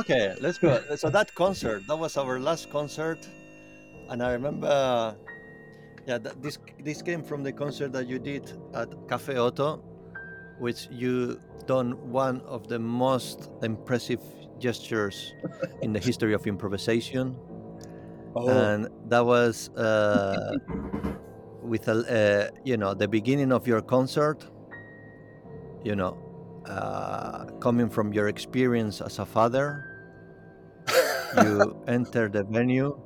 Okay, let's go. So that concert, that was our last concert, and I remember, yeah, that this this came from the concert that you did at Cafe Oto, which you done one of the most impressive gestures in the history of improvisation, Oh, and that was uh, with a, uh, you know the beginning of your concert, you know, uh, coming from your experience as a father you enter the venue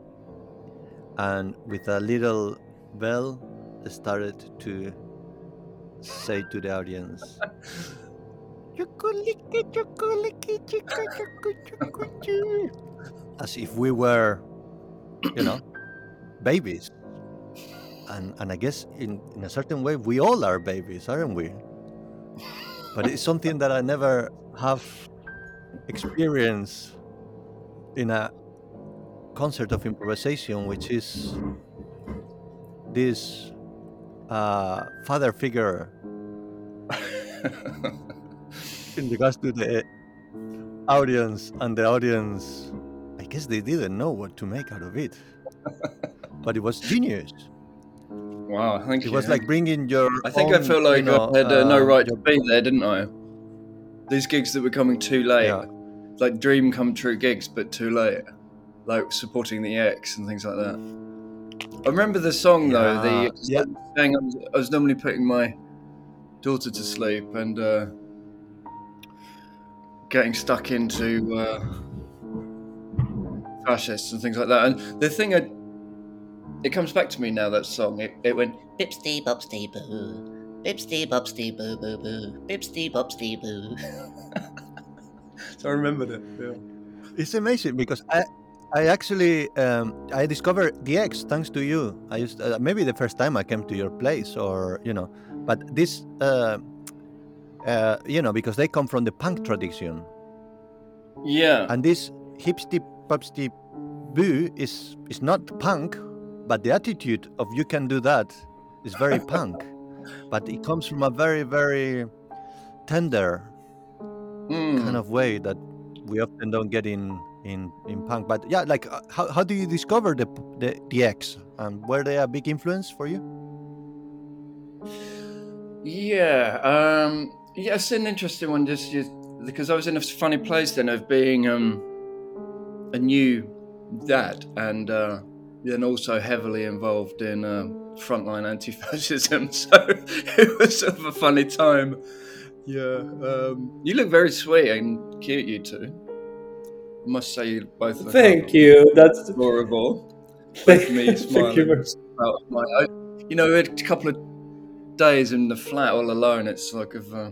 and with a little bell started to say to the audience "Chocolate, chocolate, chica, choco, choco, as if we were you know babies. And and i guess in in a certain way we all are babies aren't we? But it's something that i never have experienced in a concert of improvisation, which is this uh, father figure in regards to the audience, and the audience, I guess they didn't know what to make out of it, but it was genius. wow, thank It you. was like bringing your. I think I own, felt you like know, I had uh, no uh, right to be there, didn't I? these gigs that were coming too late, Yeah. Like dream come true gigs, but too late, like supporting the Ex and things like that. I remember the song though. The Yeah, yeah. saying I was, I was normally putting my daughter to sleep and uh, getting stuck into uh, fascists and things like that. And the thing, I, it comes back to me now. That song, it, it went Bipsty bopsty boo. Bipsty bopsty boo boo boo. Bipsty bopsty boo. so I remember that. Yeah. It's amazing because I, I actually, um, I discovered the Ex thanks to you. I used uh, maybe the first time I came to your place, or you know, but this, uh, uh, you know, because they come from the punk tradition, Yeah. and this hipsty popsty boo is is not punk, but the attitude of you can do that is very punk, but it comes from a very very tender Mm. kind of way that we often don't get in in in punk but yeah like uh, how, how do you discover the the, the Ex and were they a big influence for you Yeah, um, yeah, it's an interesting one. Just you, because I was in a funny place then of being um, a new dad and uh, then also heavily involved in uh, frontline anti-fascism. So it was sort of a funny time. Yeah, um, you look very sweet and cute, you two. I must say, you both look Thank you. That's adorable. thank, me thank smiling. you. very- Out of my, I, you know, a couple of days in the flat all alone. It's like of, uh,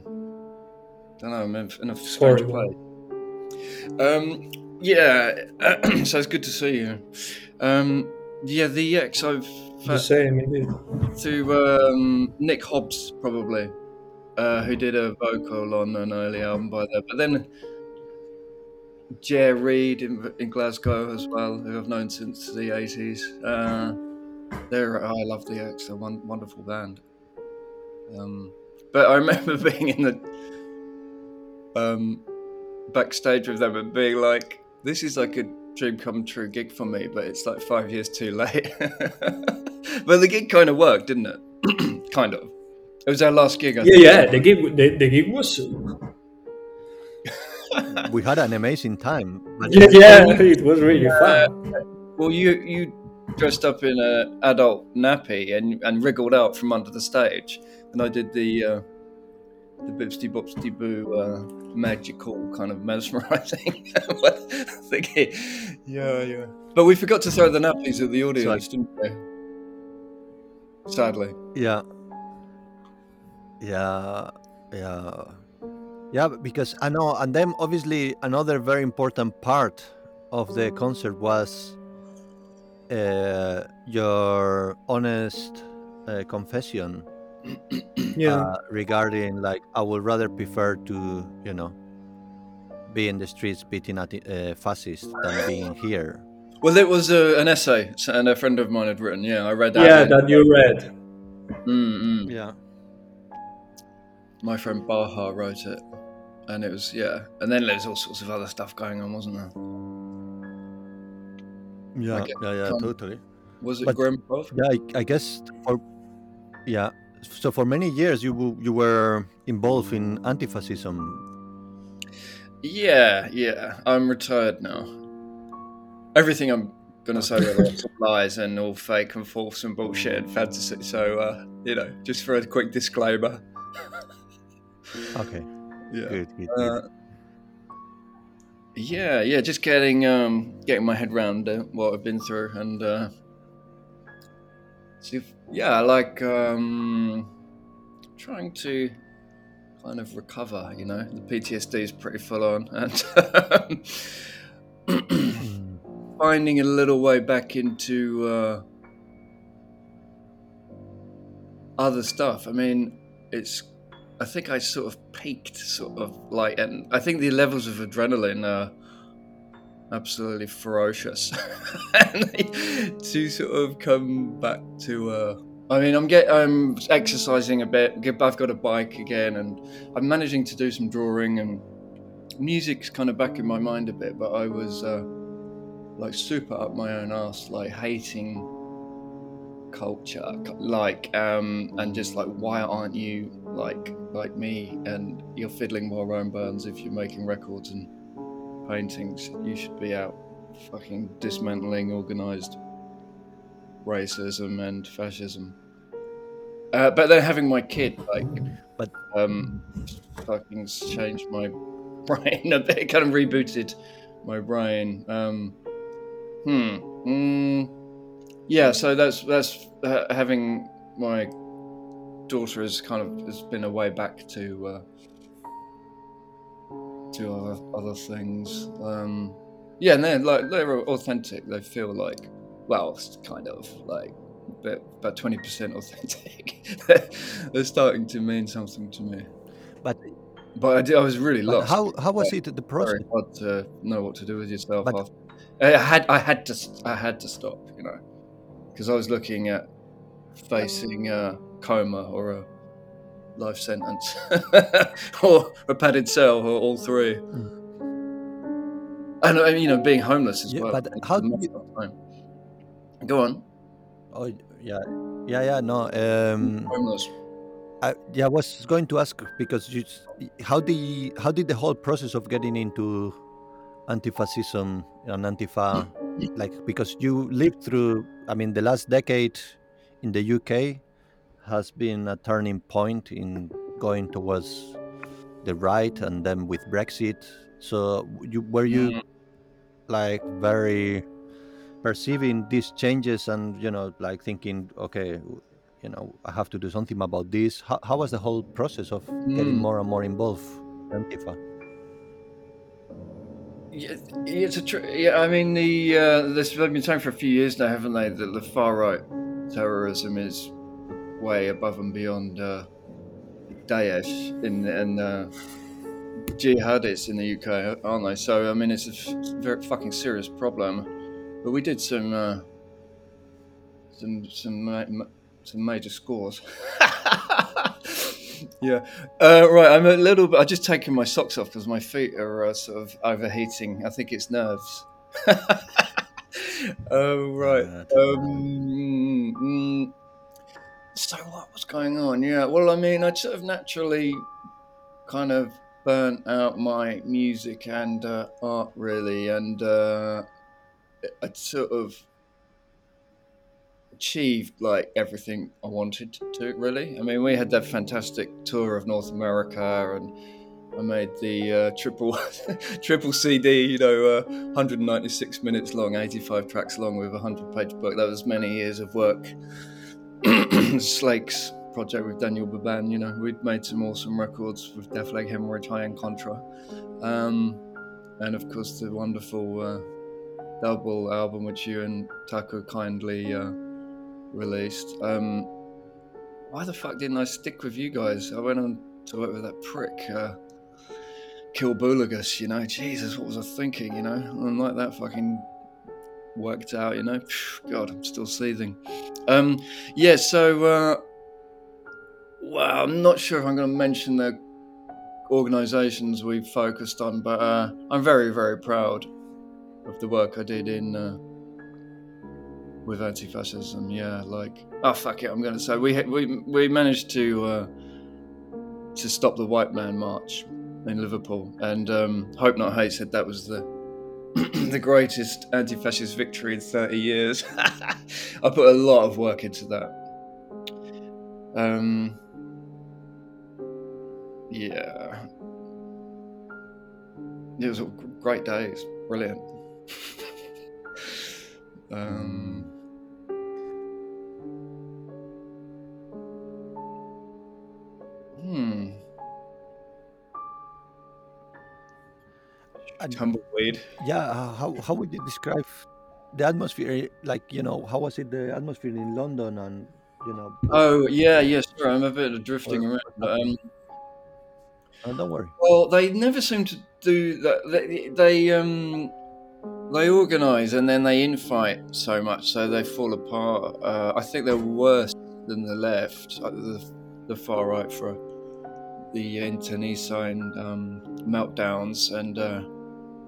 don't know, I'm in in a strange Horrible. place. Um, yeah, so it's good to see you. Um, yeah, the ex I've The same, indeed. through um, Nick Hobbs probably, uh, who did a vocal on an early album by there. But then Jer Reed in, in Glasgow as well, who I've known since the eighties. Uh, they're I love the Ex, they're one wonderful band. Um, but I remember being in the um, backstage with them and being like, "This is like a dream come true gig for me, but it's like five years too late." but the gig kind of worked, didn't it? kind of. It was our last gig. I Yeah, think. yeah. The gig, the, the gig was. we had an amazing time Yeah, yeah, it was really fun. Well, you you dressed up in a adult nappy and and wriggled out from under the stage, and I did the uh, the bipsty bopsty boo uh, magical kind of mesmerizing thingy. Yeah, yeah. But we forgot to throw the nappies at the audience, didn't we? Sadly. yeah yeah yeah yeah because i know and then obviously another very important part of the concert was uh, your honest uh, confession Yeah. uh, regarding like I would rather prefer to you know be in the streets beating at uh, fascists than being here. Well, it was uh, an essay, and a friend of mine had written. Yeah, I read that. yeah, that you read. Mm-mm. Yeah, My friend Baha wrote it, and it was yeah. And then there's all sorts of other stuff going on, wasn't there? yeah, yeah, yeah, come. totally. Was it But- Gremkov? Yeah, I, I guess for yeah. So for many years you you were involved in anti-fascism. Yeah, yeah. I'm retired now. Everything I'm gonna say lots of lies and all fake and false and bullshit and fantasy. So uh, you know, just for a quick disclaimer. Okay, Yeah. good, good, good. Uh, yeah, yeah, just getting um, getting my head around uh, what I've been through, and uh, see, if, yeah, like um, trying to kind of recover. You know, the PTSD is pretty full on, and Mm, finding a little way back into uh, other stuff. I mean, it's. I think I sort of peaked, sort of like, and I think the levels of adrenaline are absolutely ferocious. and to sort of come back to. Uh, I mean, I'm get, I'm exercising a bit. I've got a bike again, and I'm managing to do some drawing and music's kind of back in my mind a bit. But I was. Uh, like super up my own ass, like hating culture, like um, and just like why aren't you like like me, and you're fiddling while Rome burns. If you're making records and paintings, you should be out fucking dismantling organized racism and fascism. Uh, but then having my kid, like, But- um, fucking changed my brain a bit. It kind of rebooted my brain. Um, hmm. Mm, yeah. So that's that's uh, having my daughter has kind of has been a way back to uh, to other other things. Um, yeah, and they're like they're authentic. They feel like well, it's kind of like but about twenty percent authentic. they're starting to mean something to me. But, But I, did, I was really lost. how how was it the process? Very hard to know what to do with yourself. But- after. I had I had to I had to stop, you know, because I was looking at facing a coma or a life sentence or a padded cell or all three. And uh, you know, being homeless as Hmm. Yeah, well. but how do you-. Go on, Oh yeah, yeah, yeah. No. Um, homeless. I, yeah, I was going to ask because you, how the how did the whole process of getting into anti-fascism and antifa like because you lived through i mean the last decade in the uk has been a turning point in going towards the right and then with brexit so you were you like very perceiving these changes and you know like thinking okay you know i have to do something about this how, how was the whole process of getting Mm. more and more involved in antifa Yeah, it's a tr- yeah. I mean, the uh, this they've been saying for a few years now, haven't they? That the far right terrorism is way above and beyond uh, Daesh in and uh, jihadists in the UK, aren't they? So I mean, it's a f- very fucking serious problem. But we did some uh, some some ma- ma- some major scores. yeah. Uh, right, I'm a little bit. I've just taken my socks off because my feet are uh, sort of overheating. I think it's nerves. oh, right. Um, mm, so, what was going on? Yeah, well, I mean, I sort of naturally kind of burnt out my music and uh, art, really, and uh, I sort of achieved like everything I wanted to really. I mean, we had that fantastic tour of North America and I made the uh, triple triple CD, you know, uh, 196 minutes long, 85 tracks long with a 100 page book. That was many years of work. Slake's project with Daniel Baban, you know, we'd made some awesome records with Def Leg Hemorrhage, High End Contra. Um, and of course, the wonderful uh, double album which you and Taco kindly uh, released. Um, why the fuck didn't I stick with you guys? I went on to work with that prick, uh, you know. Jesus, what was I thinking, you know? And like that fucking worked out, you know. God, I'm still seething. Um, yeah, so, uh, well, I'm not sure if I'm going to mention the organisations we focused on, but uh, I'm very, very proud of the work I did in uh, with anti-fascism. Yeah, like oh fuck it, I'm gonna say we we we managed to uh, to stop the white man march in Liverpool, and um, Hope Not Hate said that was the the greatest anti-fascist victory in 30 years. I put a lot of work into that. Um, yeah, it was great days, brilliant. um, hmm. Tumbleweed. yeah uh, how, how would you describe the atmosphere like you know how was it the atmosphere in london and you know Oh yeah, yeah. Sorry, I'm a bit of drifting Or- around. Um, oh, don't worry Well, they never seem to do that. They, they um they organise and then they infight so much, so they fall apart. Uh, I think they're worse than the left, the the far right for the internecine um, meltdowns, and uh,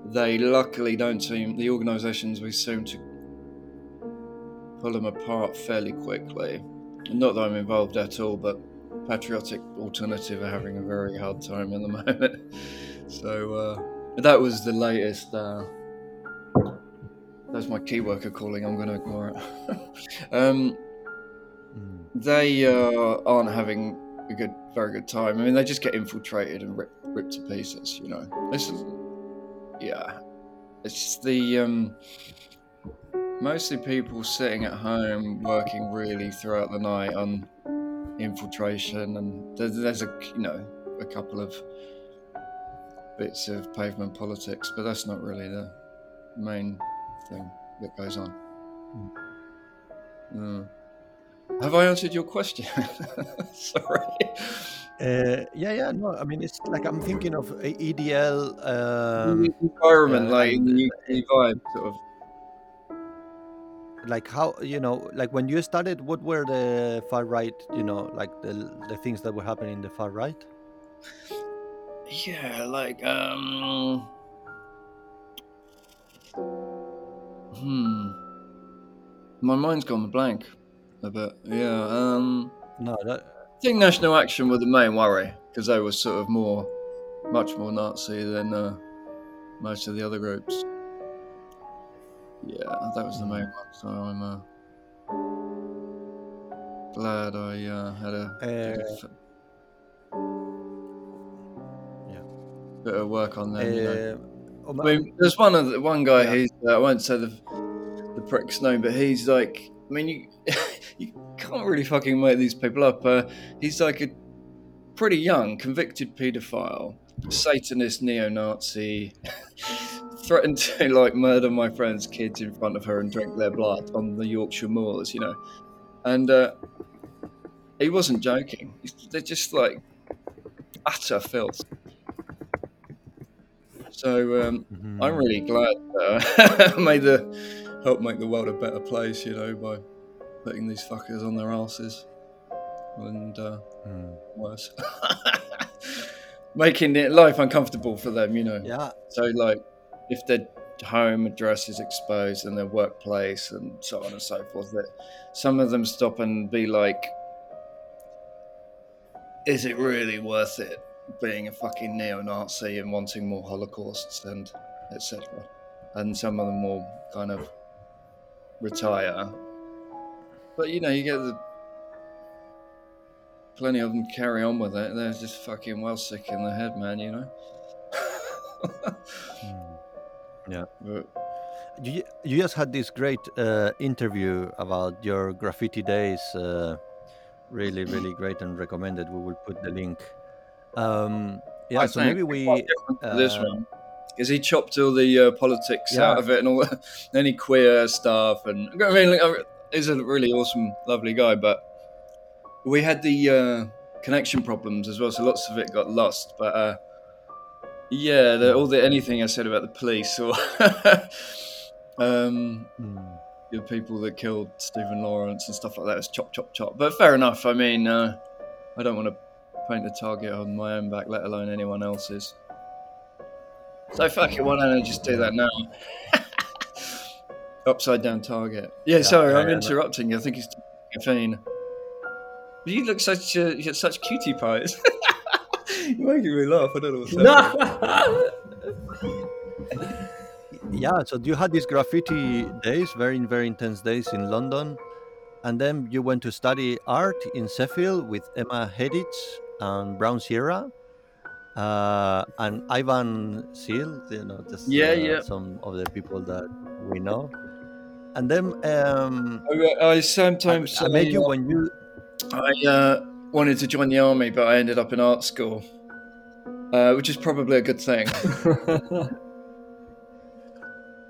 they luckily don't seem the organisations we seem to pull them apart fairly quickly. Not that I'm involved at all, but patriotic alternative are having a very hard time at the moment. So uh, that was the latest. Uh, that's my key worker calling. I'm going to ignore it. um, Mm. they uh, aren't having a good, very good time. I mean, they just get infiltrated and ripped, ripped to pieces. You know, this is, yeah, it's just the um, mostly people sitting at home working really throughout the night on infiltration, and there's, there's a you know a couple of bits of pavement politics, but that's not really the main thing that goes on. Mm. Have I answered your question? Sorry. Uh, yeah, yeah, no, I mean, it's like I'm thinking of EDL. Um, environment, uh, like UK vibe, sort of. like how you know like when you started what were the far right you know like the the things that were happening in the far right Yeah, like um. Hmm. My mind's gone blank a bit. Yeah. Um. no that think National Action were the main worry because they were sort of more, much more Nazi than uh, most of the other groups. Yeah, that was the main one. So I'm uh, glad I uh, had a bit Uh, of- yeah. bit of work on them. you know. uh, I mean, there's one of the, one guy. Yeah. He's uh, I won't say the the prick's name, but he's like. I mean, you you can't really fucking make these people up. Uh, he's like a pretty young, convicted paedophile, Satanist, neo-Nazi, threatened to like murder my friend's kids in front of her and drink their blood on the Yorkshire moors. You know, and uh, he wasn't joking. They're just like utter filth. So um, mhm. I'm really glad uh, I made the help make the world a better place, you know, by putting these fuckers on their asses and uh, Mm. worse, making it life uncomfortable for them, you know. yeah So like, if their home address is exposed and their workplace and so on and so forth, that some of them stop and be like, "Is it really worth it being a fucking neo-Nazi and wanting more holocausts and etc." And some of them will kind of retire, but you know, you get the plenty of them carry on with it. They're just fucking well sick in the head, man. You know. Mm. But you, you just had this great uh, interview about your graffiti days uh, really really great and recommended we will put the link um, yeah I so maybe we to this uh, one because he chopped all the uh, politics Yeah. out of it and all the, any queer stuff and I mean like, he's a really awesome lovely guy but we had the uh, connection problems as well so lots of it got lost but uh, yeah the, all the anything I said about the police or um, mm, the people that killed Stephen Lawrence and stuff like that was chop chop chop. But fair enough I mean uh, I don't want to paint a target on my own back let alone anyone else's so fuck it, why don't I just do that now? Upside down target. Yeah, sorry, yeah, I'm yeah, interrupting you. I think it's caffeine. You look such uh, you have such cutie pies. You're making me laugh. I don't know what's happening. yeah so you had these graffiti days very very intense days in london and then you went to study art in sheffield with emma hedditch and brown sierra uh, and ivan seal you know just Yeah, uh, yeah. some of the people that we know and then um, I, I sometimes I, I met you uh, when you I uh, wanted to join the army, but I ended up in art school, uh, which is probably a good thing.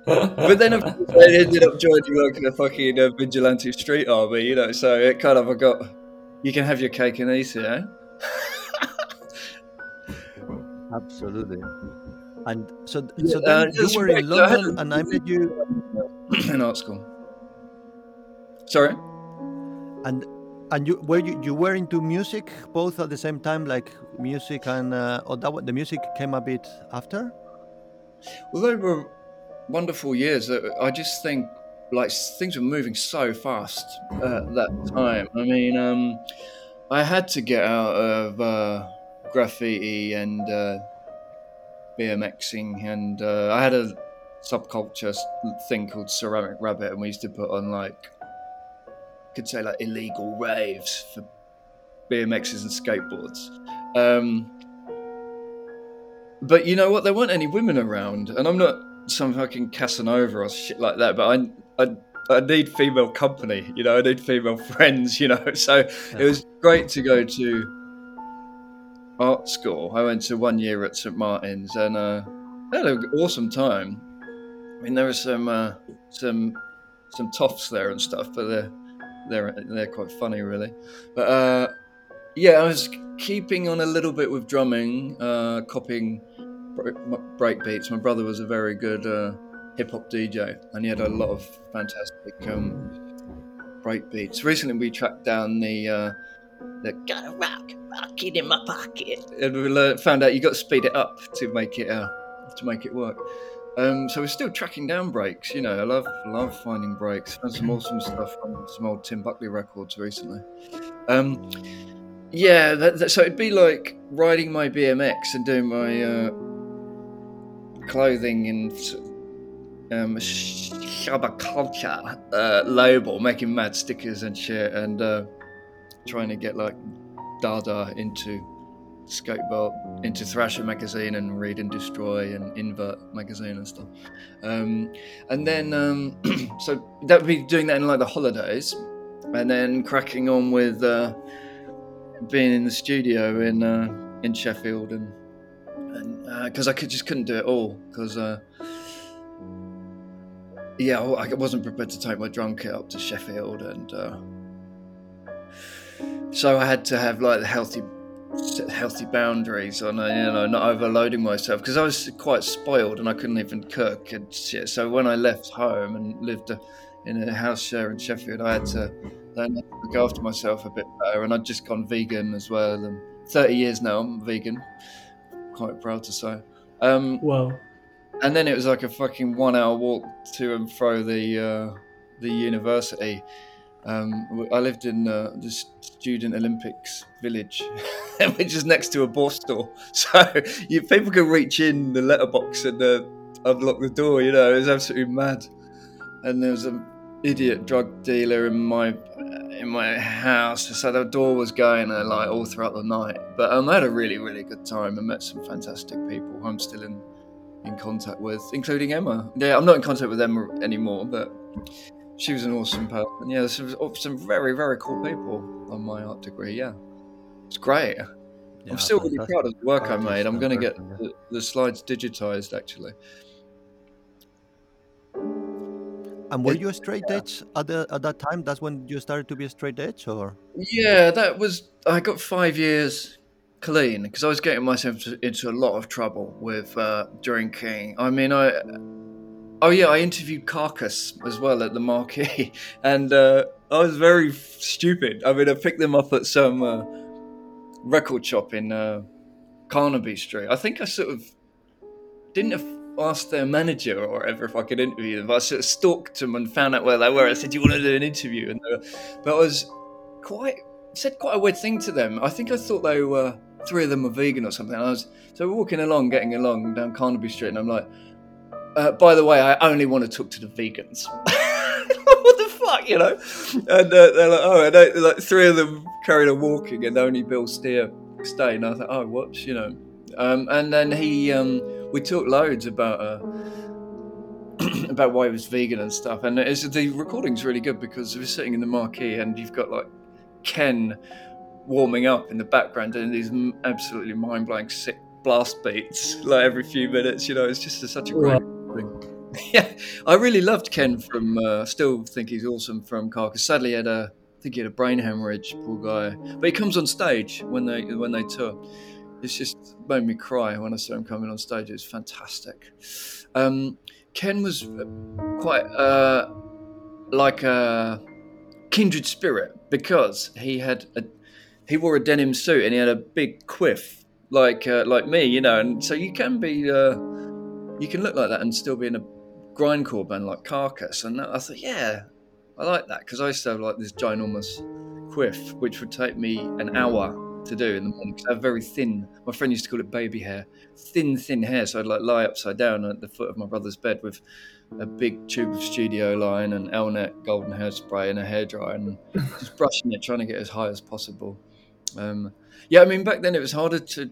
But then, of course, I ended up joining like the fucking uh, vigilante street army, you know. So it kind of I got, you can have your cake and eat it, eh? Absolutely and so Yeah, so then uh, you were in london and i met you in art school. Sorry. And and you were you, you were into music both at the same time, like music and uh, or that the music came a bit after. Well, they were wonderful years. Uh, I just think like things were moving so fast at that time. I mean, um, I had to get out of uh, graffiti and uh, BMXing, and uh, I had a subculture thing called Ceramic Rabbit, and we used to put on like, could say like illegal raves for BMXs and skateboards. Um, but you know what? There weren't any women around, and I'm not some fucking Casanova or shit like that. But I, I, I need female company. You know, I need female friends. You know, so it was great to go to art school. I went to one year at St Martin's, and uh, I had an awesome time. I mean, there were some uh, some some toffs there and stuff, but they're they're they're quite funny, really. But uh, yeah, I was keeping on a little bit with drumming, uh, copying br- break beats. My brother was a very good uh, hip hop DJ, and he had a lot of fantastic um, break beats. Recently, we tracked down the uh, the Got a rock, rock it in my pocket. and we learned, found out you got to speed it up to make it uh, to make it work. Um, so we're still tracking down breaks. You know, I love love finding breaks. Found some awesome stuff on some old Tim Buckley records recently. Um, yeah, that, that, so it'd be like riding my BMX and doing my uh, clothing and um, Shabba culture uh, label, making mad stickers and shit, and uh, trying to get like Dada into skateboard into Thrasher magazine and Read and Destroy and Invert magazine and stuff. Um, and then, um, so that would be doing that in like the holidays, and then cracking on with uh, being in the studio in uh, in Sheffield and because I could just couldn't do it all because. Uh, yeah, I I wasn't prepared to take my drum kit up to Sheffield, and uh, so I had to have like the healthy healthy boundaries on uh, you know not overloading myself because I was quite spoiled and I couldn't even cook and shit. So when I left home and lived uh, in a house share in Sheffield, I had to learn to look after myself a bit better. And I'd just gone vegan as well. And 30 years now, I'm vegan. Quite proud to say. Um, Well, and then it was like a fucking one-hour walk to and fro the uh, the university. Um, I lived in uh, the Student Olympics village, which is next to a bar store. So you, people can reach in the letterbox and uh, unlock the door. You know, it was absolutely mad. And there was an idiot drug dealer in my in my house, so the door was going uh, like all throughout the night. But um, I had a really really good time and met some fantastic people. I'm still in in contact with, including Emma. Yeah, I'm not in contact with Emma anymore, but she was an awesome person. Yeah, there's some, some very, very cool people on my art degree. Yeah, it's great. Yeah, I'm still really proud of the work I made. I'm going to get yeah. the, the slides digitized actually. And were It- you a straight edge at the at that time? That's when you started to be a straight edge, or Yeah, that was. I got five years clean because I was getting myself into a lot of trouble with uh, drinking. I mean, I. Oh yeah, I interviewed Carcass as well at the Marquee, and uh, I was very f- stupid. I mean, I picked them up at some uh, record shop in uh, Carnaby Street. I think I sort of didn't asked their manager or whatever if I could interview them. But I sort of stalked them and found out where they were. I said, "Do you want to do an interview?" And were, but I was quite said quite a weird thing to them. I think I thought they were three of them were vegan or something. I was so we're walking along, getting along down Carnaby Street, and I'm like, uh, "By the way, I only want to talk to the vegans." what the fuck, you know? And uh, they're like, "Oh," and they, like three of them carried on walking, and only Bill Steer stayed. And I thought, "Oh, whoops," you know. Um, and then he, um, we talked loads about. Uh, about why he was vegan and stuff. And the recording's really good because we're sitting in the marquee and you've got like Ken warming up in the background and these absolutely mind blowing sick blast beats like every few minutes. You know, it's just a, such a great. yeah, I really loved Ken from. Uh, still think he's awesome from Carcass. Sadly, he had a. I think he had a brain hemorrhage, poor guy. But he comes on stage when they when they tour. It's just made me cry when I saw him coming on stage. It was fantastic. Um, Ken was quite uh, like a kindred spirit because he had a he wore a denim suit and he had a big quiff like uh, like me, you know. And so you can be uh, you can look like that and still be in a grindcore band like Carcass. And I thought, yeah, I like that because I used to have like this ginormous quiff, which would take me an hour to do in the morning. 'cause I have very thin. My friend used to call it baby hair, thin, thin hair. So I'd like lie upside down at the foot of my brother's bed with a big tube of studio line and Elnet golden hairspray and a hairdryer and just brushing it, trying to get as high as possible. Um, yeah, I mean, back then it was harder to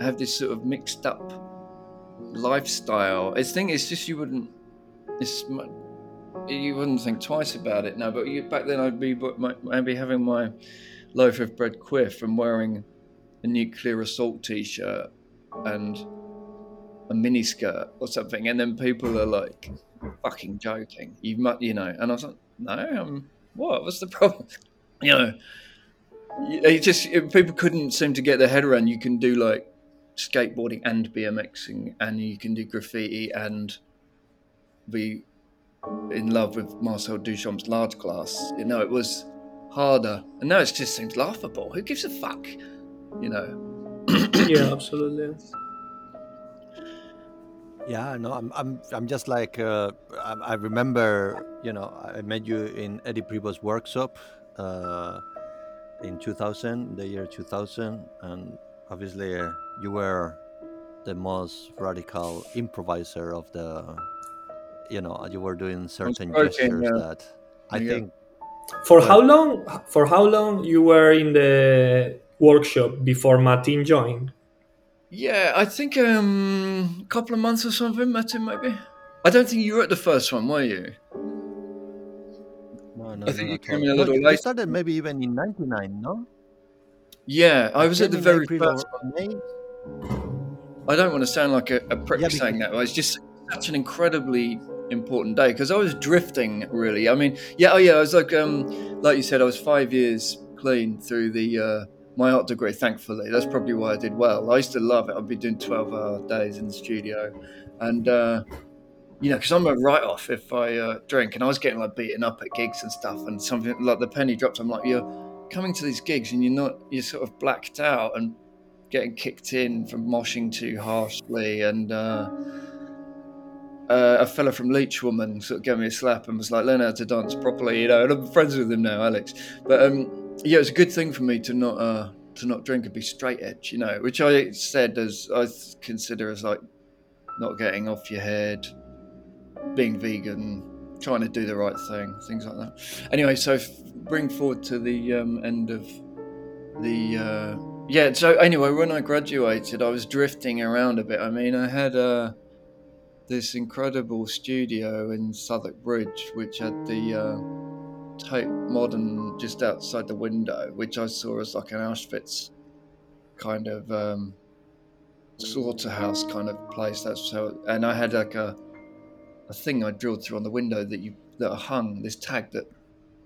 have this sort of mixed up lifestyle. It's thing. It's just you wouldn't. It's you wouldn't think twice about it now. But you, back then, I'd be my- having my loaf of bread quiff and wearing a nuclear assault T-shirt and a miniskirt or something, and then people are like, "Fucking joking," you mu you know. And I was like, "No, um, what? What's the problem?" You know, it just it- people couldn't seem to get their head around. You can do like skateboarding and BMXing, and you can do graffiti and be in love with Marcel Duchamp's large glass. You know, it was harder, and now it just seems laughable. Who gives a fuck? You know. yeah, absolutely. Yeah, no, I'm, I'm, I'm just like, uh, I, I remember, you know, I met you in Eddie Prevost's workshop uh, in 2000, the year 2000, and obviously uh, you were the most radical improviser of the, you know, you were doing certain joking, gestures yeah. that I Yeah. think, For Well- how long? For how long you were in the workshop before Martin joined? Yeah, I think um, a couple of months or something, met him maybe. I don't think you were at the first one, were you? no, no, I think you came in a No, little you later. started maybe even in 99, no? Yeah, I was at the very April first or May. I don't want to sound like a, a prick Yeah, saying that. but It's just such an incredibly important day because I was drifting. Really, I mean, yeah, oh yeah, I was like, um, like you said, I was five years clean through the uh, my art degree. Thankfully, that's probably why I did well. I used to love it. I'd be doing twelve-hour days in the studio, and uh, you know, because I'm a write-off if I uh, drink, and I was getting like beaten up at gigs and stuff, and something like the penny dropped. I'm like, you're coming to these gigs and you're not, you're sort of blacked out and getting kicked in from moshing too harshly and uh, uh, a fella from Leech Woman sort of gave me a slap and was like, learn how to dance properly, you know, and I'm friends with him now, Alex. But um, yeah, it's a good thing for me to not uh, to not drink and be straight edge, you know, which I said as I consider as like not getting off your head, being vegan, trying to do the right thing, things like that. Anyway, so f- bring forward to the um, end of the uh, yeah. So anyway, when I graduated, I was drifting around a bit. I mean, I had uh, this incredible studio in Southwark Bridge, which had the uh, Tate Modern just outside the window, which I saw as like an Auschwitz kind of um, slaughterhouse kind of place. That's how, and I had like a a thing I drilled through on the window that you that hung this tag that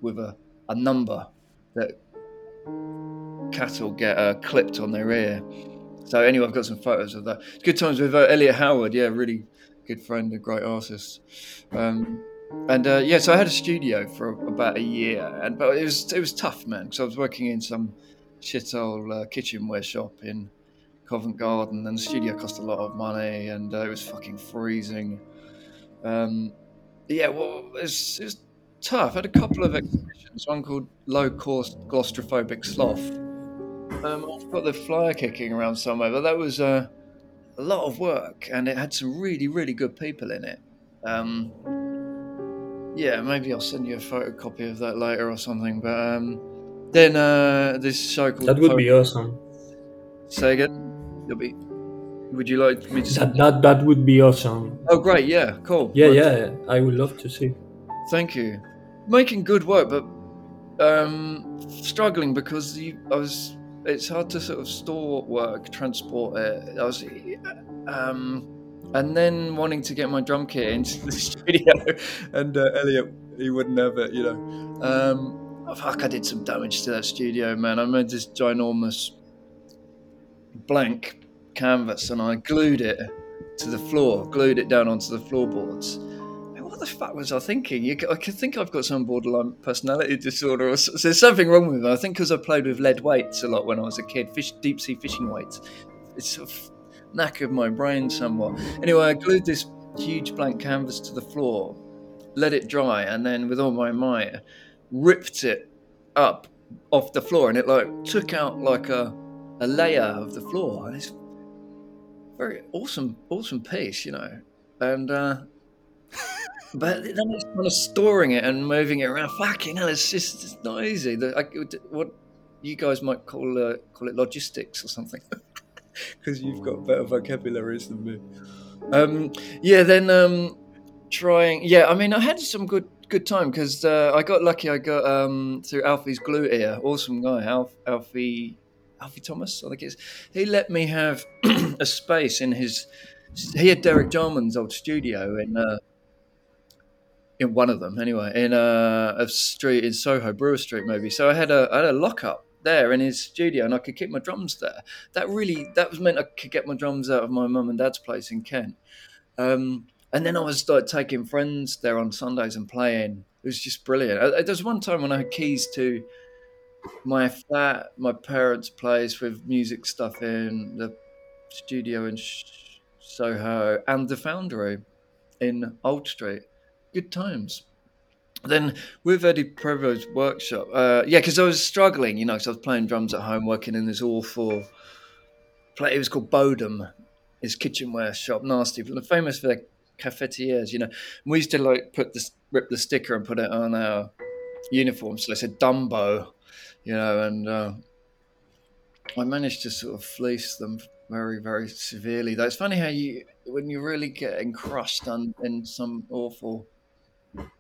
with a, a number that cattle get uh, clipped on their ear. So anyway, I've got some photos of that. Good times with uh, Elliot Howard, yeah, really good friend, a great artist. Um, and uh, yeah, so I had a studio for about a year, and but it was it was tough, man, because I was working in some shit old uh, kitchenware shop in Covent Garden, and the studio cost a lot of money, and uh, it was fucking freezing. Um, yeah, well, it was, tough. I had a couple of exhibitions, one called Low Cost Claustrophobic Sloth. Um, I've got the flyer kicking around somewhere, but that was uh, a lot of work, and it had some really, really good people in it. Um, yeah, maybe I'll send you a photocopy of that later or something. But um, then uh, this show called That would be awesome. Say again. You'll be. Would you like me to? That that that would be awesome. Oh, great! Yeah, cool. Yeah, yeah. I would love to see. Thank you. Making good work, but um, struggling because you, I was. It's hard to sort of store work, transport it. I was, um, and then wanting to get my drum kit into the studio, and uh, Elliot, he wouldn't have it, you know. Um, oh, fuck, I did some damage to that studio, man. I made this ginormous blank canvas, and I glued it to the floor, glued it down onto the floorboards. What the fuck was I thinking? You, I think I've got some borderline personality disorder, or so, there's something wrong with me. I think because I played with lead weights a lot when I was a kid, fish, deep sea fishing weights. It's sort knack of knackered my brain somewhat. Anyway, I glued this huge blank canvas to the floor, let it dry, and then with all my might, ripped it up off the floor, and it like took out like a a layer of the floor, it's very awesome, awesome piece, you know. And uh, but then it's kind of storing it and moving it around. Fucking hell, it's just it's not easy. The, I, what you guys might call uh, call it logistics or something, because you've got better vocabularies than me. Um, yeah, then um, trying. Yeah, I mean, I had some good good time because uh, I got lucky. I got um, through Alfie's glue ear. Awesome guy, Alf, Alfie. Alfie Thomas, I think it's. He let me have a space in his. He had Derek Jarman's old studio in uh, in one of them anyway, in uh, a street in Soho, Brewer Street maybe. So I had a I had a lockup there in his studio, and I could keep my drums there. That really that was meant I could get my drums out of my mum and dad's place in Kent. Um, and then I was started taking friends there on Sundays and playing. It was just brilliant. Uh, there was one time when I had keys to my flat, my parents' place with music stuff in the studio in Soho, and the Foundry in Old Street good times. Then with Eddie Prevost's workshop, uh, yeah, because I was struggling, you know, because I was playing drums at home, working in this awful play. It was called Bodum, his kitchenware shop, nasty, famous for their cafetiers, you know. And we used to like put this, rip the sticker and put it on our uniforms. So they said Dumbo, you know, and uh, I managed to sort of fleece them very, very severely. Though it's funny how you, when you're really getting crushed on in some awful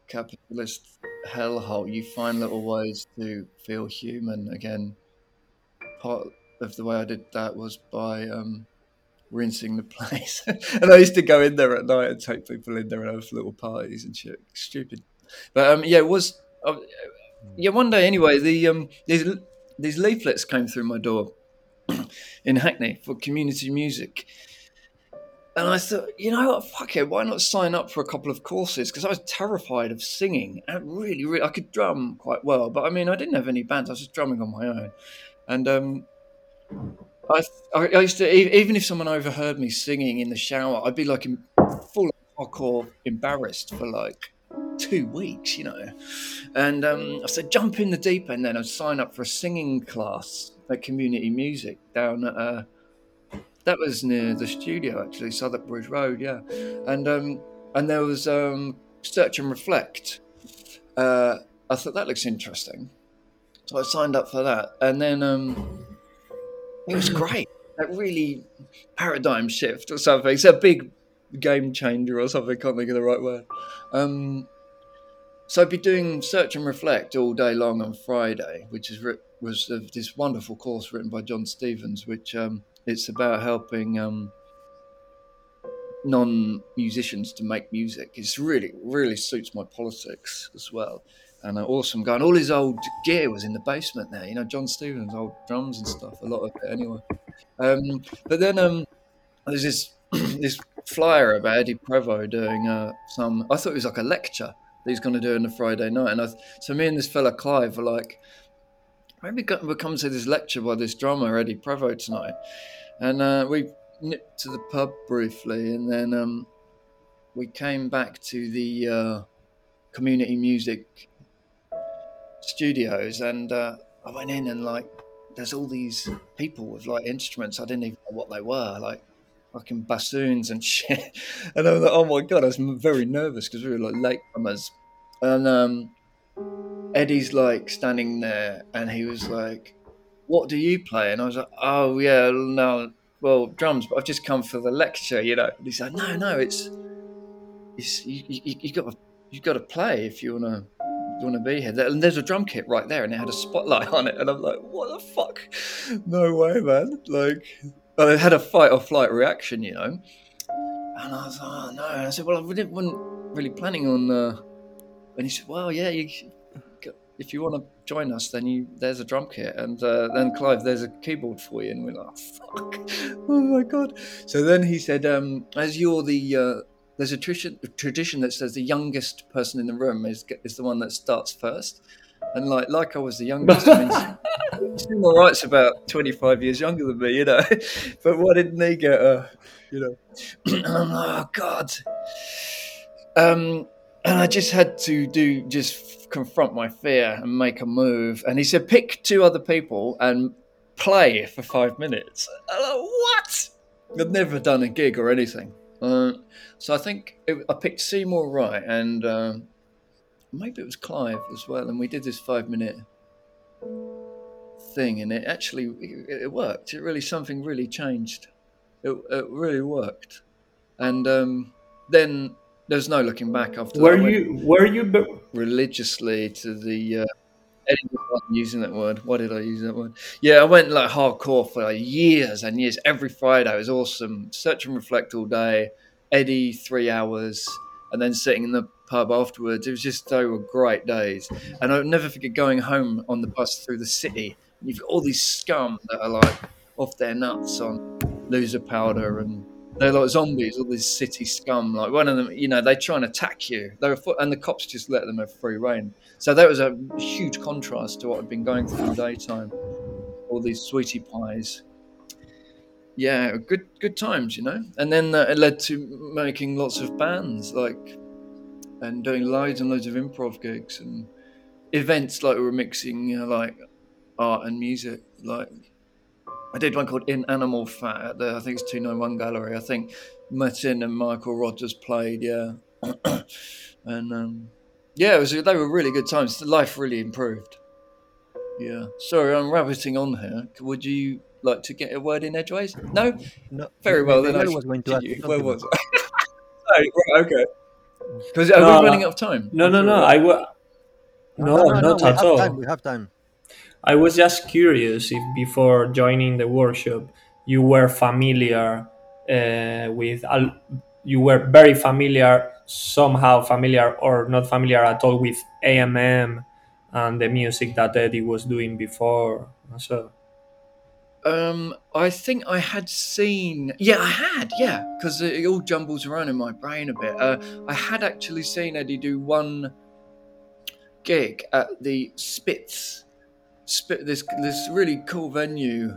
capitalist hellhole, you find little ways to feel human again. Part of the way I did that was by um, rinsing the place. and I used to go in there at night and take people in there and have little parties and shit. Stupid. But um, yeah, it was. Uh, yeah, one day anyway, the um, these these leaflets came through my door in Hackney for community music, and I thought, you know what, fuck it, why not sign up for a couple of courses? Because I was terrified of singing. I really, really, I could drum quite well, but I mean, I didn't have any bands. I was just drumming on my own, and um, I, I used to even if someone overheard me singing in the shower, I'd be like in full hardcore embarrassed for like two weeks, you know. And um, I said, jump in the deep end, then I'd sign up for a singing class at Community Music down at. Uh, that was near the studio actually, Southwark Bridge Road, yeah. And um, and there was um, Search and Reflect. Uh, I thought that looks interesting, so I signed up for that, and then um, it was great. That really paradigm shift or something. It's a big game changer or something. Can't think of the right word. Um, so I'd be doing Search and Reflect all day long on Friday, which is was uh, this wonderful course written by John Stevens, which um, it's about helping um, non-musicians to make music. It's really, really suits my politics as well. And an awesome guy. And all his old gear was in the basement there. You know, John Stevens' old drums and stuff. A lot of it, anyway. Um, but then um, there's this this flyer about Eddie Prevost doing uh, some. I thought it was like a lecture that he's going to do on a Friday night. And I, so me and this fella Clive were like, maybe we'll come to this lecture by this drummer Eddie Prevost tonight and uh, we nipped to the pub briefly, and then um, we came back to the uh, community music studios, and uh, I went in and like, there's all these people with like instruments. I didn't even know what they were, like fucking bassoons and shit. And I'm like, oh my god, I was very nervous because we were like latecomers, and um, Eddie's like standing there, and he was like what do you play? And I was like, oh yeah, no, well drums, but I've just come for the lecture, you know. And he said, no, no, it's, it's you, you, you got to you got to play if you wanna you wanna be here. And there's a drum kit right there, and it had a spotlight on it, and I'm like, what the fuck? No way, man! Like, I had a fight or flight reaction, you know. And I was like, oh no. And I said, well, I wasn't really planning on. Uh... And he said, well, yeah, you if you want to join us, then you there's a drum kit, and uh, then Clive, there's a keyboard for you, and we're like, fuck, oh my god. So then he said, um, as you're the uh, there's a tradition, that says the youngest person in the room is is the one that starts first, and like like I was the youngest. I mean, Seymour Wright's about 25 years younger than me, you know, but why didn't they get a, you know? oh God. Um, and I just had to do just confront my fear and make a move. And he said, pick two other people and play for five minutes. Like, what? I've never done a gig or anything. Uh, so I think it, I picked Seymour Wright and um, maybe it was Clive as well. And we did this five minute thing, and it actually it, it worked. It really something really changed. It, it really worked, and um, then there's no looking back after Were that. You were you be- religiously to the. Uh, using that word. Why did I use that word? Yeah, I went like hardcore for like years and years. Every Friday it was awesome. Search and reflect all day. Eddie three hours, and then sitting in the pub afterwards. It was just they were great days. And I'll never forget going home on the bus through the city. And you've got all these scum that are like off their nuts on loser powder and they're like zombies, all these city scum. Like one of them, you know, they try and attack you. They were, fo- and the cops just let them have free reign. So that was a huge contrast to what I'd been going through in the daytime. All these sweetie pies. Yeah, good good times, you know. And then uh, it led to making lots of bands, like, and doing loads and loads of improv gigs and events like we were mixing, you know, like art and music. Like I did one called In Animal Fat at the I think it's two nine one gallery. I think Martin and Michael Rogers played, yeah, and um, yeah, it was they were really good times. Life really improved. Yeah. Sorry, I'm rabbiting on here. Would you like to get a word in edgeways? No. No, Very well. Then I was going to ask continue. you Where was I? right, okay. Because are No, we running out of time? no no no I wa- no, not we at have all. Time, we have time. I was just curious if before joining the workshop you were familiar uh, with you were very familiar somehow familiar or not familiar at all with AMM and the music that Eddie was doing before. So Um, I think I had seen. Yeah, I had. Yeah, because it all jumbles around in my brain a bit. Uh, I had actually seen Eddie do one gig at the Spitz. Spit this this really cool venue.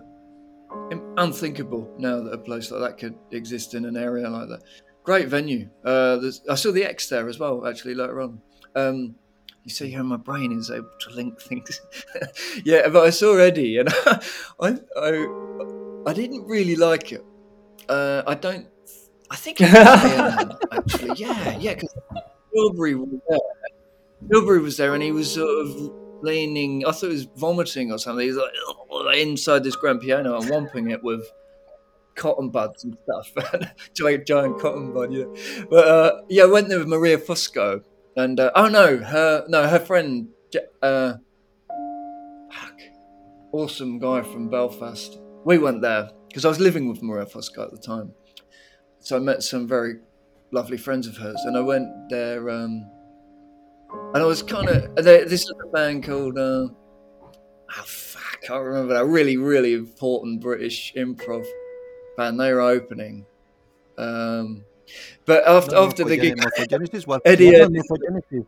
Unthinkable now that a place like that could exist in an area like that. Great venue. Uh, there's, I saw the Ex there as well. Actually, later on. Um, you see how my brain is able to link things. yeah, but I saw Eddie, and I, I, I didn't really like it. Uh, I don't. I think it was Iron, actually. Yeah, yeah, because Tilbury was there. Tilbury was there, and he was sort of leaning. I thought he was vomiting or something. He was like inside this grand piano and whomping it with cotton buds and stuff. giant, giant cotton bud, yeah. But uh, yeah, I went there with Maria Fusco, and uh, oh no, her no, her friend, uh, awesome guy from Belfast. We went there because I was living with Maria Fusco at the time, so I met some very lovely friends of hers, and I went there. Um, and I was kind of this is a band called uh, oh fuck, I can't remember that really really important British improv band. They were opening, um, but after No, after the gig, Morphogenesis was, Eddie, was uh, Morphogenesis.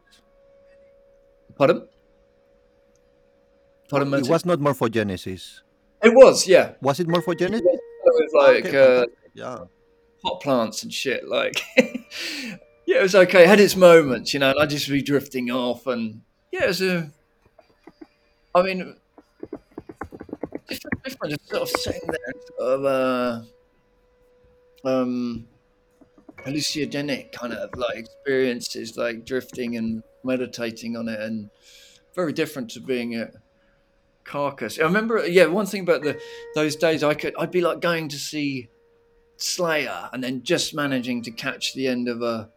pardon, pardon, It Martin? was not Morphogenesis. It was, yeah. Was it Morphogenesis? It was like Okay, uh, yeah. hot plants and shit. Like, yeah, it was okay. It had its moments, you know, and I'd just be drifting off. And yeah, it was a. I mean, different, just sort of sitting there, sort of, uh, um, hallucinogenic kind of like experiences, like drifting and meditating on it, and very different to being at Carcass. I remember, yeah, one thing about the those days, I could, I'd be like going to see Slayer and then just managing to catch the end of a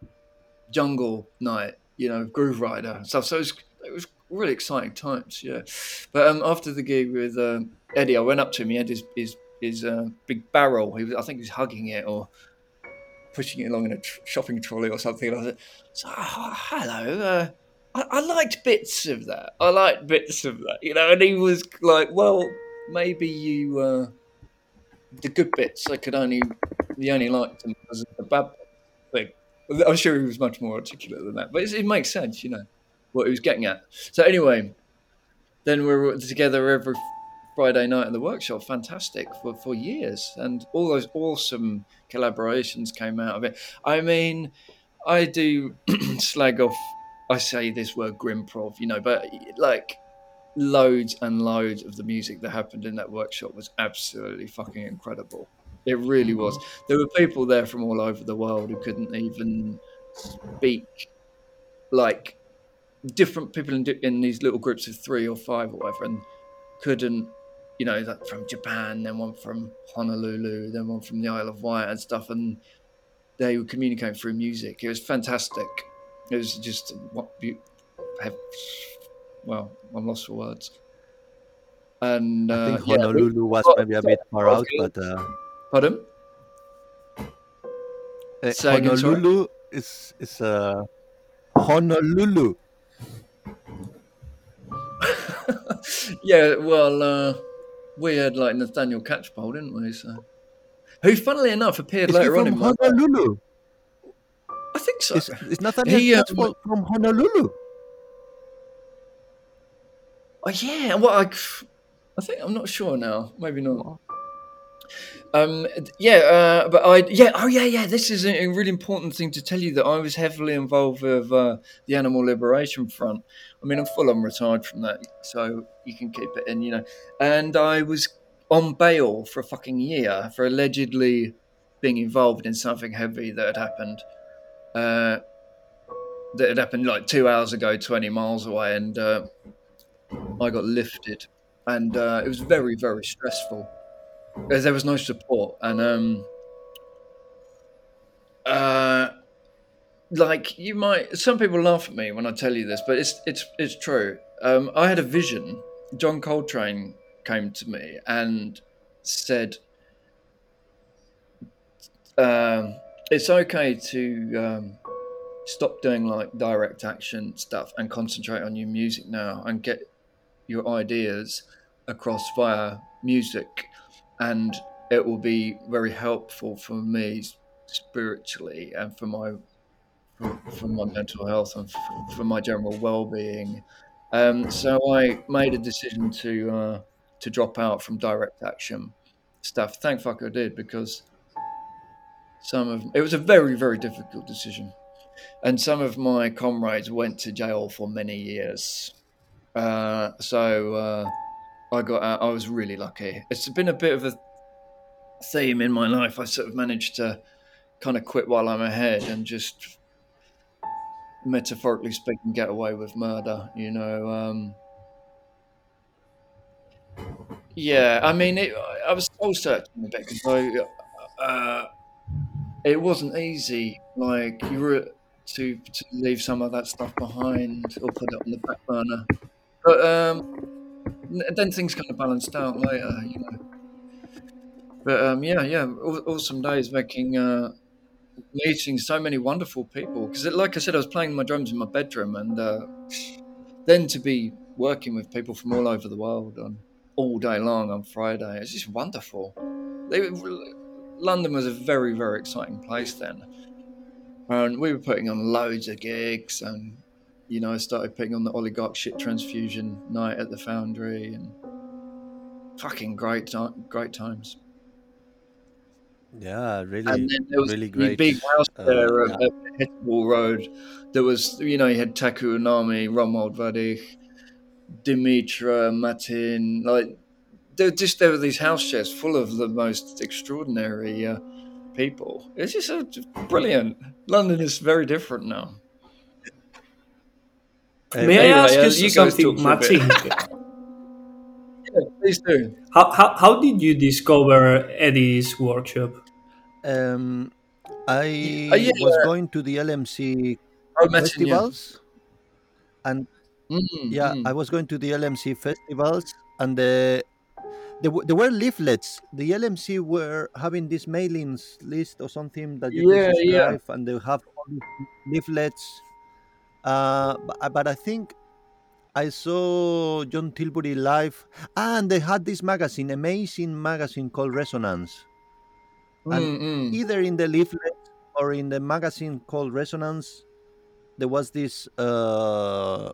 jungle night, you know, Grooverider and stuff. So it was, it was really exciting times, yeah. But um, after the gig with um, Eddie, I went up to him. He had his his, his uh, big barrel. He was, I think he was hugging it or pushing it along in a tr- shopping trolley or something. And I said, so, oh, "Hello." Uh, I, I liked bits of that. I liked bits of that, you know. And he was like, "Well, maybe you." Uh, the good bits I could only the only liked them because of the bad. I'm sure he was much more articulate than that, but it makes sense, you know, what he was getting at. So anyway, then we were together every Friday night in the workshop. Fantastic for for years, and all those awesome collaborations came out of it. I mean, I do slag off. I say this word grimprov, you know, but like loads and loads of the music that happened in that workshop was absolutely fucking incredible. It really was. There were people there from all over the world who couldn't even speak, like different people in, in these little groups of three or five or whatever, and couldn't, you know, that from Japan, then one from Honolulu, then one from the Isle of Wight and stuff, and they were communicating through music. It was fantastic. It was just what be- have, well, I'm lost for words. And I uh, think yeah, Honolulu was maybe a bit far out, but uh, pardon. uh, Say again, sorry? Honolulu is is uh, Honolulu. yeah, well, uh, we had like Nathaniel Catchpole, didn't we? So, who, funnily enough, appeared Is he later on from in my. Honolulu? I think so. Is, is Nathaniel He, um, Catchpole from Honolulu? Oh yeah, well, I, I think I'm not sure now. Maybe not. Um, yeah, uh, but I, yeah, oh yeah, yeah. This is a, a really important thing to tell you that I was heavily involved with uh, the Animal Liberation Front. I mean, I'm full on retired from that, so you can keep it in, you know. And I was on bail for a fucking year for allegedly being involved in something heavy that had happened. Uh, that had happened like two hours ago, 20 miles away, and uh, I got lifted, and uh, it was very, very stressful. There was no support, and um, uh, like you might, some people laugh at me when I tell you this, but it's it's it's true. Um, I had a vision. John Coltrane came to me and said, um, "It's okay to." Um, stop doing like direct action stuff and concentrate on your music now and get your ideas across via music and it will be very helpful for me spiritually and for my for, for my mental health and for, for my general well-being. Um, so i made a decision to uh, to drop out from direct action stuff. Thank fuck i did because some of it was a very very difficult decision. And some of my comrades went to jail for many years. Uh, so uh, I got out. I was really lucky. It's been a bit of a theme in my life. I sort of managed to kind of quit while I'm ahead and just metaphorically speaking, get away with murder. You know. Um, yeah, I mean, it, I was soul searching a bit because I. Uh, it wasn't easy. Like you were to to leave some of that stuff behind or put it on the back burner. But um, then things kind of balanced out later, you know. But um, yeah, yeah, awesome days making uh, meeting so many wonderful people. Because like I said, I was playing my drums in my bedroom, and uh, then to be working with people from all over the world on all day long on Friday, it's just wonderful. They, London was a very, very exciting place then. And we were putting on loads of gigs, and you know, I started putting on the oligarch shit transfusion night at the Foundry, and fucking great, great times. Yeah, really, And then there was really great. big house uh, there yeah. at, Hetwall Road. There was, you know, you had Taku Unami, Romuald Vadich, Dimitra, Matin, like there just there were these house shares full of the most extraordinary uh, people. It's just uh, brilliant. London is very different now. Uh, May I ask uh, you, you something, talk for a bit. Martin? Yeah, please do. how, how, how did you discover Eddie's workshop? Um, I Uh, yeah. was going to the LMC Oh, festivals, and Mm, yeah, mm. I was going to the LMC festivals, and the there, there were leaflets. The LMC were having this mailings list or something that you Yeah, can yeah. subscribe, and they have all these leaflets. Uh, but, but I think I saw John Tilbury live, and they had this magazine, amazing magazine called Resonance. and Mm, mm. either in the leaflet or in the magazine called Resonance, there was this uh,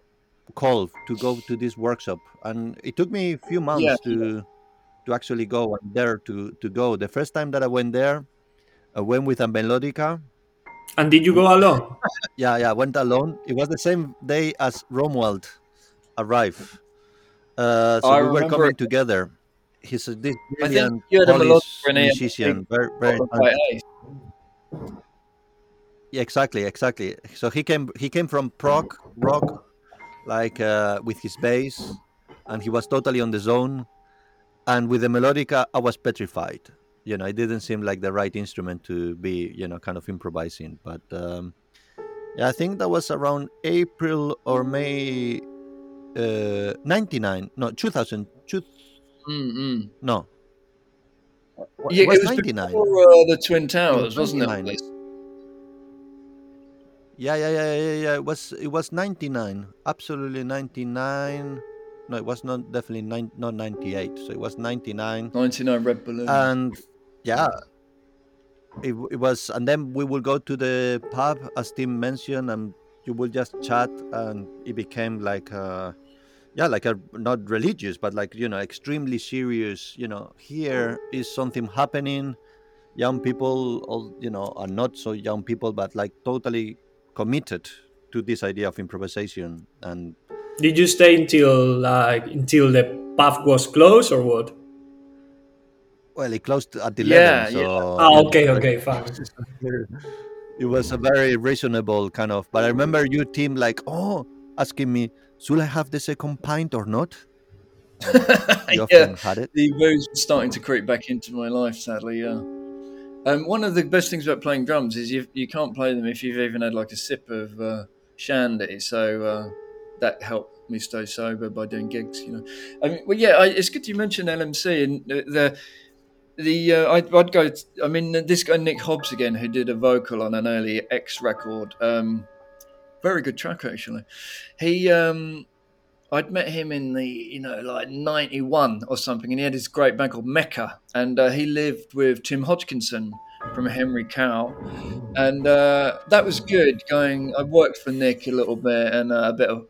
call to go to this workshop, and it took me a few months Yeah, to to actually go and there to to go. The first time that I went there, I went with a melodica, And did you go alone? Yeah, yeah, went alone. It was the same day as Romuald arrived. Uh, so I we were coming together. He's a this I think brilliant you had a Polish melodic Renee, musician, very, very Yeah, exactly, exactly. So he came he came from prog rock, like uh, with his bass, and he was totally on the zone. And with the melodica, I was petrified. You know, it didn't seem like the right instrument to be, you know, kind of improvising. But um, yeah, I think that was around April or May, uh, ninety nine. No, 2000. Two, Mm-mm. no, Yeah, it was it was ninety nine. before uh, the Twin Towers, was wasn't it? Yeah, yeah, yeah, yeah, yeah. It was it was ninety nine, absolutely ninety nine. No, it was not definitely nine, not ninety eight. So it was ninety nine, 99 Red Balloon. and yeah, mm. it, it was. And then we will go to the pub, as Tim mentioned, and you will just chat, and it became like a, yeah, like a not religious, but like you know, extremely serious. You know, here is something happening. Young people, all you know, are not so young people, but like totally committed to this idea of improvisation and Did you stay until like until the pub was closed or what? Well it closed at 11 Yeah, so yeah. Oh, okay, okay, fine. it was a very reasonable kind of but i remember you team like oh asking me should i have the second pint or not you yeah, often had it the booze was starting to creep back into my life, sadly. Yeah. Um, one of the best things about playing drums is you you can't play them if you've even had like a sip of uh, shandy. So uh, that helped me stay sober by doing gigs. You know, I mean, well, yeah, I, it's good you mentioned LMC and the. the the uh, I'd, I'd go. I mean, this guy Nick Hobbs again, who did a vocal on an early Ex record. Um, very good track actually. He um, I'd met him in the, you know, like 91 or something, and he had this great band called Mecca. And uh, he lived with Tim Hodgkinson from Henry Cow. And uh, that was good going. I worked for Nick a little bit and uh, a bit of.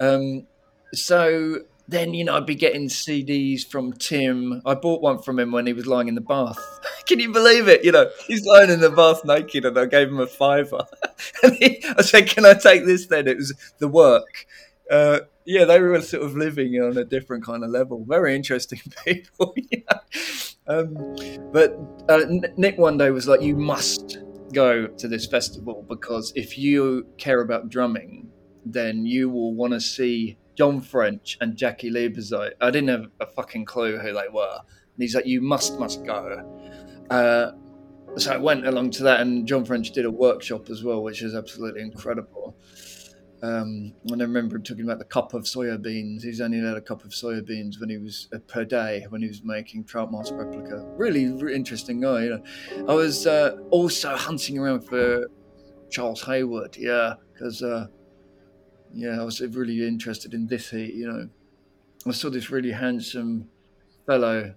Um, so then, you know, I'd be getting CDs from Tim. I bought one from him when he was lying in the bath. Can you believe it? You know, he's lying in the bath naked, and I gave him a fiver. and he, I said, "Can I take this?" Then it was the work. Uh, yeah, they were sort of living on a different kind of level. Very interesting people. um, but uh, Nick one day was like, "You must go to this festival because if you care about drumming, then you will want to see John French and Jaki Liebezeit. I didn't have a fucking clue who they were. And he's like, you must, must go. Uh, so I went along to that, and John French did a workshop as well, which is absolutely incredible. Um, and I remember him talking about the cup of soya beans. He's only had a cup of soya beans when he was uh, per day when he was making Trout Mask Replica. Really, really interesting guy. You know, I was uh, also hunting around for Charles Hayward. Yeah, because uh, yeah, I was really interested in this heat. You know, I saw this really handsome fellow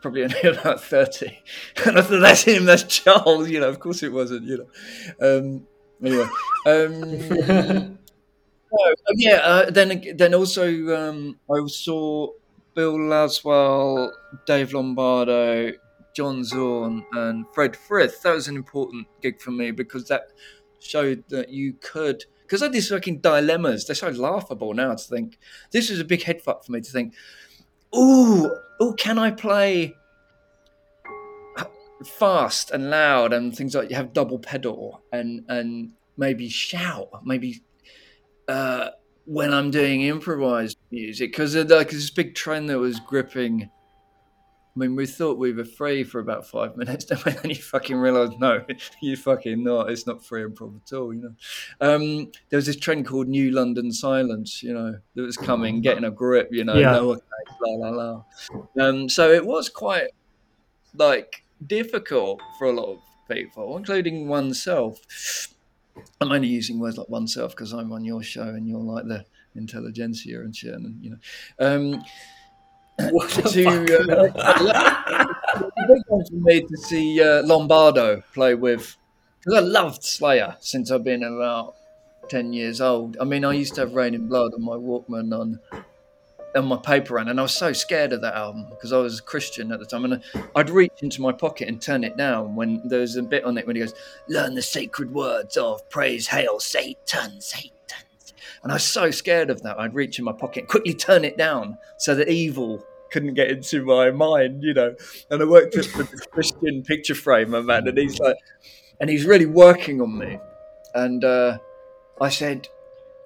probably only about 30. And I thought, that's him, that's Charles. You know, of course it wasn't, you know. Um, anyway. Um, um, yeah, uh, then then also um, I saw Bill Laswell, Dave Lombardo, John Zorn, and Fred Frith. That was an important gig for me because that showed that you could. Because I had these fucking dilemmas. They're so laughable now to think. This was a big head fuck for me to think, ooh, oh, can I play fast and loud and things like you have double pedal and and maybe shout, maybe uh, when I'm doing improvised music because like this big trend that was gripping. I mean, we thought we were free for about five minutes, then when you fucking realise, no, you fucking not. It's not free improv at all, you know. Um, there was this trend called New London Silence, you know, that was coming, getting a grip, you know, Yeah. no, okay, la la la. Um, so it was quite like difficult for a lot of people, including oneself. I'm only using words like oneself because I'm on your show and you're like the intelligentsia and shit, and you know. Um, to uh, big one for me to see uh, Lombardo play with because I loved Slayer since I've been about ten years old. I mean, I used to have Reign in Blood on my Walkman on on my paper round, and I was so scared of that album because I was a Christian at the time, and I'd reach into my pocket and turn it down when there was a bit on it when he goes, "Learn the sacred words of praise, hail, Satan, Satan." And I was so scared of that, I'd reach in my pocket and quickly turn it down so that evil couldn't get into my mind, you know. And I worked with the Christian picture framer man, and he's like, and he's really working on me. And uh, I said,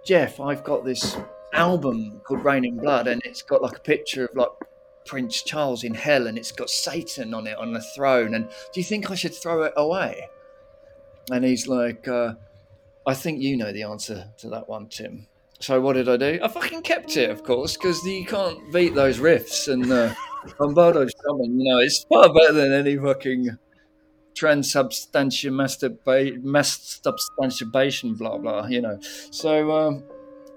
Jeff, I've got this album called Raining Blood, and it's got like a picture of like Prince Charles in hell, and it's got Satan on it on the throne. And do you think I should throw it away? And he's like, uh, I think you know the answer to that one, Tim. So what did I do? I fucking kept it, of course, because you can't beat those riffs and uh, Lombardo's drumming. You know, it's far better than any fucking transubstantiation, masturba- masturbation, blah blah. You know. So um,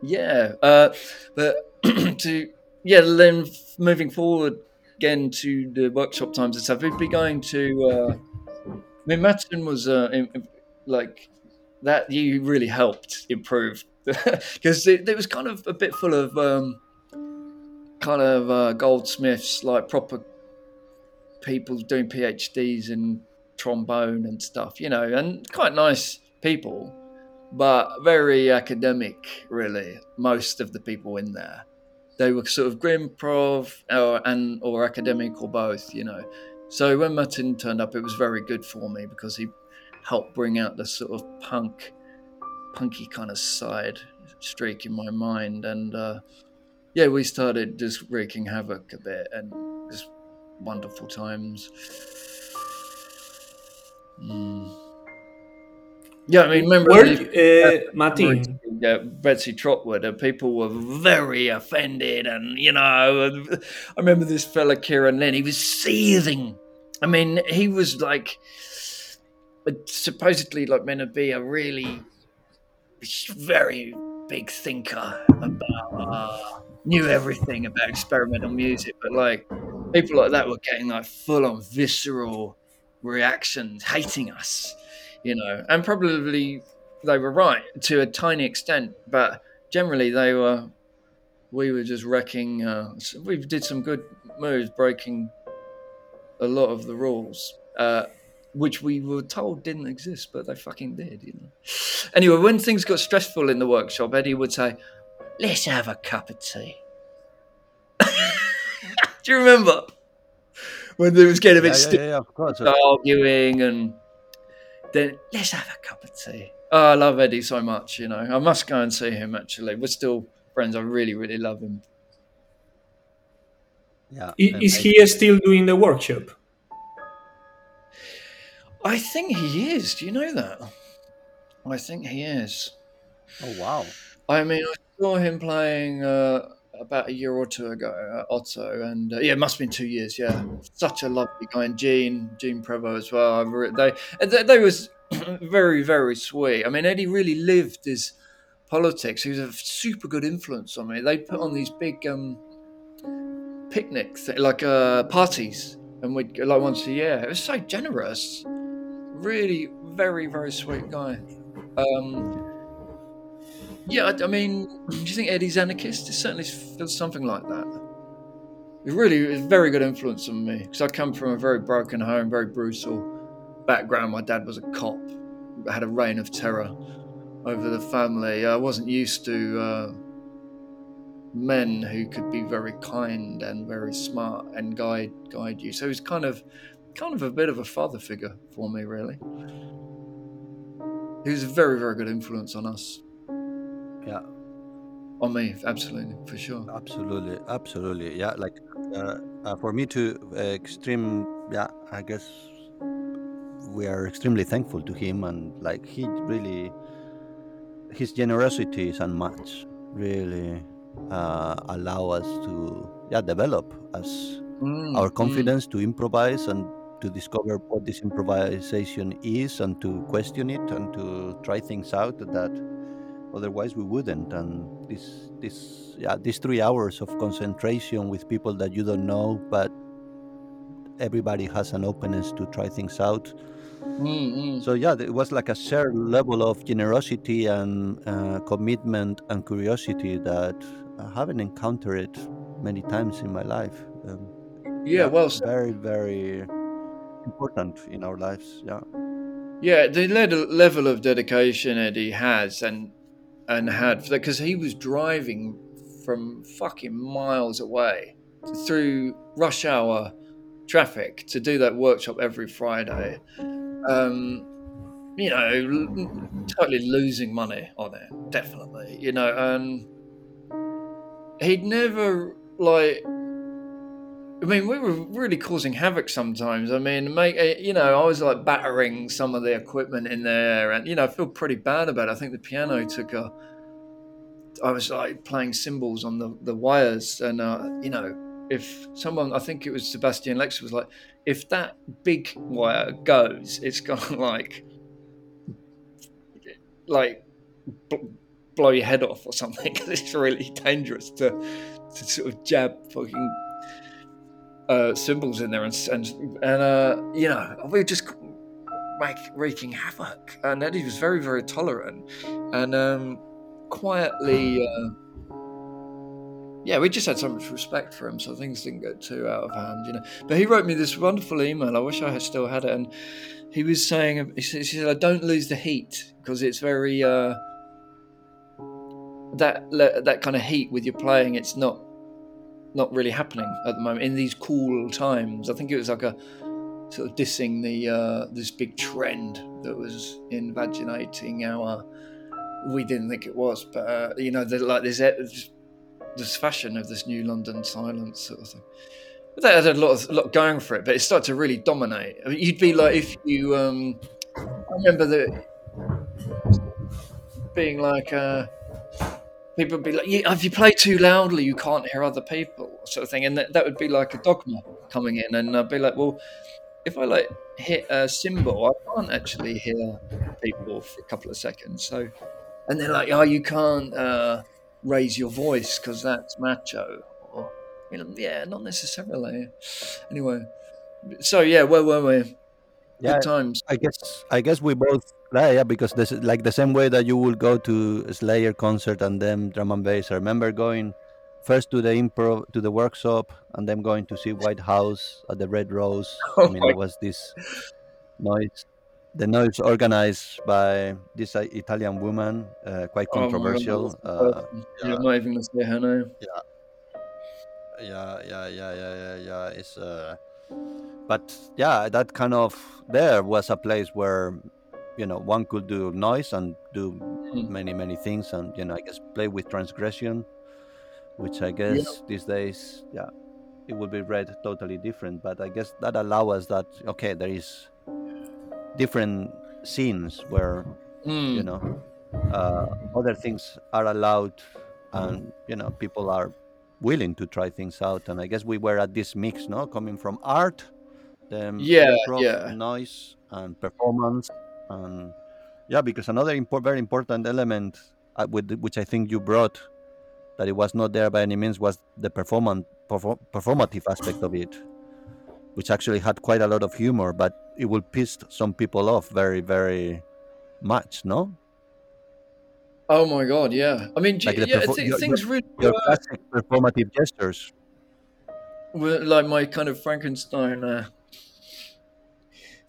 yeah, uh, but to yeah, then moving forward again to the workshop times and stuff, we'd be going to. Uh, I mean, Matson was uh, in, in- like that. You really helped improve because it, it was kind of a bit full of um, kind of uh, goldsmiths, like proper people doing PhDs in trombone and stuff, you know, and quite nice people, but very academic, really. Most of the people in there, they were sort of grimprov or and or academic or both, you know. So when Martin turned up, it was very good for me because he helped bring out the sort of punk, punky kind of side streak in my mind, and uh, yeah, we started just wreaking havoc a bit and just wonderful times. Mm. Yeah, I mean, remember the- uh, Martin, yeah, Betsey Trotwood, and people were very offended. And, you know, I remember this fella, Kieran Lynn, he was seething. I mean, he was like supposedly like meant to be a really very big thinker about, uh, knew everything about experimental music, but like people like that were getting like full on visceral reactions, hating us, you know, and probably they were right to a tiny extent, but generally they were. We were just wrecking. Uh, we did some good moves, breaking a lot of the rules, uh, which we were told didn't exist, but they fucking did. You know. Anyway, when things got stressful in the workshop, Eddie would say, "Let's have a cup of tea." Do you remember when there was getting a bit yeah, stiff? yeah, yeah, of course. arguing and then let's have a cup of tea. Oh, I love Eddie so much, you know. I must go and see him actually. We're still friends. I really, really love him. Yeah. i- and is he still doing the workshop? I think he is. Do you know that? I think he is. Oh wow. I mean, I saw him playing uh, about a year or two ago at Oto, and uh, yeah, it must have been two years. Yeah, such a lovely guy, and Gene, Gene Prevost as well. They, they, they was very, very sweet. I mean, Eddie really lived his politics. He was a super good influence on me. They put on these big um, picnics, like uh, parties, and we like once a year. It was so generous. Really, very, very sweet guy. Um, yeah, I, I mean, do you think Eddie's anarchist? It certainly feels something like that. It really is very good influence on me because I come from a very broken home, very brutal background. My dad was a cop, had a reign of terror over the family. I wasn't used to uh, men who could be very kind and very smart and guide guide you. So he's kind of kind of a bit of a father figure for me, really. He was a very very good influence on us, Yeah. on me, absolutely for sure. Absolutely, absolutely. Yeah, like uh, uh, for me to uh, extreme. Yeah, I guess we are extremely thankful to him, and like he really, his generosity is unmatched. Really, uh, allow us to yeah develop as Mm, our mm. confidence to improvise and to discover what this improvisation is and to question it and to try things out that otherwise we wouldn't and this this yeah these three hours of concentration with people that you don't know but everybody has an openness to try things out Mm, mm. so yeah it was like a shared level of generosity and uh, commitment and curiosity that i haven't encountered many times in my life. Um, Yeah, well said. very very important in our lives. Yeah. Yeah, the le- level of dedication Eddie has and and had because he was driving from fucking miles away through rush hour traffic to do that workshop every Friday. Um, you know, totally losing money on it, definitely. You know, and he'd never like I mean, we were really causing havoc sometimes. I mean, make eh, you know, I was like battering some of the equipment in there, and you know, I feel pretty bad about it. I think the piano took a. I was like playing cymbals on the the wires, and uh, you know, if someone, I think it was Sebastian Lex, was like, if that big wire goes, it's gonna like, like, bl- blow your head off or something. it's really dangerous to to sort of jab fucking uh, symbols in there and and and uh, you know we were just make, wreaking havoc. And Eddie was very very tolerant and um, quietly. Uh, yeah, we just had so much respect for him, so things didn't get too out of hand, you know. But he wrote me this wonderful email. I wish I had still had it, and he was saying, he said, he said "I don't lose the heat because it's very uh, that that kind of heat with your playing. It's not not really happening at the moment in these cool times. I think it was like a sort of dissing the uh, this big trend that was invaginating our. We didn't think it was, but uh, you know, there's like this this fashion of this new London silence sort of thing. But that had a lot of a lot going for it, but it started to really dominate. I mean, you'd be like if you. Um, I remember that being like. Uh, people would be like, yeah, if you play too loudly, you can't hear other people, sort of thing. And that, that would be like a dogma coming in. And I'd be like, well, if I like hit a cymbal, I can't actually hear people for a couple of seconds. So, and they're like, oh, you can't uh, raise your voice because that's macho. Or, you know, yeah, not necessarily. Anyway, so yeah, where were we? Yeah, Good times. I guess I guess we both yeah, yeah because this is like the same way that you will go to a Slayer concert and then drum and bass. I remember going first to the improv to the workshop and then going to see Whitehouse at the Red Rose. I Oh mean, my- it was this noise, the noise organized by this uh, Italian woman, uh, quite Oh God, controversial. that's uh, person. You're not even to say her name. yeah yeah yeah yeah yeah yeah it's uh but yeah that kind of there was a place where you know one could do noise and do Mm. many many things and you know i guess play with transgression which i guess these days yeah it would be read totally different but i guess that allow us that okay there is different scenes where Mm. you know uh, other things are allowed and you know people are willing to try things out and i guess we were at this mix no coming from art then Yeah, improv, yeah. noise and performance and yeah because another very important element uh, with which i think you brought that it was not there by any means was the performance perfor- performative aspect of it which actually had quite a lot of humor but it will piss some people off very very much no Oh my god, yeah. I mean, Like yeah, the perfo- thi- your- things really your classic performative gestures. like my kind of Frankenstein uh,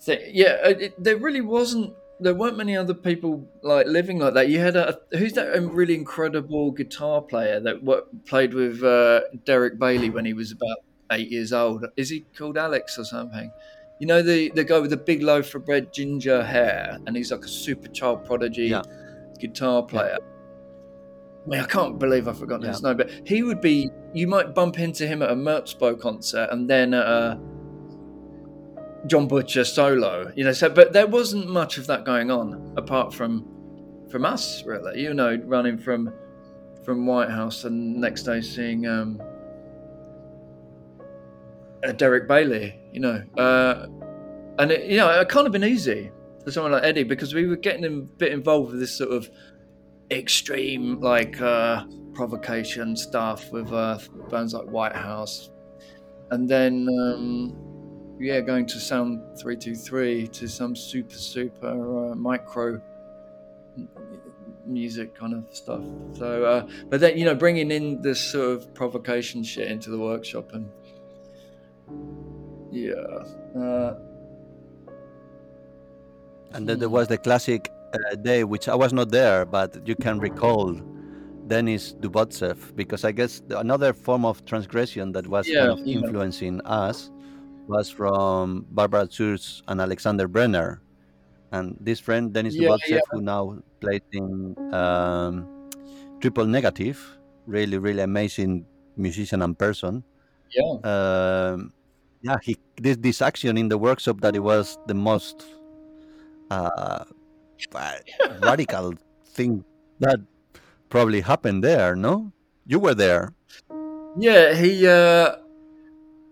Yeah, uh, it, there really wasn't. There weren't many other people like living like that. You had a who's that um, really incredible guitar player that what played with uh, Derek Bailey when he was about eight years old. Is he called Alex or something? You know the the guy with the big loaf of bread, ginger hair, and he's like a super child prodigy Yeah. guitar player. I mean, I can't believe I've forgotten his name, but he would be. You might bump into him at a Merzbow concert, and then at a John Butcher solo. You know, so but there wasn't much of that going on apart from from us, really. You know, running from from Whitehouse and next day seeing um, uh, Derek Bailey. You know, uh, and it, you know, it kind of been easy for someone like Eddie because we were getting a bit involved with this sort of extreme like uh, provocation stuff with uh, bands like Whitehouse, and then um, yeah, going to Sound Three Two Three to some super super uh, micro music kind of stuff. So, uh, but then you know, bringing in this sort of provocation shit into the workshop and yeah, uh, And then there was the classic uh, day, which I was not there, but you can recall Denis Dubotsev, because I guess another form of transgression that was Yeah, kind of yeah. influencing us was from Barbara Schurz and Alexander Brenner. And this friend, Dennis Yeah, yeah. who now plays in um, Triple Negative, really, really amazing musician and person. yeah, Um, yeah, he did this action in the workshop that it was the most uh, radical thing that probably happened there. No, you were there. yeah. He uh,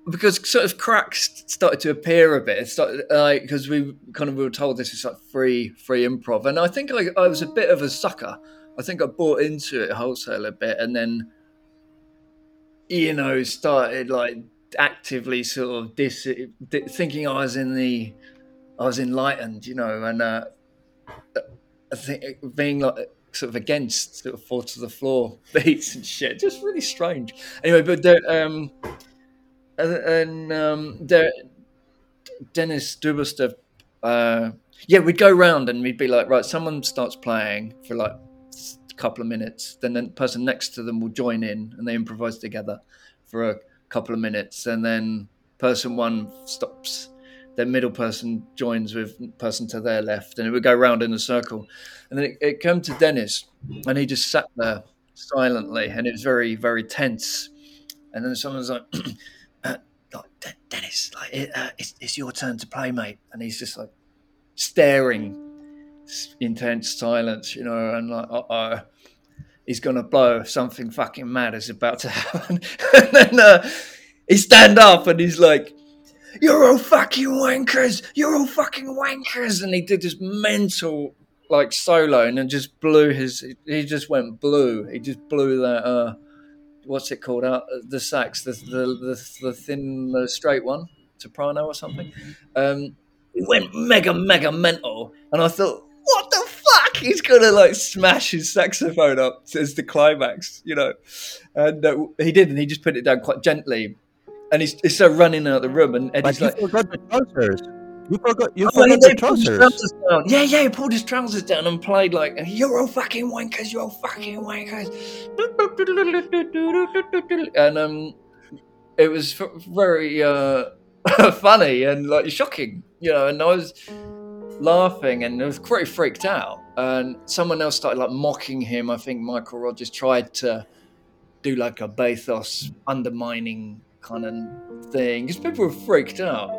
because sort of cracks started to appear a bit. Like because we kind of were told this is like free free improv, and I think I, I was a bit of a sucker. I think I bought into it wholesale a bit, and then you know started like actively sort of dis- thinking I was in the I was enlightened, you know, and uh, I think being like sort of against sort of fall to the floor beats and shit, just really strange. Anyway, but um, and, um, there, Dennis Duberstev, uh, yeah, we'd go round and we'd be like, right, someone starts playing for like a couple of minutes, then the person next to them will join in and they improvise together for a couple of minutes, and then person one stops. Then middle person joins with person to their left, and it would go round in a circle. And then it, it came to Dennis, and he just sat there silently, and it was very, very tense. And then someone's like, uh, like "De- Dennis, like it, uh, it's, it's your turn to play, mate. And he's just like staring, intense silence, you know, and like, uh oh, he's gonna blow. Something fucking mad is about to happen. and then uh, he stand up and he's like, "You're all fucking wankers! You're all fucking wankers!" And he did this mental like solo and then just blew his. He just went blue. He just blew that. uh What's it called? Out the sax, the the the, the thin, the straight one, soprano or something. Um, it went mega mega mental, and I thought, what the fuck? He's gonna like smash his saxophone up as the climax, you know. And uh, he did, and he just put it down quite gently. And he's, he's so running out of the room, and But Eddie's you like, forgot the trousers. You forgot. You Oh, forgot did the his trousers. trousers down. Yeah, yeah, he pulled his trousers down and played like, "You're all fucking wankers, you're all fucking wankers," and um, it was very uh, funny and like shocking, you know. And I was laughing and I was pretty freaked out. And someone else started like mocking him. I think Michael Rogers tried to do like a bathos undermining kind of thing because people were freaked out.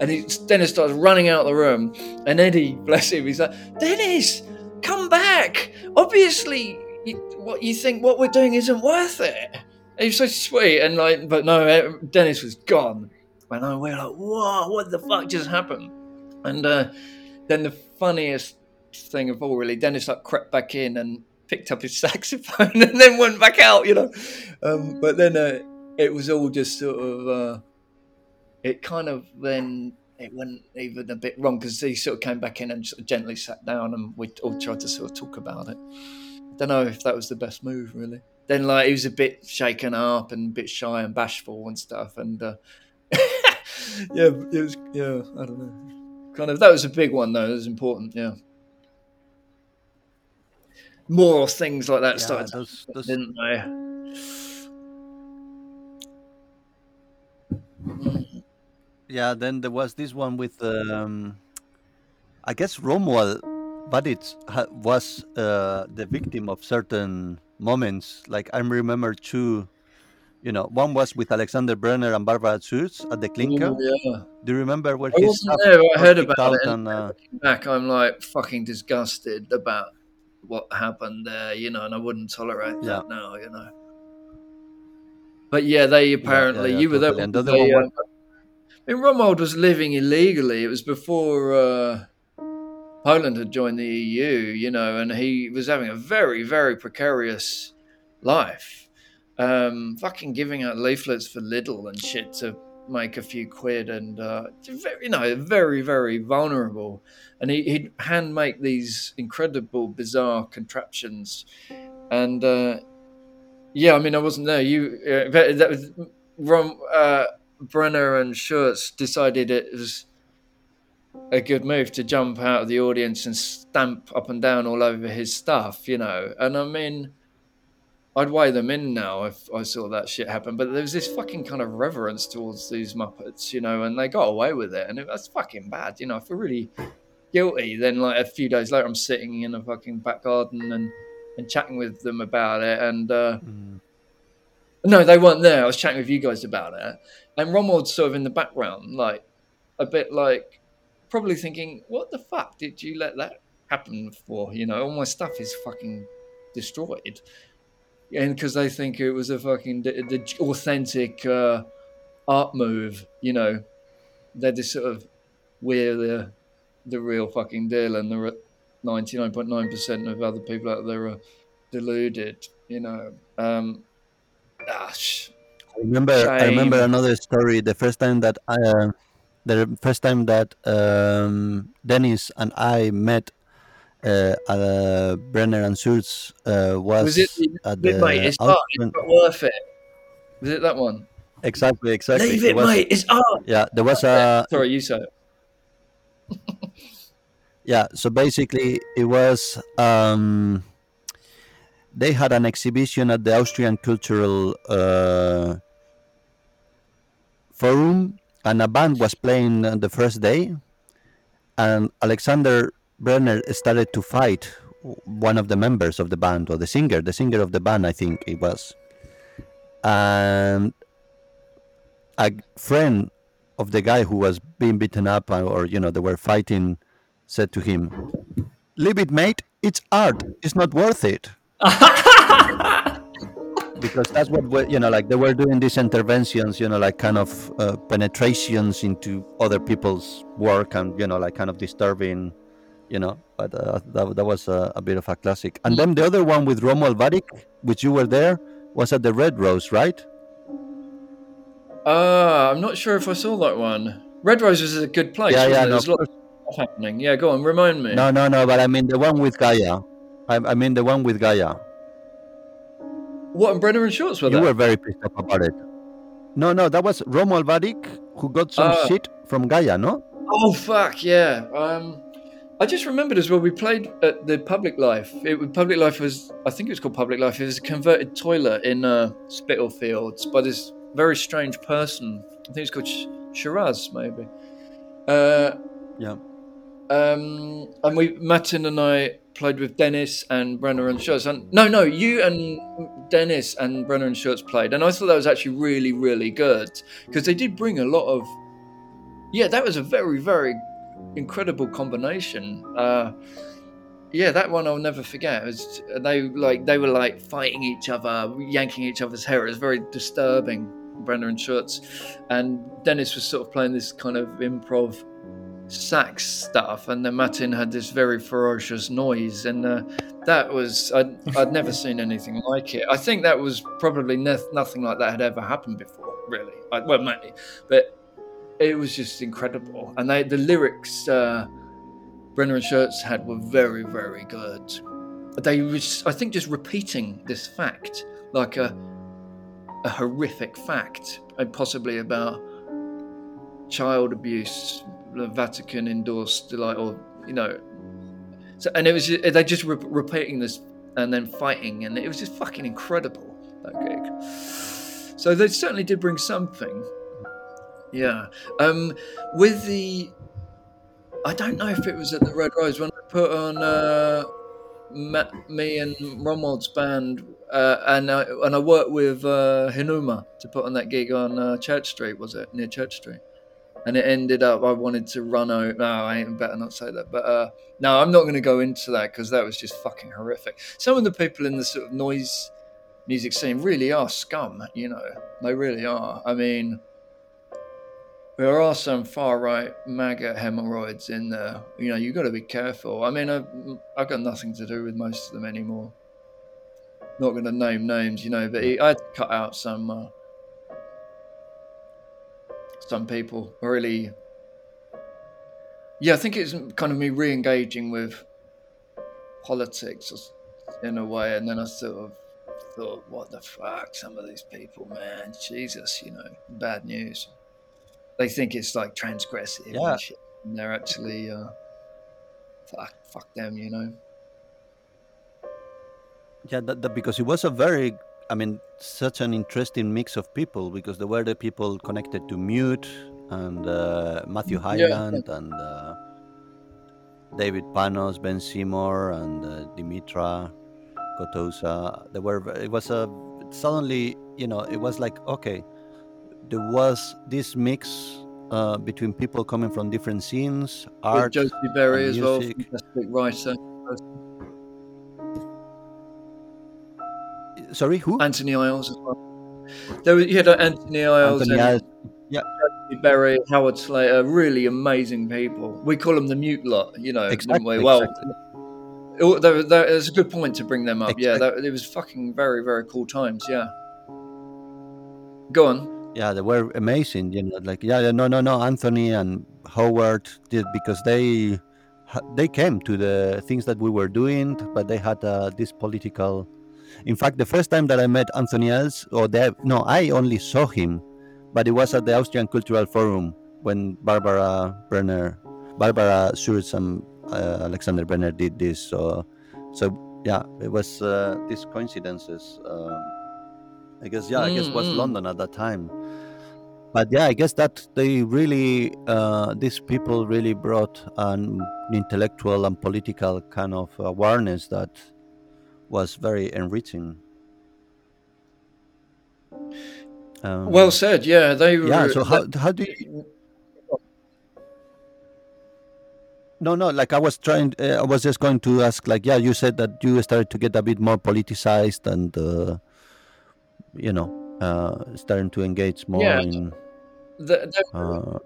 And he, Dennis starts running out of the room, and Eddie, bless him, he's like, "Dennis, come back! Obviously, you, what you think what we're doing isn't worth it." He's so sweet, and like, but no, eh, Dennis was gone. And we're like, "Whoa, what the fuck just happened?" And uh, then the funniest thing of all, really, Dennis like crept back in and picked up his saxophone and then went back out, you know. Um, but then uh, it was all just sort of, uh, it kind of then it went even a bit wrong because he sort of came back in and sort of gently sat down and we all tried to sort of talk about it. I don't know if that was the best move, really. Then like he was a bit shaken up and a bit shy and bashful and stuff, and uh, yeah, it was yeah, I don't know kind of that was a big one though. It was important, yeah. More things like that Yeah, started, those- those- didn't they? Yeah, then there was this one with, um, I guess Romuald Baditz ha- was uh, the victim of certain moments. Like I remember two, you know, one was with Alexander Brenner and Barbara Schurz at the Klinker. Oh, yeah. Do you remember where I his wasn't there, I heard about out it. and, uh, Looking back, I'm like fucking disgusted about what happened there, you know, and I wouldn't tolerate Yeah. that now, you know. But yeah, they apparently yeah, you were there. totally. And the they, uh, I mean, Romuald was living illegally. It was before uh, Poland had joined the EU, you know, and he was having a very, very precarious life. Um, fucking giving out leaflets for Lidl and shit to make a few quid and uh, very, you know very very vulnerable and he, he'd hand make these incredible bizarre contraptions and uh, yeah i mean i wasn't there you uh, that was Ron, uh, brenner and schurz decided it was a good move to jump out of the audience and stamp up and down all over his stuff you know and i mean I'd weigh them in now if I saw that shit happen. But there was this fucking kind of reverence towards these Muppets, you know, and they got away with it, and it, that's fucking bad, you know. I feel really guilty. Then, like a few days later, I'm sitting in a fucking back garden and and chatting with them about it, and uh, no, they weren't there. I was chatting with you guys about it, and Romuald's sort of in the background, like a bit like probably thinking, "What the fuck did you let that happen for?" You know, all my stuff is fucking destroyed and because they think it was a fucking the, the authentic uh, art move, you know, they're just sort of we're the the real fucking deal, and the ninety nine point nine percent of other people out there are deluded, you know. Um, ah, sh- I remember. I remember another story. The first time that I, uh, the first time that um, Dennis and I met uh, at uh, Brenner and Schurz uh, was, was it the, at Leave it, the mate? It's art. It's not worth it. Was it that one? exactly, exactly. Leave it, was, mate. It's art. Yeah, there was a Sorry, you said it. Yeah. So basically, it was um, they had an exhibition at the Austrian Cultural uh, Forum, and a band was playing on the first day, and Alexander Brenner started to fight one of the members of the band or the singer, the singer of the band, I think it was, and a friend of the guy who was being beaten up or, or you know they were fighting said to him, "Leave it, mate. It's art. It's not worth it." because that's what we- you know, like they were doing these interventions, you know, like kind of uh, penetrations into other people's work, and you know, like kind of disturbing, you know. But uh, that, that was a, a bit of a classic. And then the other one with Romuald Vadik, which you were there, was at the Red Rose, right? Uh, I'm not sure if I saw that one. Red Rose was a good place. Yeah, wasn't yeah, it? no, There's a lot of stuff happening. Yeah, go on, remind me. No, no, no. But I mean the one with Gaia. I, I mean the one with Gaia. What, and Brenner and Schwartz were You there? were very pissed off about it. No, no, that was Romuald Vadik who got some Ah. shit from Gaia, no? Oh fuck yeah! Um, I just remembered as well. We played at the Public Life. It was Public Life was I think it was called Public Life. It was a converted toilet in uh, Spitalfields by this very strange person. I think it's called Shiraz maybe. Uh, Yeah. Um, and we Martin and I played with Dennis and Brenner and Schurz. And no, no, you and Dennis and Brenner and Schurz played, and I thought that was actually really, really good because they did bring a lot of. Yeah, that was a very, very incredible combination. Uh, yeah, that one I'll never forget. It was, they like they were like fighting each other, yanking each other's hair. It was very disturbing. Brenner and Schultz, and Dennis was sort of playing this kind of improv sax stuff, and then Martin had this very ferocious noise, and uh, that was I'd, I'd never seen anything like it. I think that was probably ne- nothing like that had ever happened before, really. I, well, maybe, but it was just incredible, and they the lyrics uh, Brenner and Schurz had were very, very good. They was I think just repeating this fact like a a horrific fact, and possibly about child abuse the Vatican endorsed, like, or you know, so and it was they just re- repeating this and then fighting, and it was just fucking incredible that gig. So they certainly did bring something. Yeah, um, with the, I don't know if it was at the Red Rose when I put on uh, me and Romuald's band, uh, and I, and I worked with uh, Hinuma to put on that gig on uh, Church Street. Was it near Church Street? And it ended up I wanted to run out. No, I better not say that. But uh, no, I'm not going to go into that because that was just fucking horrific. Some of the people in the sort of noise music scene really are scum. You know, they really are. I mean, there are some far right MAGA hemorrhoids in there. You know, you've got to be careful. I mean, I've, I've got nothing to do with most of them anymore. Not going to name names, you know, but I had to cut out some. Uh, some people are really. Yeah, I think it's kind of me re-engaging with politics in a way, and then I sort of thought, "What the fuck? Some of these people, man, Jesus, you know, bad news." They think it's like transgressive, Yeah. and, shit, and they're actually, uh, fuck, fuck them, you know. Yeah, that, that because it was a very, I mean, such an interesting mix of people because there were the people connected to Mute and uh, Matthew Hyland and uh, David Panos, Ben Seymour, and uh, Dimitra Kotouza. There were it was a suddenly you know it was like okay, there was this mix uh, between people coming from different scenes, art, Josie Berry as well, fantastic writer. Sorry, who? Anthony Iles as well. There was, you had uh, Anthony Iles Anthony and Iles. Josie Berry, Howard Slater, really amazing people. We call them the mute lot, you know, didn't we? Exactly, Well, exactly. it, there, there, it's a good point to bring them up. Yeah, that, it was fucking very, very cool times. Yeah. Go on. yeah they were amazing you know like yeah yeah, no no no anthony and howard did because they they came to the things that we were doing but they had uh, this political in fact the first time that i met anthony iles or they, no i only saw him but it was at the austrian cultural forum when barbara brenner barbara Schurz and uh, alexander brenner did this so so yeah it was uh, these coincidences um, I guess yeah, I guess it was Mm, mm. London at that time. But yeah, I guess that they really uh, these people really brought an intellectual and political kind of awareness that was very enriching. Um, Well said. Yeah, they were. yeah. So how how do you? No, no. Like I was trying, uh, I was just going to ask. Like, yeah, you said that you started to get a bit more politicized and, uh, you know, uh, starting to engage more Yeah. in. Uh,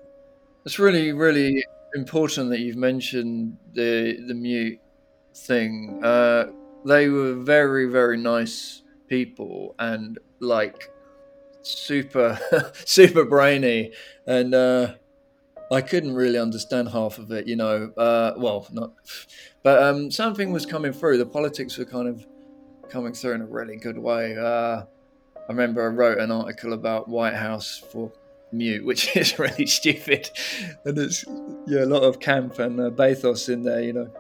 It's really, really important that you've mentioned the the mute thing. They were very, very nice people and like super, super brainy, and uh, I couldn't really understand half of it. You know, uh, well, not, but um, something was coming through. The politics were kind of coming through in a really good way. Uh, I remember I wrote an article about Whitehouse for mute, which is really stupid, and it's yeah a lot of camp and uh, bathos in there, you know.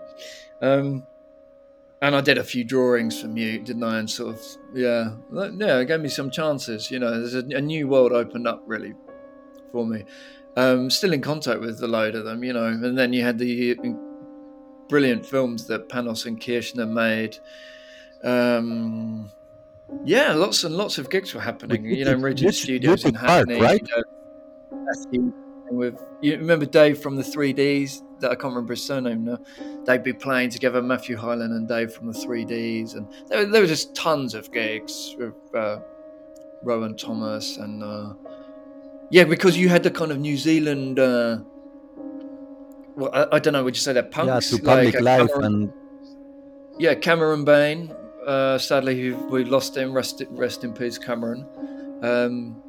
Um, and I did a few drawings for mute, didn't I? And sort of yeah, yeah, it gave me some chances. You know, there's a, a new world opened up really for me. Um, still in contact with a load of them, you know, and then you had the brilliant films that Panos and Kirschner made. Um, yeah, lots and lots of gigs were happening. But you You know, took- Regent Studios you in took part, Hackney. right? You know, Matthew with you remember Dave from the Three Ds? That I can't remember his surname now. They'd be playing together, Matthew Hyland and Dave from the Three Ds, and there, were- there were just tons of gigs with uh, Rowan Thomas and uh, yeah, because you had the kind of New Zealand. Uh, well, I, I don't know. Would you say that yeah, punks to public uh, life Cameron- and yeah, Cameron Bain. Uh, sadly, we lost him. Rest, rest in peace, Cameron. Um,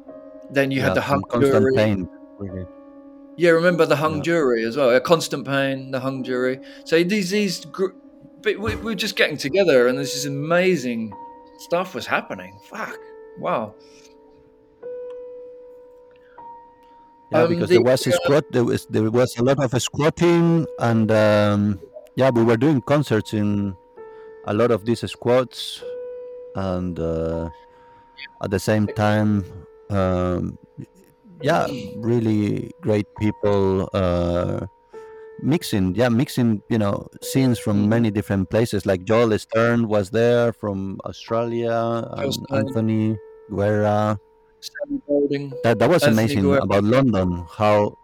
then you yeah, had the from hung constant jury. Yeah, remember the hung Yeah. jury as well. A constant pain, the hung jury. So these these, gr- but we, we were just getting together, and this is amazing stuff was happening. Fuck, wow. Yeah, Um, because the- there was a squat. There was there was a lot of squatting, and um, yeah, we were doing concerts in a lot of these squats, and uh, at the same time, um, yeah, mm. really great people uh, mixing. Yeah, mixing. You know, scenes from mm. many different places. Like Joel Stern was there from Australia, and um, Anthony Guerra that that was Anthony amazing Guerra. about London. How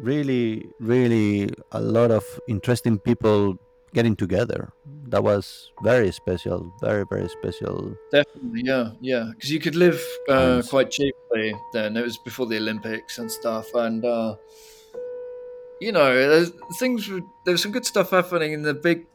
really, really a lot of interesting people getting together. That was very special. Very, very special. Definitely, yeah, yeah. Because you could live uh, quite cheaply then. It was before the Olympics and stuff, and uh, you know, things. Were, there was some good stuff happening in the big,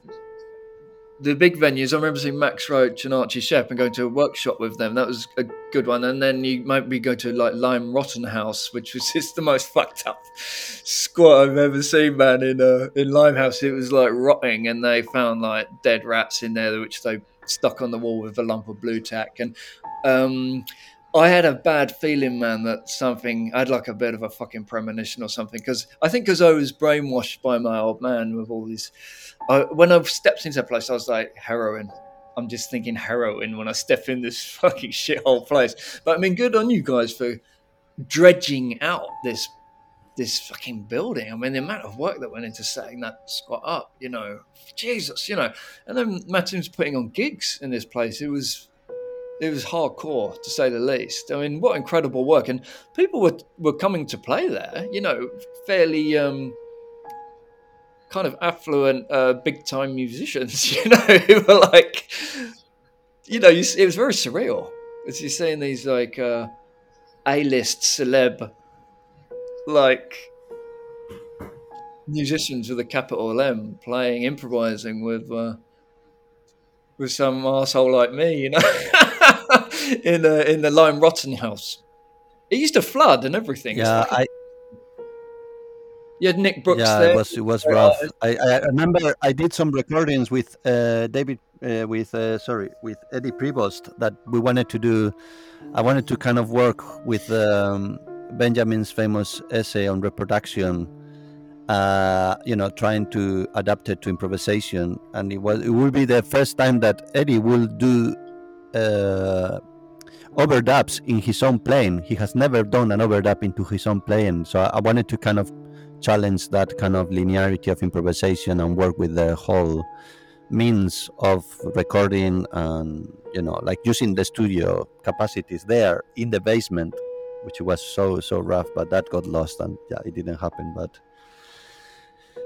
the big venues. I remember seeing Max Roach and Archie Shepp and going to a workshop with them. That was a good one. And then you might be go to like Lime Rotten House, which was just the most fucked up squat I've ever seen, man. In uh, in Limehouse, it was like rotting, and they found like dead rats in there, which they stuck on the wall with a lump of blue tack. And um, I had a bad feeling, man, that something I had like a bit of a fucking premonition or something. Because I think because I was brainwashed by my old man with all these. I, when I stepped into that place, I was like heroin. I'm just thinking heroin when I step in this fucking shithole place. But I mean, good on you guys for dredging out this this fucking building. I mean, the amount of work that went into setting that squat up, you know, Jesus, you know. And then Martin's putting on gigs in this place. It was it was hardcore to say the least. I mean, what incredible work! And people were were coming to play there. You know, fairly um, kind of affluent, uh, big time musicians. You know, who were like, you know, you, it was very surreal as you're seeing these like uh, A list celeb like musicians with a capital M playing, improvising with uh, with some asshole like me, you know, in uh, in the Lime Rotten house. It used to flood and everything. Yeah, I you had Nick Brooks yeah, there. it was it was Uh, rough. I, I remember I did some recordings with uh, David, uh, with uh, sorry, with Eddie Prevost that we wanted to do. I wanted to kind of work with um, Benjamin's famous essay on reproduction. Uh, you know, trying to adapt it to improvisation, and it was it will be the first time that Eddie will do uh, overdubs in his own playing. He has never done an overdub into his own playing, so I, wanted to kind of challenge that kind of linearity of improvisation and work with the whole means of recording and you know like using the studio capacities there in the basement which was so so rough but that got lost and yeah it didn't happen but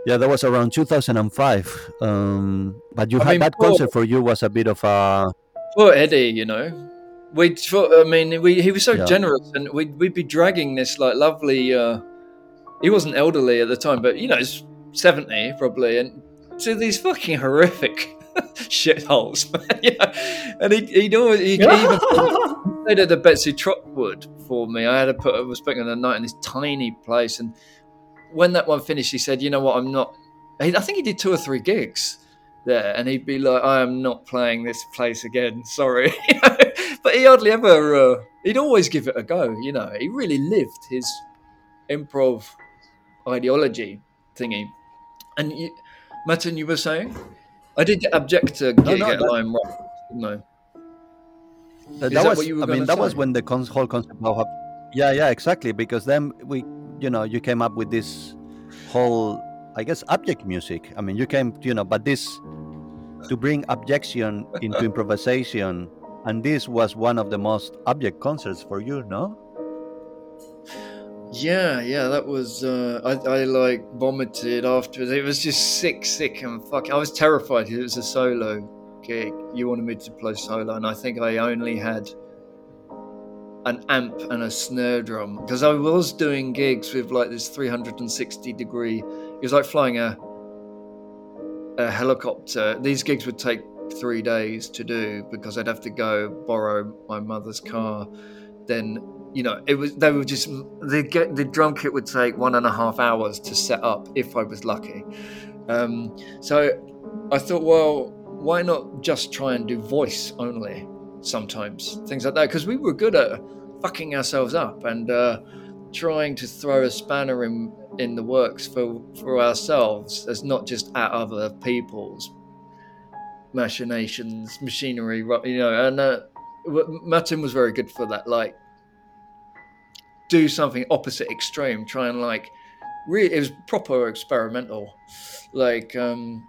yeah that was around 2005 um but you I had mean, that Paul- concert for you was a bit of a Poor Eddie, you know. We, I mean, we, he was so Yeah. generous, and we'd, we'd be dragging this like lovely. Uh, he wasn't elderly at the time, but you know, he's seventy probably, and to these fucking horrific shitholes, man. You know? And he, he'd always he, he even at the Betsey Trotwood for me. I had to put I was spending the night in this tiny place, and when that one finished, he said, "You know what? I'm not." I think he did two or three gigs there, and he'd be like, "I am not playing this place again. Sorry,"? But he hardly ever. Uh, he'd always give it a go. You know, he really lived his improv ideology thingy. And you, Martin, you were saying, I did get abject to gig no, at that- Lime Rock, didn't I? That, that was, what you were I mean, that was when the con- whole concept of yeah, yeah, exactly. Because then we, you know, you came up with this whole, I guess, object music. I mean, you came, you know, but this to bring objection into improvisation, and this was one of the most object concerts for you, no? Yeah, yeah, that was. Uh, I, I like vomited afterwards. It was just sick, sick, and fucking. I was terrified. It was a solo gig. You wanted me to play solo, and I think I only had an amp and a snare drum because I was doing gigs with like this 360 degree. It was like flying a a helicopter. These gigs would take three days to do because I'd have to go borrow my mother's car, then you know, it was they were just the get the drum kit would take one and a half hours to set up if I was lucky. Um, so I thought, well, why not just try and do voice only sometimes, things like that, because we were good at fucking ourselves up and uh, trying to throw a spanner in in the works for for ourselves as not just at other people's machinations, machinery, you know, and. Uh, Martin was very good for that. Like, do something opposite extreme try and like really it was proper experimental like um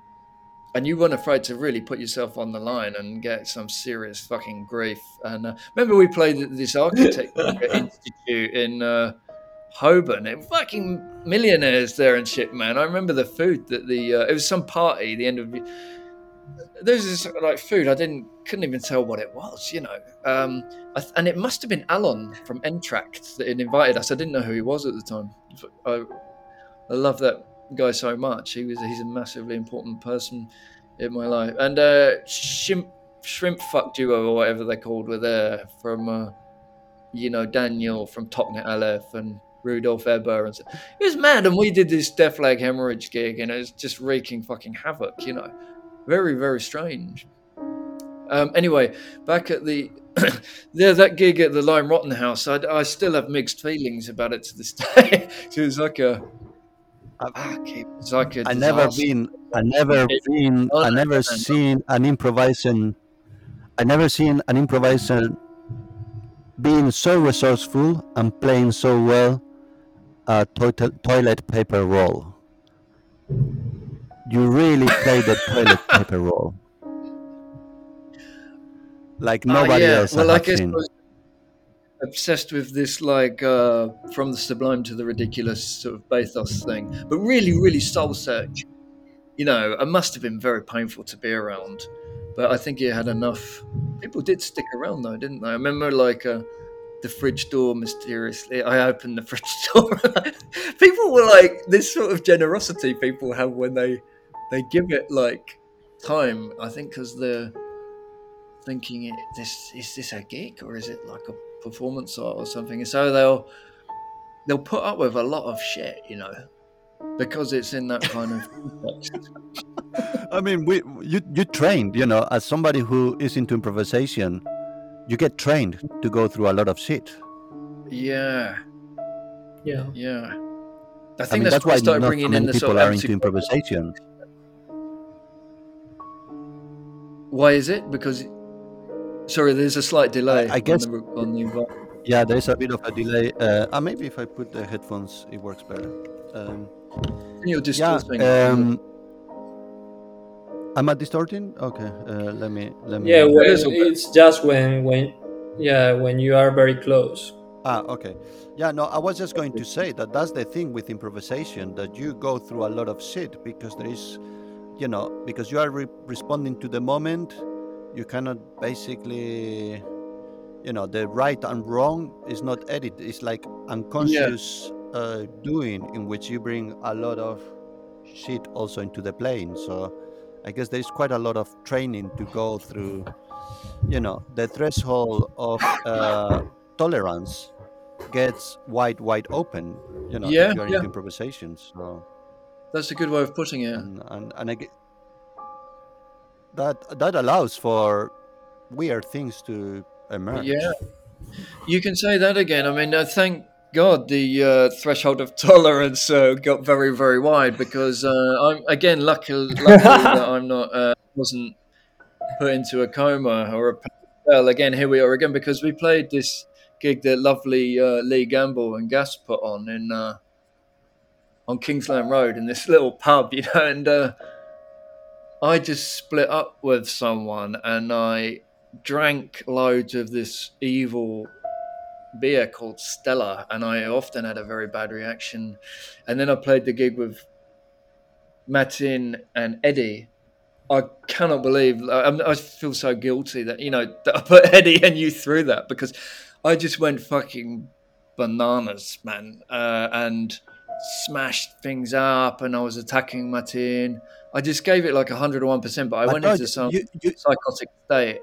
and you weren't afraid to really put yourself on the line and get some serious fucking grief and uh, remember we played at this architecture institute in uh Holborn, it fucking millionaires there and shit, man. I remember the food that the uh, it was some party. The end of there was this like food I didn't couldn't even tell what it was, you know. Um, th- and it must have been Alan from Entr'acte that had invited us. I didn't know who he was at the time. I, I love that guy so much. He was he's a massively important person in my life. And uh, shrimp, shrimp fuck duo or whatever they're called were there from, uh, you know, Daniel from Topnet Aleph and Rudolf Eber and so. It was mad, and we did this Death Leg Hemorrhage gig, and it was just wreaking fucking havoc. You know, very very strange. Um, anyway, back at the there that gig at the Lime Rotten House, I, I still have mixed feelings about it to this day. it was like a it was like a I never been, I never been, I never seen an improvisation. I never seen an improviser being so resourceful and playing so well a toilet toilet paper roll. You really play the toilet paper role. Like Ah, nobody yeah. else Well, I I have guess I seen. was obsessed with this, like uh, from the sublime to the ridiculous sort of bathos thing, but really, really soul search. You know, it must have been very painful to be around, but I think it had enough. People did stick around though, didn't they? I remember like uh, the fridge door mysteriously. I opened the fridge door. people were like this sort of generosity people have when they they give it like time. I think because they're thinking it, this is this a gig or is it like a performance art or something and so they'll they'll put up with a lot of shit you know because it's in that kind of context. I mean, we you you trained, you know, as somebody who is into improvisation, you get trained to go through a lot of shit. yeah Yeah. yeah i I think mean, that's, that's why i started not so bringing in the people sort of are into empty- improvisation. Why is it because sorry there's a slight delay I- I guess- on the, on the Yeah, there's a bit of a delay. Uh, uh, maybe if I put the headphones, it works better. Um, you're yeah. distorting Um, am I distorting? Okay. Uh, let me. Let me. Yeah, when, is a bit- it's just when when yeah when you are very close. Ah, okay. Yeah, no, I was just going to say that that's the thing with improvisation that you go through a lot of shit because there is, you know, because you are re- responding to the moment. You cannot basically, you know, the right and wrong is not edit. It's like unconscious uh, doing in which you bring a lot of shit also into the plane. So I guess there is quite a lot of training to go through. You know, the threshold of uh, tolerance gets wide, wide open. You know, Yeah, if you're yeah. into improvisation. So that's a good way of putting it and and and get, that that allows for weird things to emerge. Yeah, you can say that again. I mean, uh, thank God the uh, threshold of tolerance uh, got very, very wide because uh, I'm again lucky, lucky that I'm not uh, wasn't put into a coma or a well. Again, here we are again because we played this gig that lovely uh, Lee Gamble and Gas put on in uh, on Kingsland Road in this little pub, you know, and uh, I just split up with someone and I drank loads of this evil beer called Stella, and I often had a very bad reaction. And then I played the gig with Martin and Eddie. I cannot believe I, I feel so guilty that you know that I put Eddie and you through that because I just went fucking bananas, man, uh, and smashed things up, and I was attacking Martin. I just gave it like hundred and one percent, but I But went no, into some you, you, psychotic state.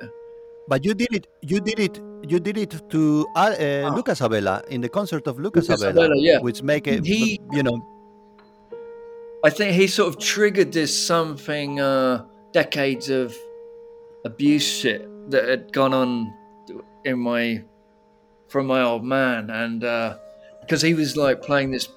but you did it. You did it. You did it to uh, uh, Ah. Lucas Abela in the concert of Lucas, Lucas Abela, Abela, yeah. which make it. He- you know, I think he sort of triggered this something uh, decades of abuse shit that had gone on in my from my old man, and because he was like playing this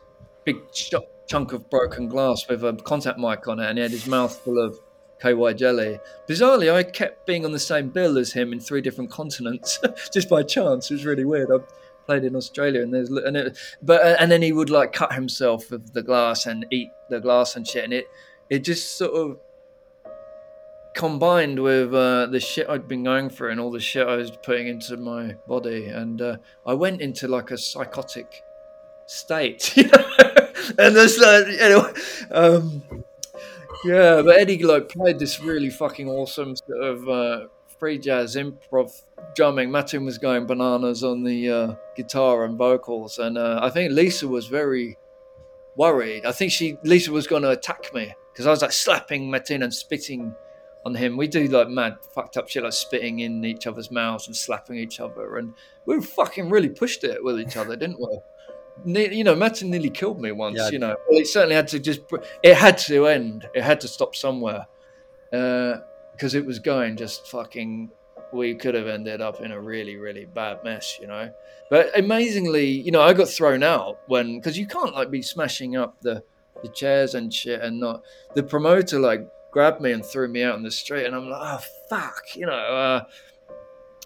big ch- chunk of broken glass with a contact mic on it, and he had his mouth full of KY jelly. Bizarrely, I kept being on the same bill as him in three different continents just by chance. It was really weird. I played in Australia, and there's and it, but uh, and then he would like cut himself with the glass and eat the glass and shit, and it it just sort of combined with uh, the shit I'd been going through and all the shit I was putting into my body, and uh, I went into like a psychotic state. and that's like anyway. Um, yeah, but Eddie like played this really fucking awesome sort of uh, free jazz improv drumming. Martin was going bananas on the uh, guitar and vocals, and uh, I think Lisa was very worried. I think she Lisa was going to attack me because I was like slapping Martin and spitting on him. We do like mad fucked up shit like spitting in each other's mouths and slapping each other, and we fucking really pushed it with each other, didn't we? You know, Martin nearly killed me once. Yeah. You know, well, it certainly had to just. It had to end. It had to stop somewhere because it was going just fucking. We could have ended up in a really, really bad mess, you know. But amazingly, you know, I got thrown out when because you can't like be smashing up the the chairs and shit and not. The promoter like grabbed me and threw me out in the street, and I'm like, oh fuck, you know. Uh,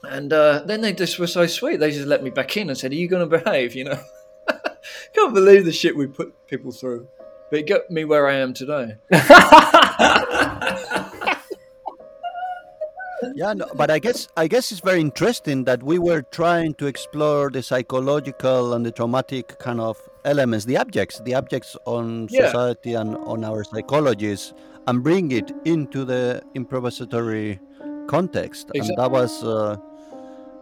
and uh, then they just were so sweet. They just let me back in and said, "Are you going to behave?" You know. Can't believe the shit we put people through. But it got me where I am today. Yeah, no, but I guess I guess it's very interesting that we were trying to explore the psychological and the traumatic kind of elements, the objects, the objects on Yeah. society and on our psychologies, and bring it into the improvisatory context. And that was, uh,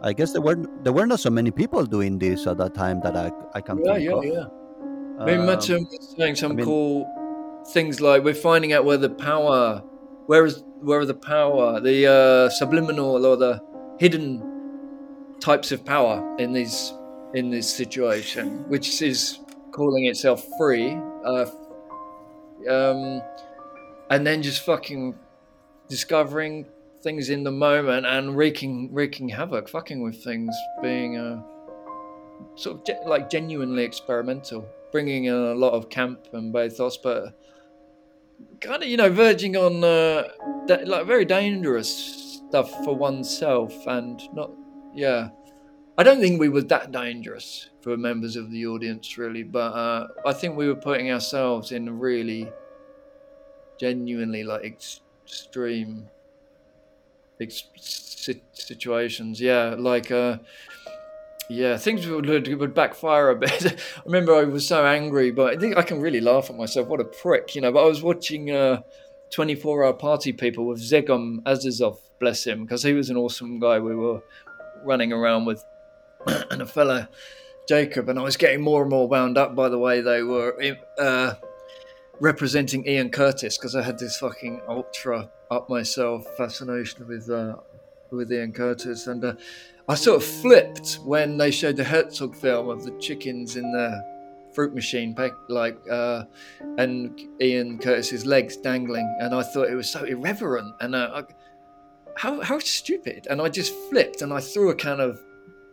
I guess, there were there were not so many people doing this at that time that I I can Yeah, think yeah, of. yeah. I mean, Um, Matum was saying some I mean- cool things like we're finding out where the power, where is where are the power, the uh, subliminal or the hidden types of power in these in this situation, which is calling itself free, uh, um, and then just fucking discovering things in the moment and wreaking wreaking havoc, fucking with things, being uh, sort of ge- like genuinely experimental, bringing in a lot of camp and bathos, but kind of you know verging on uh, da- like very dangerous stuff for oneself and not yeah. I don't think we were that dangerous for members of the audience really, but uh, I think we were putting ourselves in really genuinely like ex- extreme situations. Yeah, like uh, yeah, things would, would backfire a bit. I remember I was so angry, but I think I can really laugh at myself. What a prick, you know. But I was watching uh, 24 Hour Party People with Zegom Azizov, bless him, because he was an awesome guy we were running around with, and a fella, Jacob, and I was getting more and more wound up by the way they were uh, representing Ian Curtis, because I had this fucking ultra up myself fascination with uh, with Ian Curtis, and uh, I sort of flipped when they showed the Herzog film of the chickens in the fruit machine, like, uh, and Ian Curtis's legs dangling, and I thought it was so irreverent and uh, I, how how stupid. And I just flipped and I threw a can of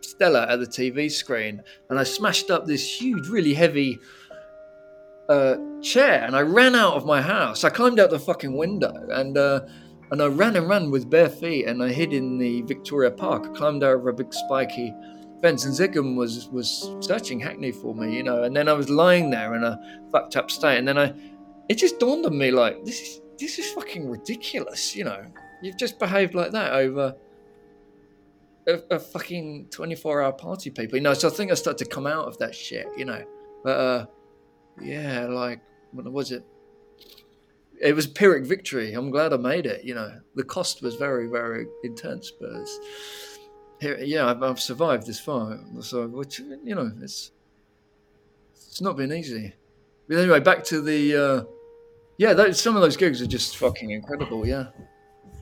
Stella at the TV screen, and I smashed up this huge, really heavy uh, chair, and I ran out of my house. I climbed out the fucking window, and. Uh, and I ran and ran with bare feet, and I hid in the Victoria Park. I climbed over a big spiky fence, and Zigum was was searching Hackney for me, you know. And then I was lying there in a fucked up state, and then I, it just dawned on me like this is this is fucking ridiculous, you know. You've just behaved like that over a, a fucking twenty four hour party, people, you know. So I think I started to come out of that shit, you know. But uh, yeah, like what was it? it was Pyrrhic victory. I'm glad I made it. You know, the cost was very, very intense, but yeah, I've, I've survived this far. So, which you know, it's it's not been easy. But anyway, back to the uh, yeah. Those, some of those gigs are just fucking incredible. Yeah,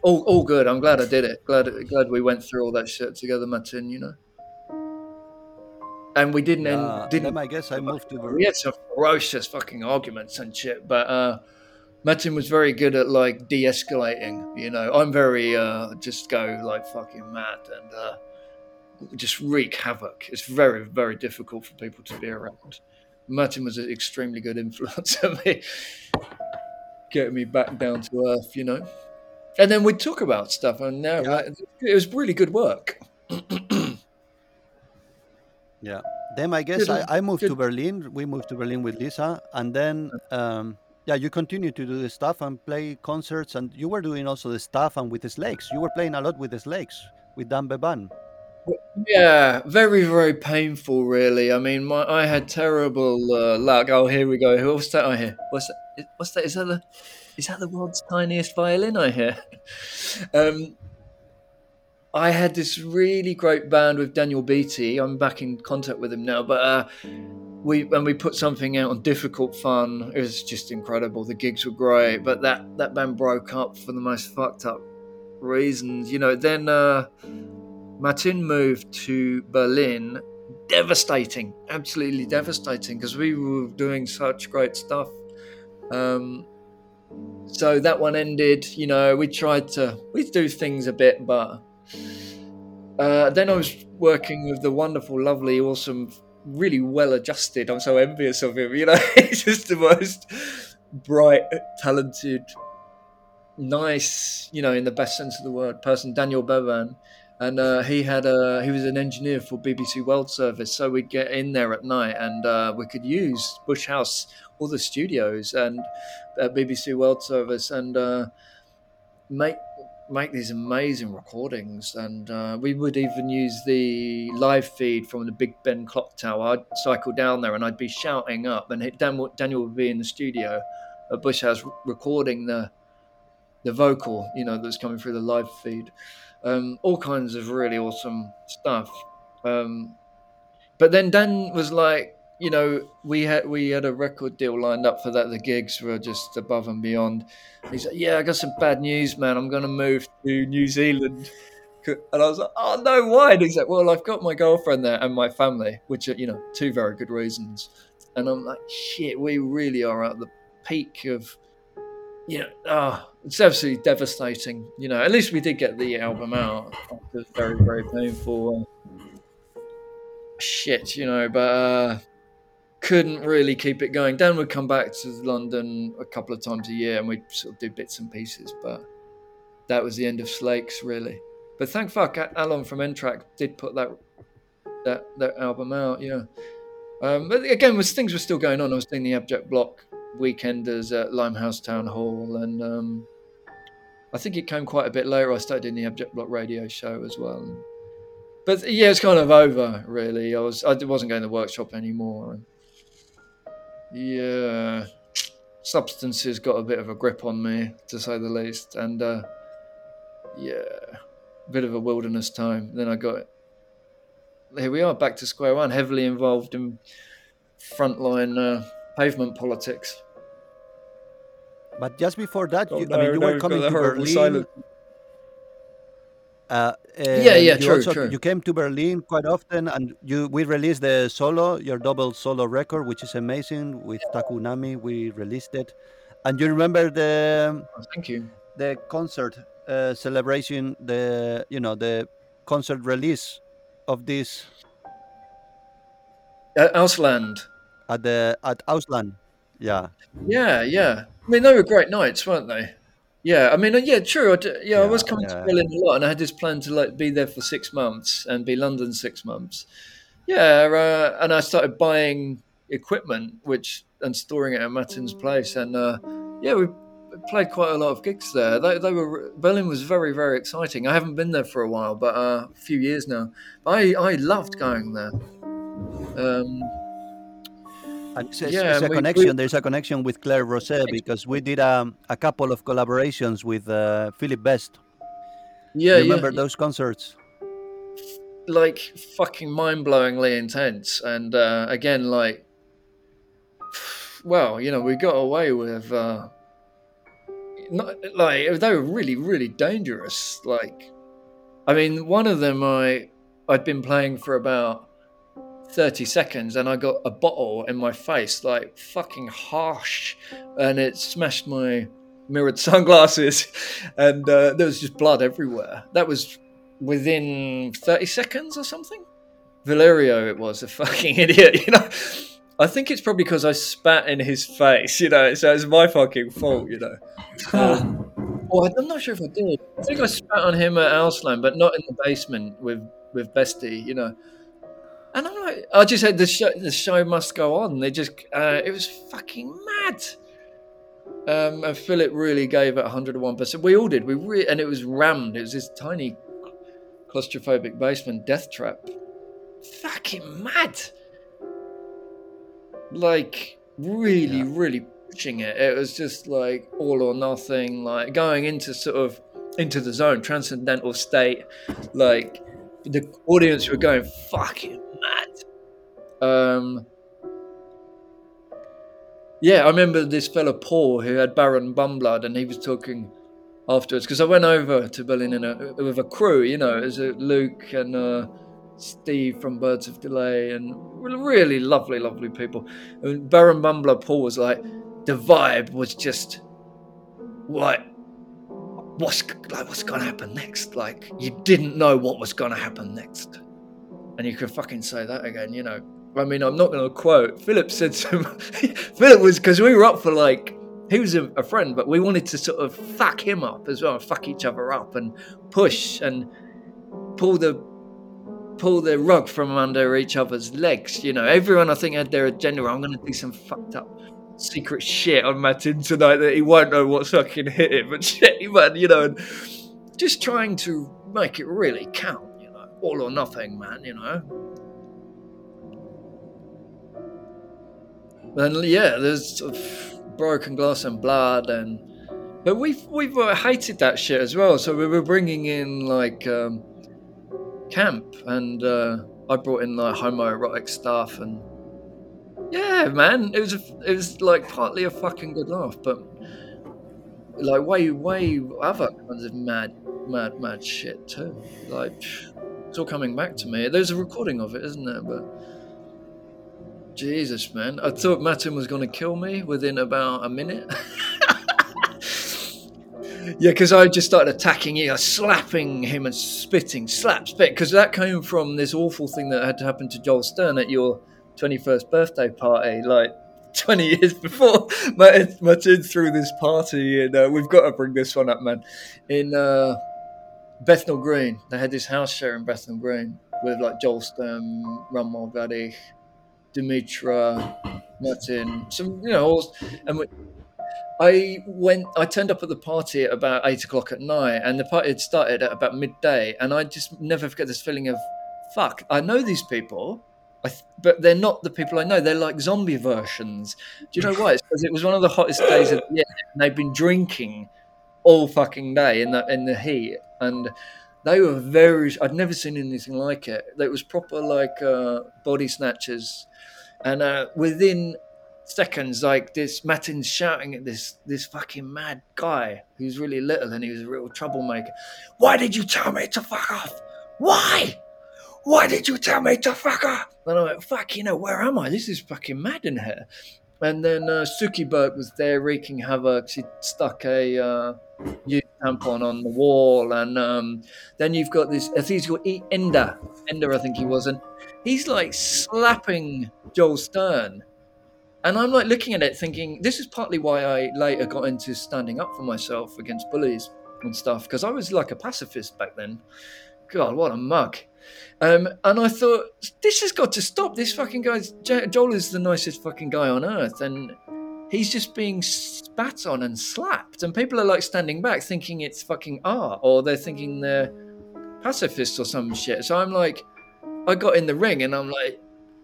all all good. I'm glad I did it. Glad glad we went through all that shit together, Martin. You know, and we didn't Yeah, end, didn't I guess I moved to we had some ferocious fucking arguments and shit, but uh, Martin was very good at like de-escalating. You know, I'm very uh, just go like fucking mad and uh, just wreak havoc. It's very very difficult for people to be around. Martin was an extremely good influence on me, getting me back down to earth. You know, and then we'd talk about stuff, and now Yeah. like, it was really good work. Yeah. Then I guess I, I moved to. Berlin. We moved to Berlin with Lisa, and then um, yeah, you continue to do the stuff and play concerts, and you were doing also the stuff and with the Slakes. You were playing a lot with the Slakes with Dan Beban. Yeah, very, very painful, really. I mean, my I had terrible uh, luck. Oh, here we go. What's that I hear? What's that? What's that? Is that the is that the world's tiniest violin I hear? um, I had this really great band with Daniel Beatty. I'm back in contact with him now, but uh, we when we put something out on Difficult Fun, it was just incredible. The gigs were great, but that that band broke up for the most fucked up reasons. You know, then uh, Martin moved to Berlin. Devastating, absolutely devastating, because we were doing such great stuff. Um, so that one ended. You know, we tried to we do things a bit, but uh, then I was working with the wonderful, lovely, awesome, really well adjusted. I'm so envious of him. You know, he's just the most bright, talented, nice. You know, in the best sense of the word, person. Daniel Bevan. And uh, he had a he was an engineer for BBC World Service, so we'd get in there at night and uh, we could use Bush House, all the studios, and at BBC World Service, and uh, make make these amazing recordings. And uh, we would even use the live feed from the Big Ben clock tower. I'd cycle down there and I'd be shouting up, and it, Dan, Daniel would be in the studio at Bush House recording the the vocal, you know, that's coming through the live feed. Um, all kinds of really awesome stuff. Um, but then Dan was like, you know, we had we had a record deal lined up for that. The gigs were just above and beyond. He's like, "Yeah, I got some bad news, man. I'm going to move to New Zealand." And I was like, "Oh no, why?" And he's like, "Well, I've got my girlfriend there and my family, which are you know two very good reasons." And I'm like, "Shit, we really are at the peak of, you know, ah, it's absolutely devastating. You know, at least we did get the album out. Was very, very painful. Shit, you know, but." Uh, couldn't really keep it going. Dan would come back to London a couple of times a year and we'd sort of do bits and pieces, but that was the end of Slakes, really. But thank fuck, Alan from N-Track did put that that that album out, yeah. Um, but again, was things were still going on. I was doing the Abject Block weekenders at Limehouse Town Hall, and um, I think it came quite a bit later. I started doing the Abject Block radio show as well. But yeah, it's kind of over, really. I was I wasn't going to the workshop anymore. Yeah, substances got a bit of a grip on me, to say the least, and uh, yeah, a bit of a wilderness time. Then I got here we are back to square one, heavily involved in frontline uh, pavement politics. But just before that, Oh, you, no, I mean, you no, were we've coming the to Berlin. silence. Uh, Yeah, yeah, and you true, also- true. You came to Berlin quite often, and you we released the solo, your double solo record, which is amazing with Takunami. We released it, and you remember the Oh, thank you. the concert uh, celebration, the you know the concert release of this Uh, Ausland. at the at Ausland. Yeah, Yeah, yeah. I mean, they were great nights, weren't they? Yeah, I mean, uh, yeah, true. I d- yeah, I was coming yeah. to Berlin a lot, and I had this plan to like be there for six months and be London six months. Yeah, uh, and I started buying equipment, which and storing it at Martin's place, and uh, yeah, we played quite a lot of gigs there. They, they were Berlin was very, very exciting. I haven't been there for a while, but uh, a few years now. I I loved going there. Um, and Yeah, it's a we- we- connection. There's a connection with Claire Rosset because we did um, a couple of collaborations with uh, Philip Best. yeah, you remember yeah, those concerts? like fucking mind-blowingly intense and uh, again like well you know we got away with uh not like they were really really dangerous like i mean one of them i i'd been playing for about 30 seconds and i got a bottle in my face like fucking harsh and it smashed my mirrored sunglasses and uh, there was just blood everywhere that was within 30 seconds or something. Valerio, it was a fucking idiot, you know. I think it's probably because I spat in his face, you know, so it's my fucking fault, you know. Um, well, I'm not sure if I did. I think I spat on him at Ausland, but not in the basement with with Bestie, you know. And I'm like, I just said the show, the show must go on. They just, uh, it was fucking mad. Um, and Philip really gave it 101%. We all did. We re- and it was rammed. It was this tiny claustrophobic basement death trap. Fucking mad. Like really, Yeah. really pushing it. It was just like all or nothing, like going into sort of into the zone, transcendental state. Like the audience were going fucking Um yeah, I remember this fella Paul who had Baron Bumblood and he was talking afterwards because I went over to Berlin in a, with a crew. You know, as a Luke and uh, Steve from Birds of Delay, and really lovely, lovely people. And Baron Bumbler Paul was like, the vibe was just like what's like what's gonna happen next like you didn't know what was gonna happen next and you could fucking say that again you know. I mean i'm not gonna quote. Philip said to philip was because we were up for like he was a, a, friend but we wanted to sort of fuck him up as well fuck each other up and push and pull the pull the rug from under each other's legs you know. Everyone i think had their agenda i'm gonna do some fucked up secret shit on Martin tonight that he won't know what's fucking hit him but shit, man, you know, and just trying to make it really count, all or nothing, man, you know. And yeah, there's broken glass and blood, and but we've we've uh, hated that shit as well. So we were bringing in like um, camp, and uh, I brought in like homoerotic stuff and yeah, man, it was a, it was like partly a fucking good laugh, but like way way other kinds of mad mad mad shit too. Like it's all coming back to me. There's a recording of it, isn't there? But Jesus, man, I thought Martin was going to kill me within about a minute. yeah, because I just started attacking you, slapping him and spitting, slap, spit, because that came from this awful thing that had happened to Joel Stern at your 21st birthday party, like 20 years before Martin threw this party, and uh, we've got to bring this one up, man. In uh, Bethnal Green, they had this house show in Bethnal Green with like Joel Stern, Ron Mulvady, Dimitra, Martin, some, you know, all, and we, I went. I turned up at the party at about eight o'clock at night, and the party had started at about midday. And I just never forget this feeling of, "Fuck! I know these people. Th- but they're not the people I know. They're like zombie versions. Do you know why? It's because it was one of the hottest days of the year, and they've been drinking all fucking day in the in the heat, and they were very. I'd never seen anything like it. It was proper like uh, body snatchers, and uh, within seconds, like this, Martin's shouting at this this fucking mad guy who's really little, and he was a real troublemaker. Why did you tell me to fuck off? Why? why did you tell me to fuck off? And I went, fuck, you know, where am I? This is fucking mad in here. And then uh, Suki Burke was there wreaking havoc. She stuck a uh, youth tampon on the wall. And um, then you've got this, I think Ender. Ender, I think he was. And he's like slapping Joel Stern. And I'm like looking at it thinking, this is partly why I later got into standing up for myself against bullies and stuff. Because I was like a pacifist back then. God, what a mug. Um, and I thought, this has got to stop. This fucking guy's Joel is the nicest fucking guy on earth, and he's just being spat on and slapped. And people are like standing back thinking it's fucking art, or they're thinking they're pacifists or some shit. So I'm like, I got in the ring and I'm like,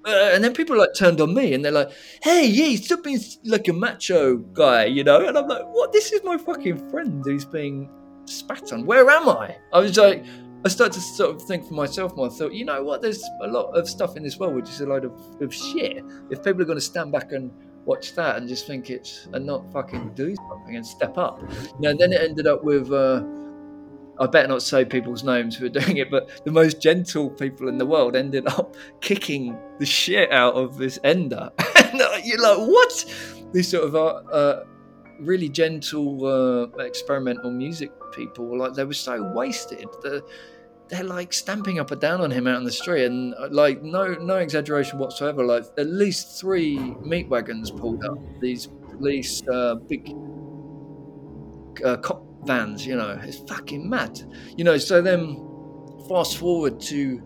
uh, and then people like turned on me and they're like, "Hey, yeah, stop being like a macho guy," you know. And I'm like, "What? This is my fucking friend who's being spat on. Where am I?" I was like, I started to sort of think for myself more. I thought, you know what? There's a lot of stuff in this world which is a load of, of shit. If people are going to stand back and watch that and just think it's and not fucking do something and step up, you know, then it ended up with. Uh, I better not say people's names who are doing it, but the most gentle people in the world ended up kicking the shit out of this ender. and you're like, what? These sort of uh, uh, really gentle uh, experimental music people, were like they were so wasted. The, they're like stamping up and down on him out in the street, and uh, like no no exaggeration whatsoever. Like at least three meat wagons pulled up. These police uh, big uh, cop vans, you know, it's fucking mad. You know, so then fast forward to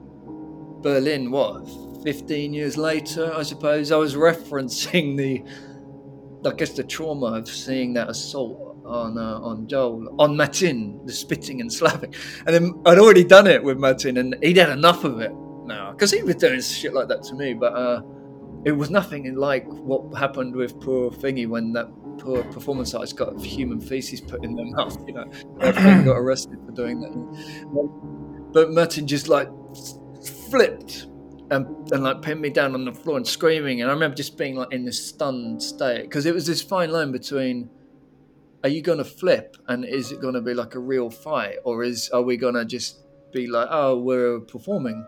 Berlin, what, 15 years later, I suppose. I was referencing the, I guess, the trauma of seeing that assault on uh, on Joel, on Martin, the spitting and slapping. And then I'd already done it with Martin, and he'd had enough of it now because he was doing shit like that to me. But uh, it was nothing like what happened with poor Thingy when that poor performance artist got human feces put in their mouth. You know, got arrested for doing that. But Martin just like flipped and, and like pinned me down on the floor and screaming. And I remember just being like in this stunned state because it was this fine line between are you going to flip and is it going to be like a real fight or is are we going to just be like oh we're performing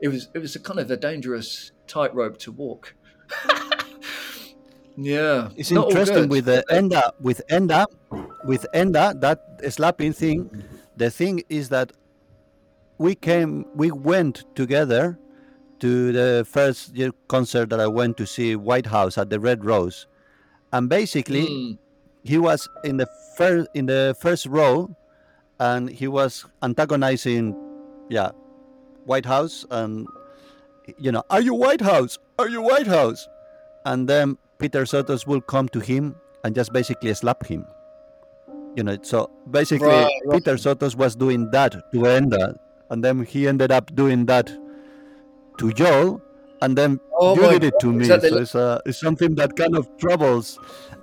it was it was a kind of a dangerous tightrope to walk yeah It's not interesting with the enda with enda with enda that slapping thing. The thing is that we came we went together to the first concert that I went to see Whitehouse at the Red Rose, and basically Mm. He was in the first in the first row, and he was antagonizing, yeah, Whitehouse, and you know, are you Whitehouse? Are you Whitehouse? And then Peter Sotos will come to him and just basically slap him. You know, so basically Right, right. Peter Sotos was doing that to Enda, and then he ended up doing that to Joel, and then Oh you did it to God, me. is the- So it's, uh, it's something that kind of troubles.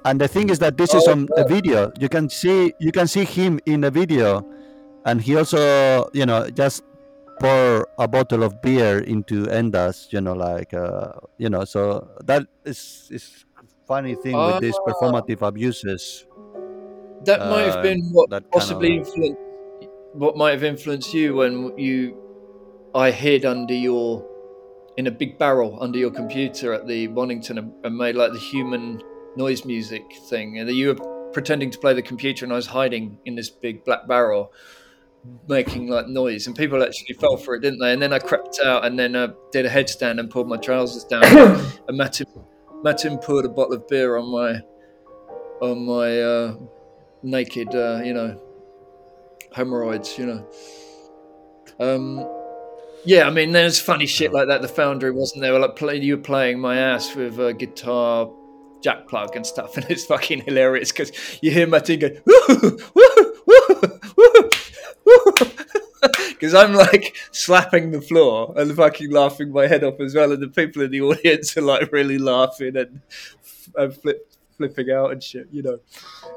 And the thing is that this is Oh, on a video. You can see you can see him in the video, and he also you know just pour a bottle of beer into Endas. You know, like uh, you know. So that is is funny thing with these Ah. performative abuses. that might have uh, been what that kind possibly of- influenced what might have influenced you when you I hid under your in a big barrel under your computer at the Bonington and, made like the human noise music thing. And you were pretending to play the computer and I was hiding in this big black barrel making like noise. And people actually fell for it didn't they? And then I crept out and then I did a headstand and pulled my trousers down. And Martin poured a bottle of beer on my on my uh, naked, uh, you know, hemorrhoids, you know. Um, yeah, I mean, there's funny shit like that. The Foundry wasn't there. Like, play, you were playing my ass with a guitar jack plug and stuff, and it's fucking hilarious because you hear Martin go, woo, woo, woo, woo, woo. Because I'm like slapping the floor and fucking laughing my head off as well, and the people in the audience are like really laughing and, and flip, flipping out and shit, you know.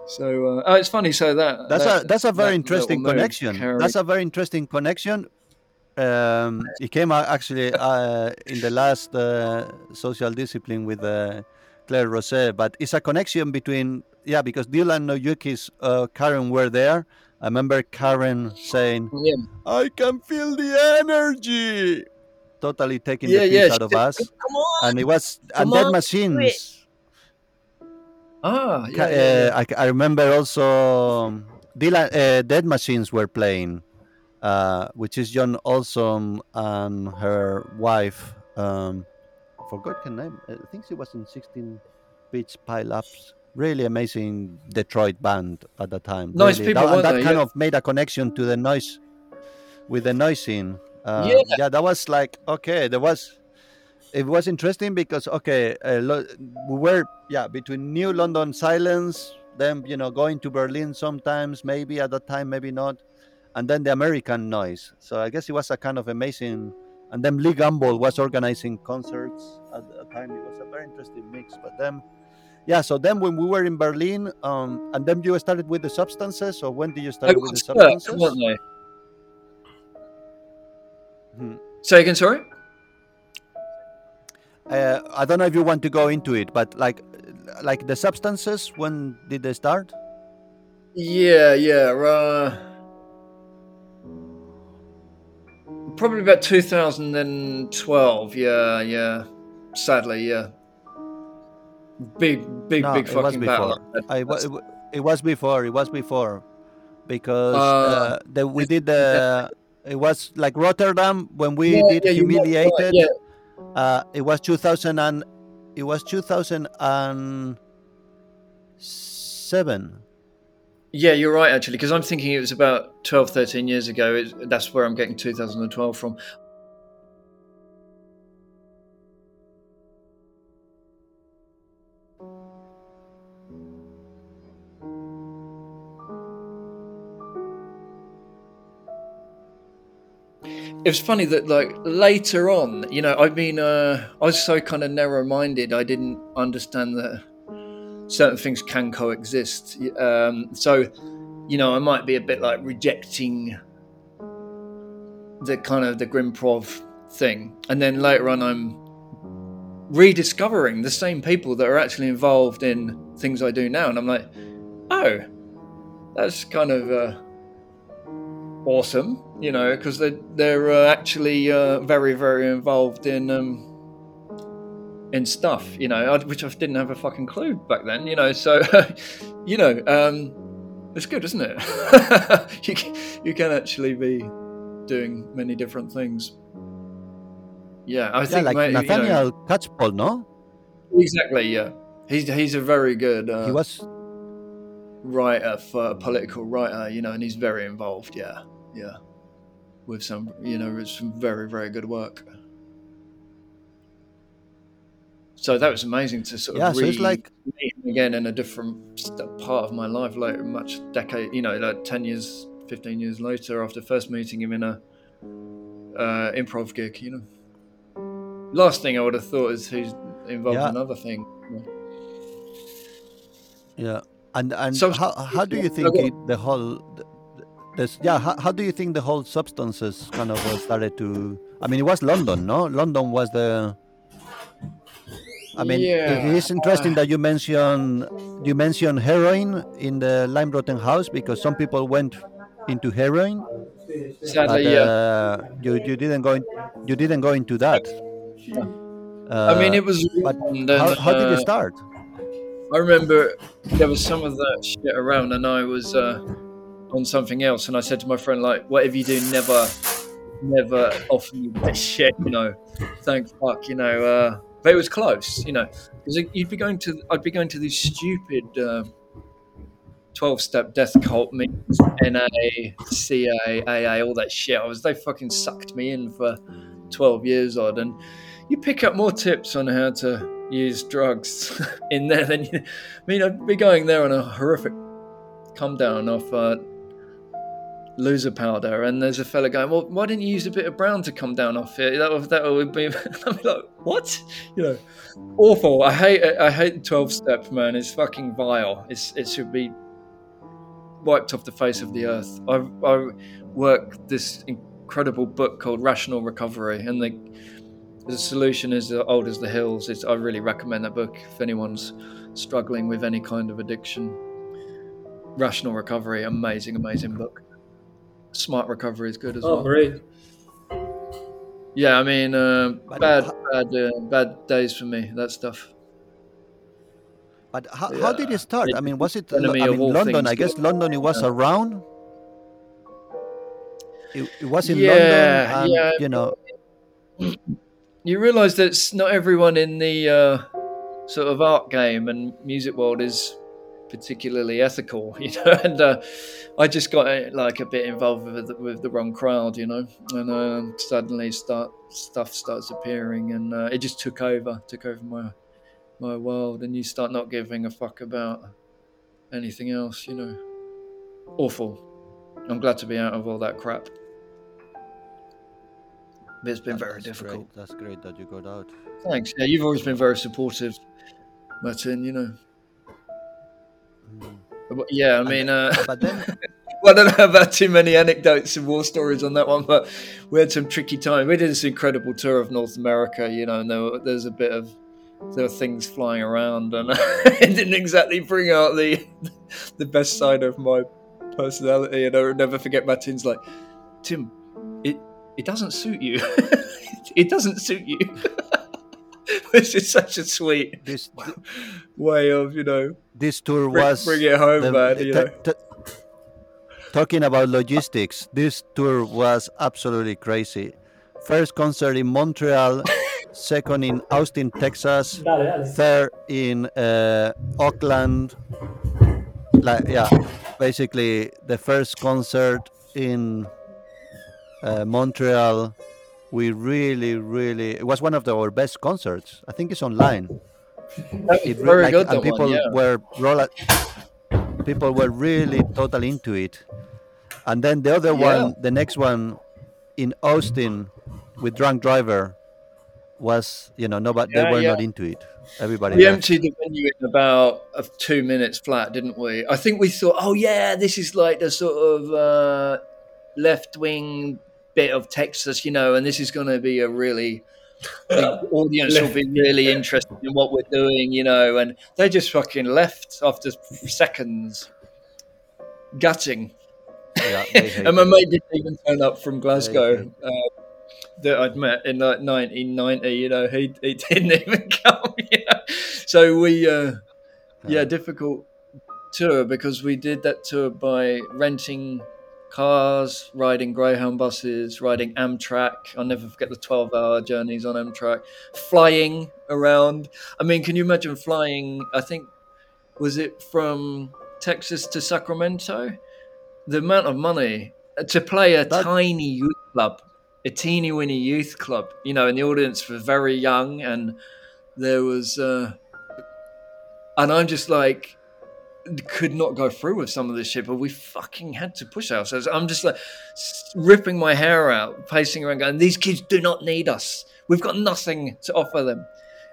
So uh, oh, it's funny. So that That's that- a that's a very that interesting little connection. That's a very interesting connection. Um, it came out actually uh, in the last uh, social discipline with uh, Claire Rosé, but it's a connection between yeah because Dylan Noyuki's uh, Karen were there. I remember Karen saying, yeah, "I can feel the energy," totally taking yeah, the yeah. piece she out of said, us, Come on. and it was and Dead on, do it." Machines. Ah, Ca- yeah, yeah, yeah. uh, I, I remember also um, Dylan, uh, Dead Machines were playing, uh, which is John Olson and her wife. Um, forgot her name. I think she was in 16 Bitch Pile Ups. Really amazing Detroit band at the time. Nice really. people, that, that they? kind Yeah. of made a connection to the noise, with the noise scene. Uh, Yeah. yeah, that was like okay. There was it was interesting because okay, uh, lo- we were yeah between New London Silence, then you know going to Berlin sometimes, maybe at that time, maybe not, and then the American noise. So I guess it was a kind of amazing. And then Lee Gamble was organizing concerts at the time. It was a very interesting mix. But then, yeah. So then when we were in Berlin, um, and then you started with the substances, or when did you start They with the stuck, substances? weren't they? Hmm. Say again, sorry. Uh, I don't know if you want to go into it, but like, like the substances, when did they start? Yeah, yeah. Uh, probably about 2012. Yeah, yeah. Sadly, yeah. Big, big, No, big fucking battle. I, it, it was before. It was before, because uh, Uh, the, we did the. It was like Rotterdam when we Yeah, did yeah, you might be right, humiliated. yeah. Uh, it was 2000 and it was 2007. Yeah, you're right, actually, because I'm thinking it was about 12, 13 years ago. It, that's where I'm getting 2012 from. It was funny that, like, later on, you know, I mean, uh, I was so kind of narrow minded, I didn't understand that certain things can coexist. Um, so, you know, I might be a bit like rejecting the kind of the Grimprov thing, and then later on, I'm rediscovering the same people that are actually involved in things I do now, and I'm like, oh, that's kind of uh, awesome, you know, because they they're uh, actually uh, very very involved in um, in stuff, you know, which I didn't have a fucking clue back then, you know. So, you know, um, it's good, isn't it? you can, you can actually be doing many different things. Yeah, I Yeah, think like ma- you know- Nathaniel Catchpole, no? exactly. Yeah, he's he's a very good. Uh, he was writer for a political writer, you know, and he's very involved. Yeah, yeah, with some, you know, with some very very good work. So that was amazing to sort of Yeah, so it's like- meet him again in a different part of my life later, much decade, you know, like ten years, fifteen years later, after first meeting him in a uh, improv gig, you know. Last thing I would have thought is he's involved Yeah. in another thing. yeah. And and So- how how do you think it, the whole th- th- this yeah how, how do you think the whole substances kind of uh, started to I mean it was London no London was the I mean Yeah, it is interesting that you mention you mention heroin in the Lime Rotten house because some people went into heroin but Sadly, yeah. uh, you you didn't go in, you didn't go into that uh, I mean, it was. but and, how, how did uh, it start I remember there was some of that shit around, and I was uh, on something else, and I said to my friend, like, "Whatever you do, never, never offer me this shit." You know, thank fuck, you know. Uh, but it was close, you know, because you'd be going to, I'd be going to these stupid twelve-step death cult meetings, NA, CA, AA, all that shit. I was they fucking sucked me in for twelve years odd, and you pick up more tips on how to use drugs in there than you. I mean, I'd be going there on a horrific come down off uh, loser powder, and there's a fella going, "Well, why didn't you use a bit of brown to come down off it? That would, that would be." I'm like, "What?" You know, awful. I hate. I hate twelve step, man. It's fucking vile. It's it should be wiped off the face of the earth. I I work this incredible book called Rational Recovery, and the the solution is as old as the hills. It's, I really recommend that book if anyone's struggling with any kind of addiction. Rational Recovery, amazing, amazing book. Smart Recovery is good as Oh, well. great. Yeah, I mean, uh, bad, bad, uh, bad days for me. That stuff. But how, how did it start? I mean, was it? I mean, London. I guess London. It was Yeah. around. It, it was in Yeah, London, and yeah. you know, You realise that it's not everyone in the uh, sort of art game and music world is particularly ethical, you know. And uh, I just got uh, like a bit involved with the, with the wrong crowd, you know. And uh, suddenly, start stuff starts appearing, and uh, it just took over, took over my my world, and you start not giving a fuck about anything else, you know. Awful. I'm glad to be out of all that crap. But it's been very that's difficult. Great. That's great that you got out. Thanks. Yeah, you've always been very supportive, Martin. You know. But yeah, I mean, uh, But then, I don't know about too many anecdotes and war stories on that one, but we had some tricky times. We did this incredible tour of North America, you know, and there, were- there's a bit of there were things flying around, and it didn't exactly bring out the the best side of my personality. And I'll never forget Martin's like, Tim, it it doesn't suit you. it doesn't suit you. Which is such a sweet this way of, you know, this tour bring, was bring it home, the- man. You t- know. t- talking about logistics. This tour was absolutely crazy. First concert in Montreal, second in Austin, Texas, Dale, dale. third in uh, Oakland. Like yeah, basically the first concert in uh, Montreal. We really, really it was one of the, our best concerts. I think it's online. It very like, good, and people one, yeah. were roll people were really totally into it. And then the other Yeah. one, the next one in Austin with Drunk Driver was, you know, nobody Yeah, they were not into it. Everybody We left. emptied the venue in about uh, two minutes flat, didn't we? I think we thought, oh yeah, this is like the sort of uh, left wing bit of Texas, you know, and this is going to be a really the audience will be really interested in what we're doing, you know. And they just fucking left after seconds. gutting. Yeah, and my mate didn't even turn up from Glasgow uh, that I'd met in like 1990. You know, he he didn't even come. You know? So we, uh, yeah, difficult tour because we did that tour by renting cars, riding Greyhound buses, riding Amtrak. I'll never forget the 12 hour journeys on Amtrak, flying around. I mean, can you imagine flying? I think, was it from Texas to Sacramento? The amount of money uh, to play a That- tiny youth club, a teeny weeny youth club, you know, and the audience were very young and there was, uh, and I'm just like, could not go through with some of this shit, but we fucking had to push ourselves. I'm just like ripping my hair out, pacing around, going, "These kids do not need us. We've got nothing to offer them.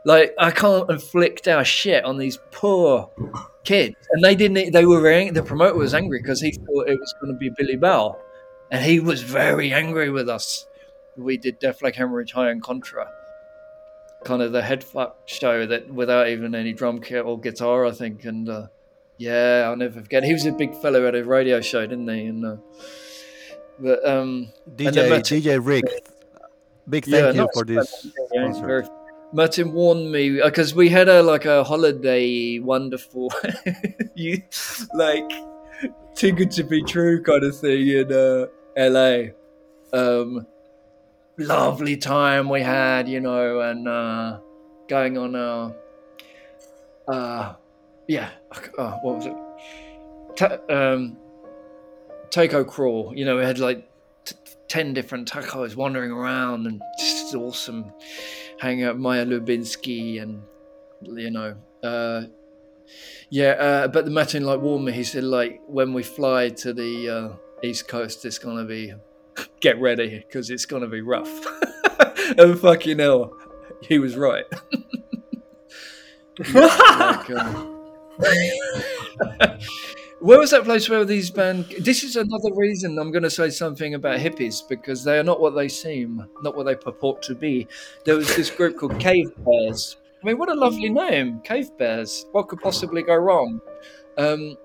Like I can't inflict our shit on these poor kids." And they didn't. They were very. The promoter was angry because he thought it was going to be Billy Bell, and he was very angry with us. We did Death Like Hemorrhage High and Contra. Kind of the head fuck show that without even any drum kit or guitar, I think, and uh, yeah, I'll never forget. He was a big fellow at a radio show, didn't he? And uh, but um, DJ Martin- DJ Rick, big Yeah, thank you for this yeah, Martin warned me because we had a like a holiday, wonderful, you like too good to be true kind of thing in uh, LA. Um, lovely time we had, you know, and uh, going on a, uh, yeah, uh, what was it? Ta- um, taco crawl. You know, we had like t- ten different tacos wandering around and just awesome. Hanging out with Maya Lubinsky and you know, uh, yeah. Uh, but the Martin like warned me. He said like when we fly to the uh, east coast, it's gonna be get ready because it's gonna be rough. and fucking hell, he was right. Like, um, where was that place where these band? This is another reason I'm going to say something about hippies because they are not what they seem, not what they purport to be. There was this group called Cave Bears. I mean, what a lovely name, Cave Bears. What could possibly go wrong? Um,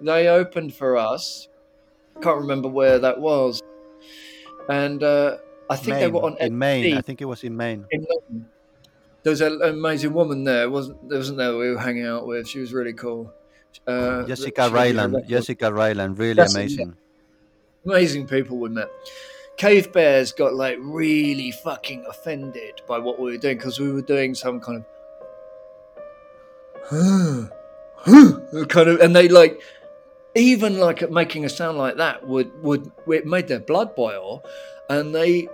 they opened for us. Can't remember where that was, and uh, I think they were on in Maine. I think it was in Maine. in London. There was an amazing woman there, wasn't there? Wasn't there? We were hanging out with. She was really cool. Uh, Jessica she was a Ryland. Jessica Ryland, really That's amazing. amazing people we met. Cave Bears got like really fucking offended by what we were doing because we were doing some kind of kind of, and they like even like making a sound like that would would it made their blood boil, and they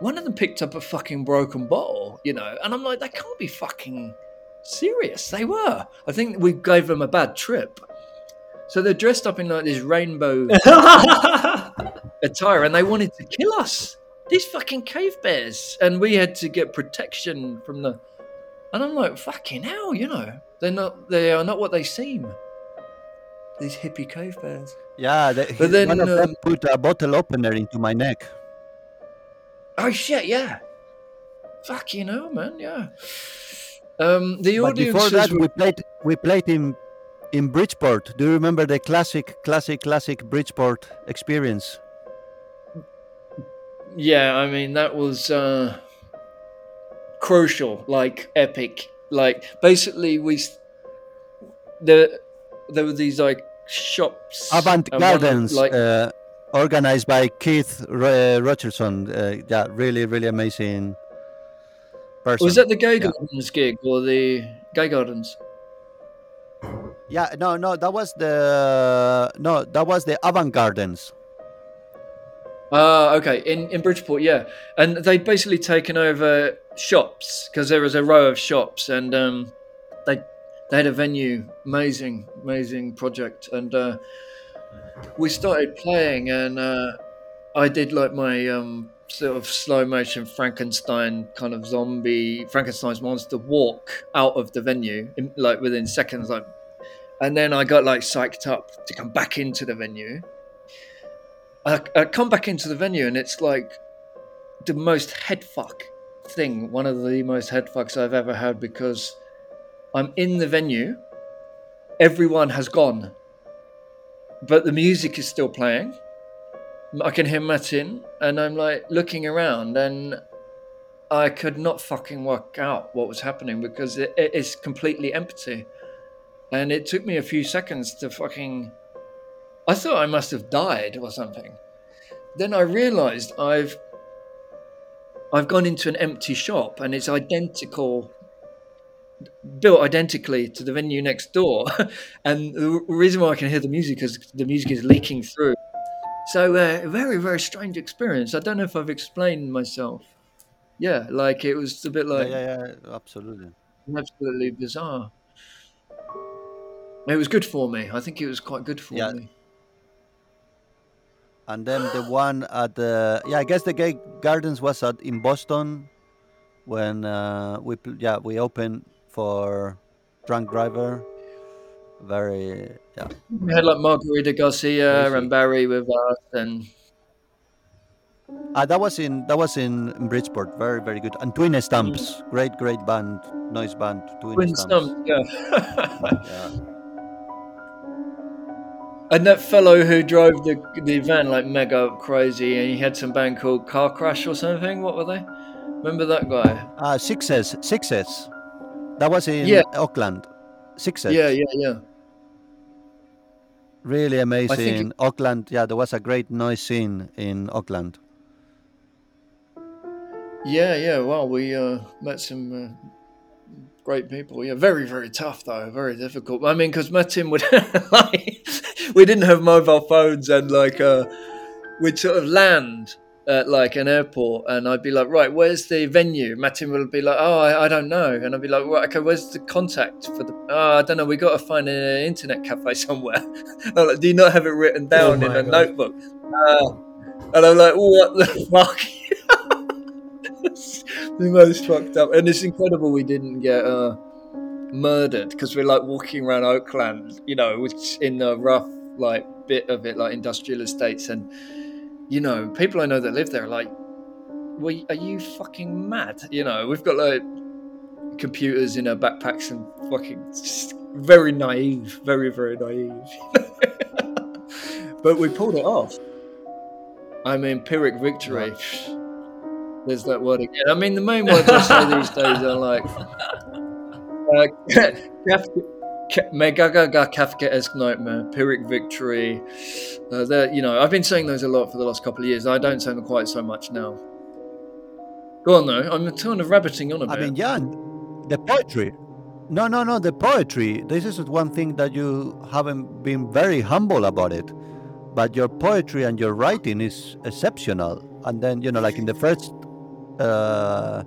one of them picked up a fucking broken bottle, you know, and I'm like, they can't be fucking serious. They were. I think we gave them a bad trip. So they're dressed up in like this rainbow attire and they wanted to kill us. These fucking cave bears. And we had to get protection from the and I'm like, fucking hell, you know. They're not they are not what they seem. These hippie cave bears. Yeah, the, But then, one of them um, put a bottle opener into my neck. Oh shit, yeah. Fucking hell, man, yeah. Um the But audience before that, we played we played in in Bridgeport. Do you remember the classic, classic, classic Bridgeport experience? Yeah, I mean that was uh, crucial, like epic. Like basically, we there there were these like shops, Avant of- Gardens, like uh, organized by Keith Ro- Rogerson. Uh, yeah, really, really amazing person. was that the Gay yeah. Gardens gig or the Gay Gardens? Yeah, no, no, that was the no, that was the Avant Gardens. Ah, okay, in in Bridgeport, yeah, and they'd basically taken over shops because there was a row of shops, and um, they they had a venue, amazing, amazing project, and uh, we started playing, and uh, I did like my um, sort of slow motion Frankenstein kind of zombie Frankenstein's monster walk out of the venue, in, like within seconds, like, and then I got like psyched up to come back into the venue. I, I come back into the venue and it's like the most headfuck thing, one of the most headfucks I've ever had because I'm in the venue, everyone has gone. But the music is still playing. I can hear Martin, and I'm like looking around, and I could not fucking work out what was happening because it, it is completely empty. And it took me a few seconds to fucking. I thought I must have died or something. Then I realized I've I've gone into an empty shop and it's identical built identically to the venue next door. And the reason why i can hear the music is the music is leaking through. So uh, very very strange experience. I don't know if i've explained myself. Yeah like it was a bit like yeah, yeah, yeah absolutely. absolutely bizarre. It was good for me. I think it was quite good for Yeah. me. And then the one at the yeah, I guess the Gay Gardens was at in Boston when uh, we yeah we opened for Drunk Driver. Very yeah. we had like margarita garcia and barry with us and Ah, that was in that was in, Bridgeport. Very very good. And Twin Stumps, great great band, noise band. Twin, Twin Stumps. Yeah. Yeah. And that fellow who drove the the van like mega crazy, and he had some band called Car Crash or something. What were they? Remember that guy? Ah, Sixes, Sixes. That was in Yeah. Oakland. Sixes. Yeah, yeah, yeah. Really amazing. it- Oakland. Yeah, there was a great noise scene in Oakland. Yeah, yeah. Well, we uh, met some uh, great people. Yeah, very, very tough though. Very difficult. I mean, because Martin would like, we didn't have mobile phones, and like uh, we'd sort of land at like an airport, and I'd be like, right, where's the venue? Martin would be like, oh, I, I don't know, and I'd be like, right, okay, where's the contact for the? Oh, I don't know. We got to find an internet cafe somewhere. Like, do you not have it written down in a God. notebook? Uh, and I'm like, what the fuck? The most fucked up, and it's incredible we didn't get uh, murdered because we're like walking around Oakland, you know, which in the rough like bit of it, like industrial estates, and you know, people I know that live there are like, well, are you fucking mad? You know, we've got like computers in our backpacks and fucking just very naive, very very naive. but we pulled it off. I mean, Pyrrhic victory. There's that word again. I mean, the main words I say these days are like uh, Megagaga Kafkaesque nightmare, Pyrrhic victory. Uh, you know, I've been saying those a lot for the last couple of years. I don't say them quite so much now. Go on though. I'm kind of rabbiting on a I bit. mean, yeah, the poetry. No, no, no. The poetry. This is one thing that you haven't been very humble about it, but your poetry and your writing is exceptional. And then you know, like in the first uh,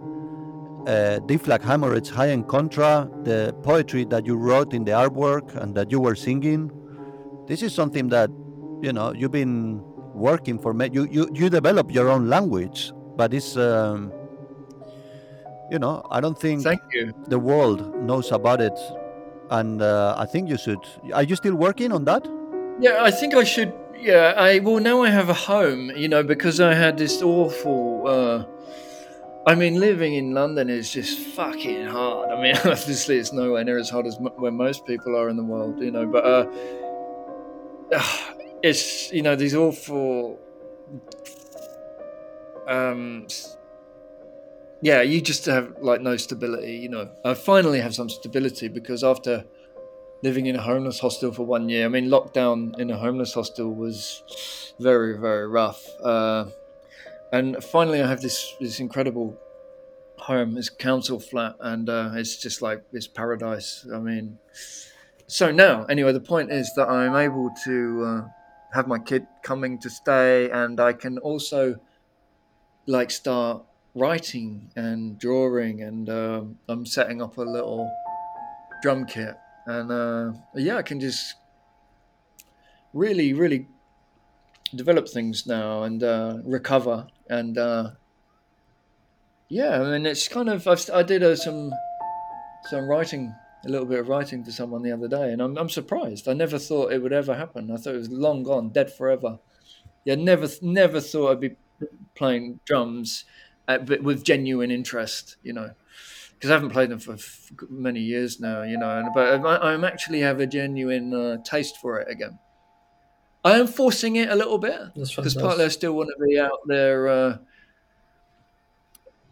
uh, D flat high and contra. The poetry that you wrote in the artwork and that you were singing. This is something that you know you've been working for. me- You you you develop your own language, but it's. Um, you know, I don't think the world knows about it, and uh, I think you should. Are you still working on that? Yeah, I think I should. Yeah, I well now I have a home, you know, because I had this awful. Uh, I mean, living in London is just fucking hard. I mean, obviously it's nowhere near as hard as m- where most people are in the world, you know. But uh, it's you know these awful. Um, yeah, you just have like no stability, you know. I finally have some stability because after living in a homeless hostel for one year. I mean, lockdown in a homeless hostel was very, very rough. Uh, and finally, I have this this incredible home, this council flat, and uh, it's just like this paradise. I mean, so now, anyway, the point is that I'm able to uh, have my kid coming to stay, and I can also like start writing and drawing, and um, I'm setting up a little drum kit and uh, yeah, I can just really, really develop things now and uh, recover. And uh, yeah, I mean, it's kind of I've, I did uh, some some writing, a little bit of writing for someone the other day, and I'm I'm surprised. I never thought it would ever happen. I thought it was long gone, dead forever. Yeah, never never thought I'd be playing drums, uh, but with genuine interest, you know because I haven't played them for many years now, you know. And, but I, I'm actually have a genuine uh, taste for it again. I am forcing it a little bit because partly I still want to be out there, uh,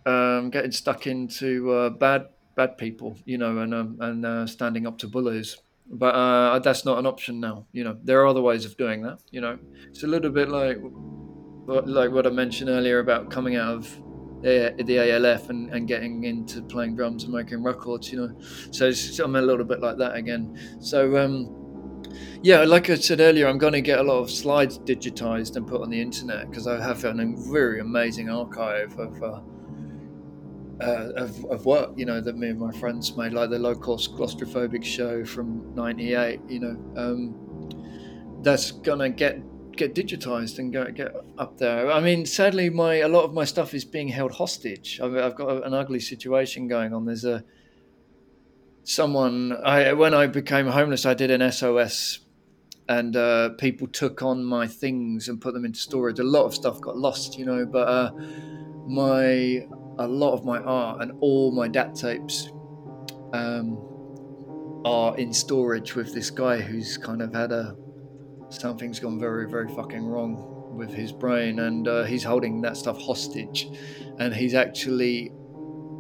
um, getting stuck into uh, bad bad people, you know, and um, and uh, standing up to bullies. But uh, that's not an option now. You know, there are other ways of doing that. You know, it's a little bit like what- like what I mentioned earlier about coming out of the, the ALF and, and getting into playing drums and making records. You know, so it's, I'm a little bit like that again. So. Um, yeah, like I said earlier, I'm going to get a lot of slides digitized and put on the internet because I have a very amazing archive of, uh, uh, of of work. You know that me and my friends made, like the low cost claustrophobic show from '98. You know, um, that's gonna get get digitized and go, get up there. I mean, sadly, my a lot of my stuff is being held hostage. I've, I've got an ugly situation going on. There's a someone I when I became homeless, I did an SOS, and uh, people took on my things and put them into storage. A lot of stuff got lost, you know, but uh, my a lot of my art and all my DAT tapes um, are in storage with this guy who's kind of had a something's gone very very fucking wrong with his brain, and uh, he's holding that stuff hostage, and he's actually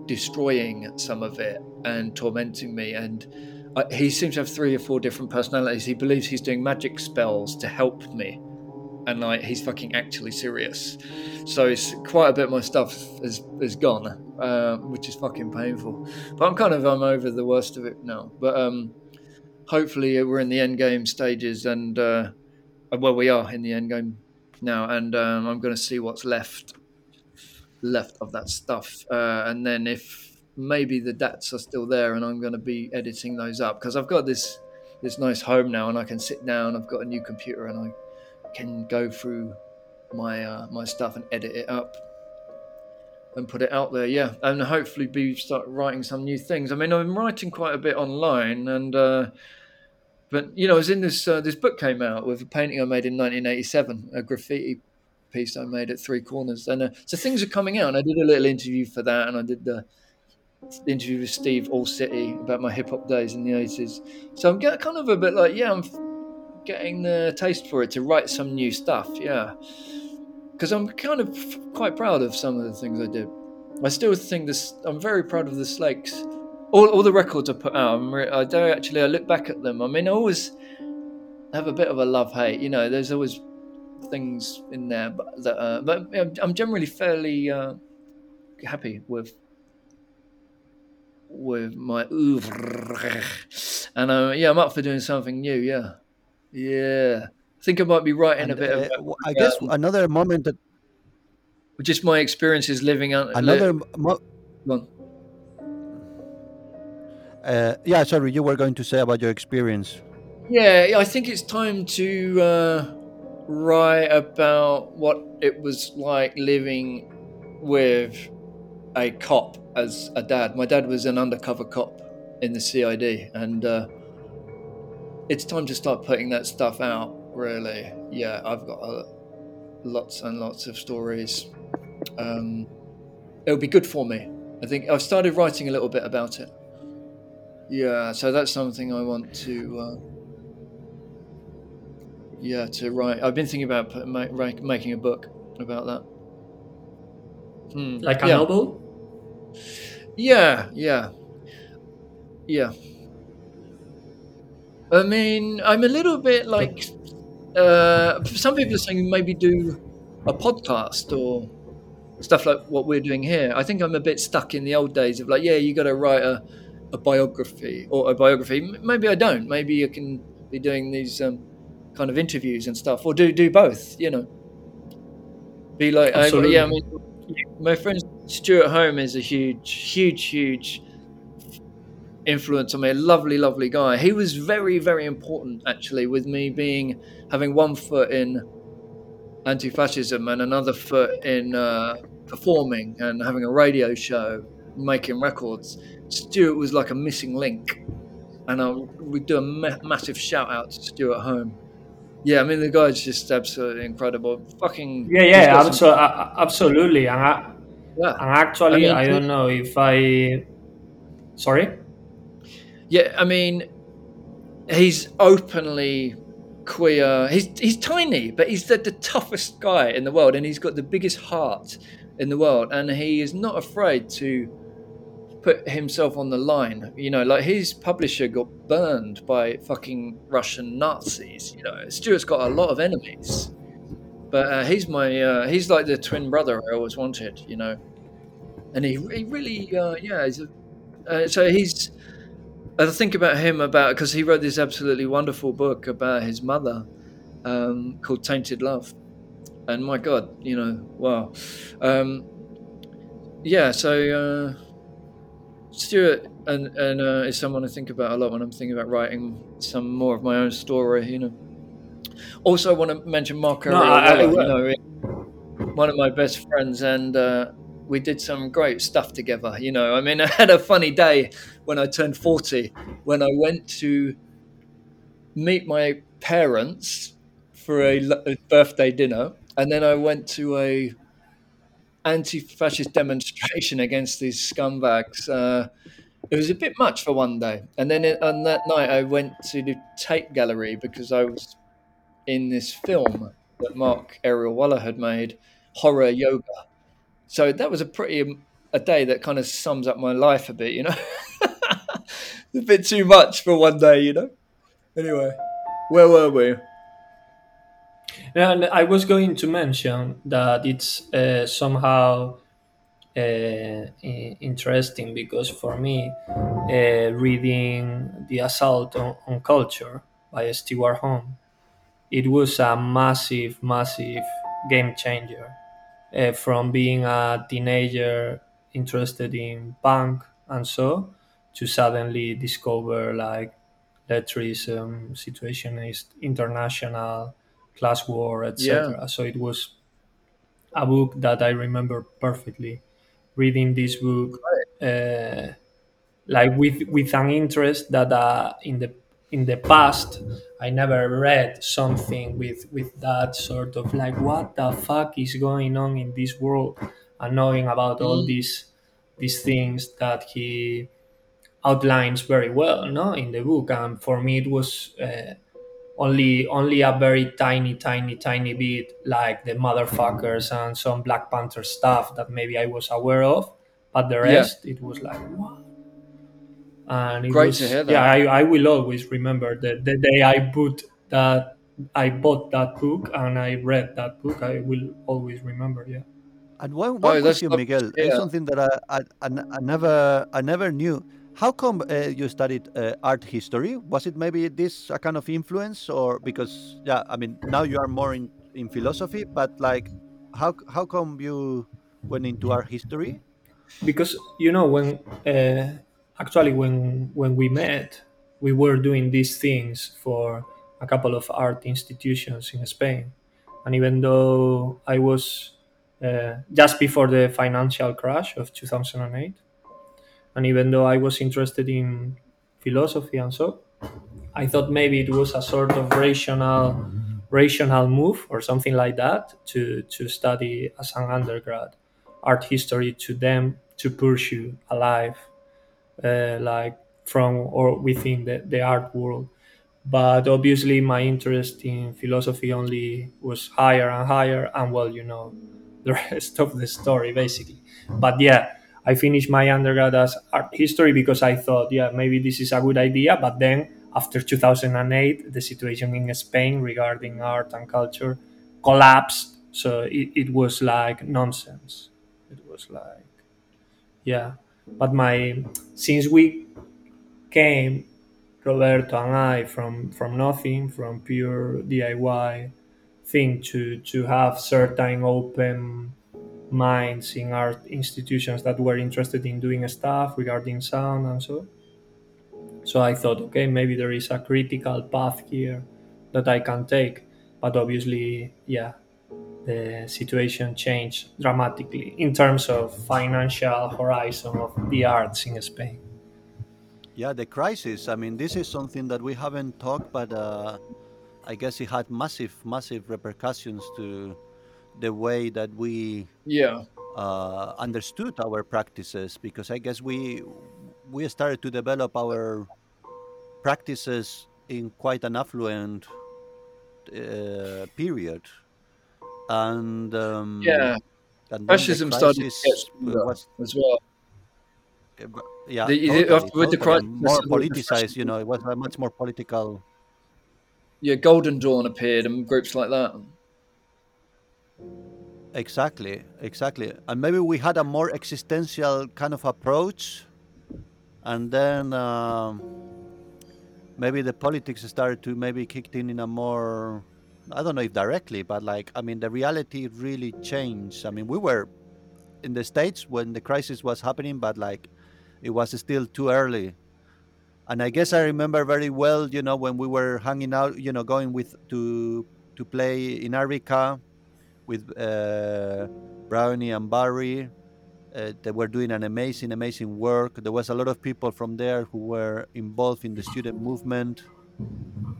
destroying some of it and tormenting me. And uh, he seems to have three or four different personalities. He believes he's doing magic spells to help me. And like he's fucking actually serious. So it's quite a bit of my stuff is is gone uh, which is fucking painful. But i'm kind of i'm over the worst of it now. But um hopefully we're in the end game stages and uh well we are in the end game now. And um, i'm going to see what's left left of that stuff. Uh, and then if maybe the dats are still there, and I'm going to be editing those up because I've got this this nice home now, and I can sit down. I've got a new computer, and I can go through my uh, my stuff and edit it up and put it out there. Yeah, and hopefully be start writing some new things. I mean, I'm writing quite a bit online, and uh, but you know, as in this uh, this book came out with a painting I made in 1987, a graffiti piece I made at Three Corners, and uh, so things are coming out. And I did a little interview for that, and I did the interview with Steve All City about my hip hop days in the 80s. So I'm kind of a bit like, yeah, I'm getting the taste for it to write some new stuff. Yeah, because I'm kind of quite proud of some of the things I did. I still think this. I'm very proud of the Slakes. All, all the records I put out. Re- I do actually. I look back at them. I mean, I always have a bit of a love hate. You know, there's always things in there, but that, uh, but I'm- I'm generally fairly uh, happy with with my oeuvre. And uh, yeah, I'm up for doing something new. Yeah, yeah. I think I might be writing And, a bit uh, of I guess another moment that just my experiences living out. another Li- mo- uh, yeah sorry you were going to say about your experience yeah, I think it's time to uh, write about what it was like living with a cop as a dad. My dad was an undercover cop in the CID, and uh, it's time to start putting that stuff out. Really, yeah, I've got uh, lots and lots of stories. Um, it'll be good for me. I think I've started writing a little bit about it. Yeah, so that's something I want to. Uh, yeah, to write. I've been thinking about put, ma- ra- making a book about that. Hmm. Like a yeah. novel? Yeah, yeah, yeah. I mean, I'm a little bit like. Uh, some people are saying maybe do a podcast or stuff like what we're doing here. I think I'm a bit stuck in the old days of like, yeah, you got to write a, a biography or a biography. Maybe I don't. Maybe you can be doing these um, kind of interviews and stuff, or do do both. You know, be like, I, yeah. I mean, my friend Stewart Home is a huge, huge, huge influence on me. A lovely, lovely guy. He was very, very important actually with me being having one foot in anti-fascism and another foot in uh, performing and having a radio show, making records. Stewart was like a missing link, and I we do a ma- massive shout out to Stewart Home. Yeah, I mean the guy's just absolutely incredible. Fucking Yeah, yeah, got some- absolutely. And, I, yeah. and actually, I I, don't know if I. Sorry? Yeah, I mean, he's openly queer. He's he's tiny, but he's the, the toughest guy in the world, and he's got the biggest heart in the world, and he is not afraid to put himself on the line. You know, like his publisher got burned by fucking Russian Nazis. You know, Stewart's got a lot of enemies, but uh, he's my uh, he's like the twin brother I always wanted. You know, and he he really uh, yeah. He's a, uh, so he's. I think about him about because he wrote this absolutely wonderful book about his mother um, called Tainted Love, and my God, you know, wow, um, yeah. So uh, Stewart and and uh, is someone I think about a lot when I'm thinking about writing some more of my own story. You know. Also, I want to mention Marco No, I- I- you know, one of my best friends, and uh, we did some great stuff together. You know, I mean, I had a funny day when I turned 40 when I went to meet my parents for a birthday dinner, and then I went to a anti-fascist demonstration against these scumbags. Uh, it was a bit much for one day, and then it, on that night I went to the Tate Gallery because I was in this film that Mark Aerial Waller had made, horror yoga. So that was a pretty um, a day that kind of sums up my life a bit, you know. a bit too much for one day, you know. Anyway, where were we? And I was going to mention that it's uh, somehow uh, interesting because for me, uh, reading The Assault on, on Culture by Stewart Home, it was a massive, massive game changer. Uh, from being a teenager interested in punk and so, to suddenly discover like lettrism, situationist, international, class war, etc. So it was a book that I remember perfectly. Reading this book, uh, like with with an interest that uh, in the in the past I never read something with with that sort of like what the fuck is going on in this world, and knowing about all these these things that he outlines very well, no, in the book. And for me, it was. Uh, only only a very tiny tiny tiny bit like the motherfuckers and some black panther stuff that maybe i was aware of but the Yeah. rest it was like and it Great was, to hear that. yeah I, I will always remember the, the day i put that i bought that book and i read that book i will always remember yeah And one, Oh, one that's question, lovely Miguel, to is hear. something that I, I, I n- I never I never knew. How come uh, you studied uh, art history? Was it maybe this a kind of influence, or because yeah, I mean now you are more in, in philosophy, but like how how come you went into art history? because you know when uh, actually when when we met we were doing these things for a couple of art institutions in spain. And even though i was uh, just before the financial crash of 2008 and even though i was interested in philosophy and so i thought maybe it was a sort of rational rational move or something like that to to study as an undergrad art history to them to pursue a life Uh, like from or within the, the art world. But obviously my interest in philosophy only was higher and higher and well you know the rest of the story basically. But yeah i finished my undergrad as art history because i thought yeah maybe this is a good idea. But then after 2008 the situation in spain regarding art and culture collapsed. So it, it was like nonsense. It was like yeah. But my since we came roberto and i from from nothing from pure diy thing to to have certain open minds in our institutions that were interested in doing stuff regarding sound and so so i thought okay maybe there is a critical path here that i can take. But obviously yeah the situation changed dramatically in terms of financial horizon of the arts in spain Yeah, the crisis. I mean, this is something that we haven't talked, but uh, I guess it had massive, massive repercussions to the way that we Yeah, uh, understood our practices because I guess we we started to develop our practices in quite an affluent uh, period, and um, Yeah, and fascism started to get was as well. yeah The- the- totally, with the totally, crisis, more the- the politicized. You know, it was a much more political. Yeah, Golden Dawn appeared and groups like that. Exactly, exactly. And maybe we had a more existential kind of approach, and then um, maybe the politics started to maybe kicked in in a more, I don't know if directly, but like I mean, the reality really changed. I mean, we were in the states when the crisis was happening, but like it was still too early. And I guess I remember very well, you know, when we were hanging out, you know, going with to to play in Arika with uh, Brownie and Barry. Uh, they were doing an amazing, amazing work. There was a lot of people from there who were involved in the student movement.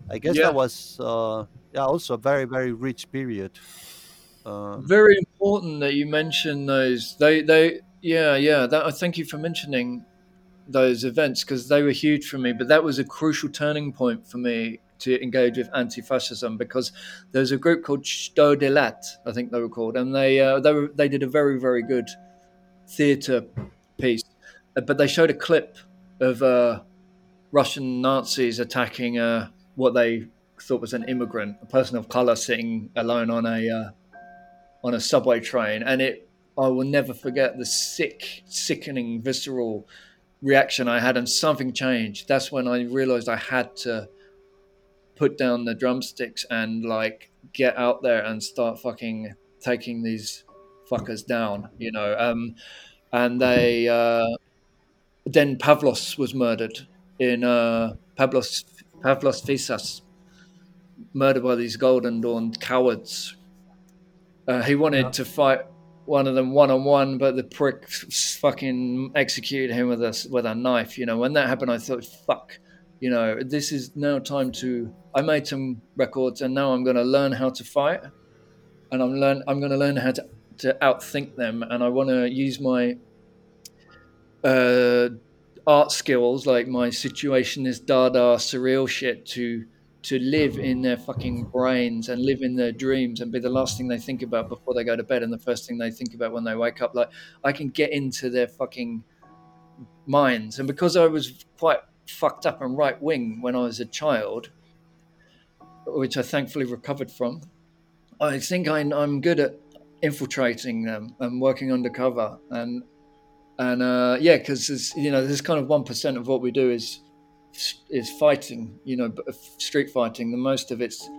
I guess Yeah. that was uh, yeah also a very, very rich period. Um, Very important that you mention those. They, they, yeah, yeah. That I thank you for mentioning those events because they were huge for me. But that was a crucial turning point for me to engage with anti-fascism because there's a group called Sto de Lat, I think they were called, and they uh, they were, they did a very very good theatre piece, Uh, but they showed a clip of uh, Russian Nazis attacking uh, what they thought was an immigrant, a person of color sitting alone on a uh, on a subway train, and it I will never forget the sick, sickening, visceral reaction I had, and something changed. That's when I realized I had to put down the drumsticks and like get out there and start fucking taking these fuckers down, you know. Um, and they uh, then Pavlos was murdered in uh, Pavlos Pavlos Fyssas, murdered by these Golden Dawn cowards. Uh, he wanted to fight one of them one on one, but the prick fucking executed him with a with a knife. You know, when that happened, I thought, "Fuck." You know, this is now time to. I made some records, and now I'm going to learn how to fight, and I'm learn. I'm going to learn how to to outthink them, and I want to use my uh, art skills, like my situationist Dada surreal shit, to to live in their fucking brains and live in their dreams and be the last thing they think about before they go to bed and the first thing they think about when they wake up. Like I can get into their fucking minds, and because I was quite fucked up and right wing when I was a child, which I thankfully recovered from, I think I, I'm good at infiltrating them and working undercover and and uh, yeah, because you know, there's kind of one percent of what we do is is fighting. You know, street fighting. The most of it's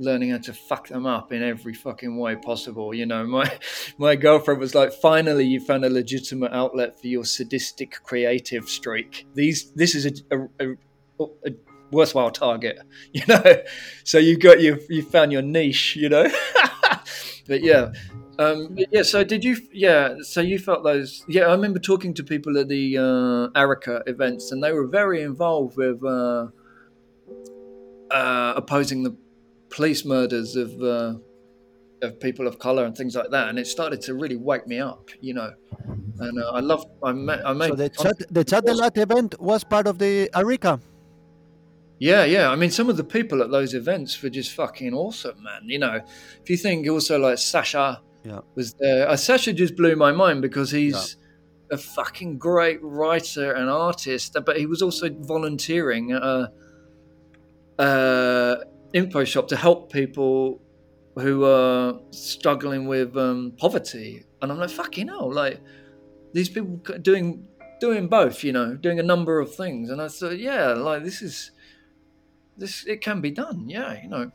learning how to fuck them up in every fucking way possible. You know, my my girlfriend was like, "Finally, you found a legitimate outlet for your sadistic creative streak. These, this is a, a, a, a worthwhile target. You know, so you've got you you found your niche. You know, but yeah." Um, yeah. So did you? Yeah. So you felt those? Yeah. I remember talking to people at the uh, Arika events, and they were very involved with uh, uh, opposing the police murders of uh, of people of color and things like that. And it started to really wake me up, you know. And uh, I loved. I met. I made. so the chat, the chat event was part of the Arika. Yeah, yeah. I mean, some of the people at those events were just fucking awesome, man. You know, if you think also like Sasha Yeah. was there, uh, Sasha just blew my mind because he's a fucking great writer and artist, but he was also volunteering at a, uh info shop to help people who are struggling with um, poverty. And I'm like, fucking hell, like these people doing doing both, you know, doing a number of things. And I thought, yeah, like this is this it can be done yeah you know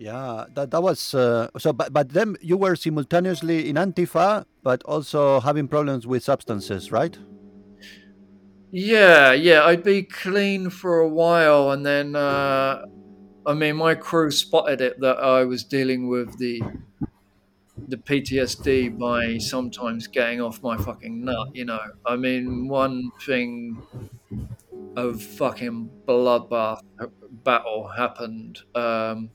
Yeah, that that was uh, so. But but then you were simultaneously in Antifa, but also having problems with substances, right? yeah yeah i'd be clean for a while and then uh i mean my crew spotted it that i was dealing with the the ptsd by sometimes getting off my fucking nut you know i mean one thing of fucking bloodbath battle happened um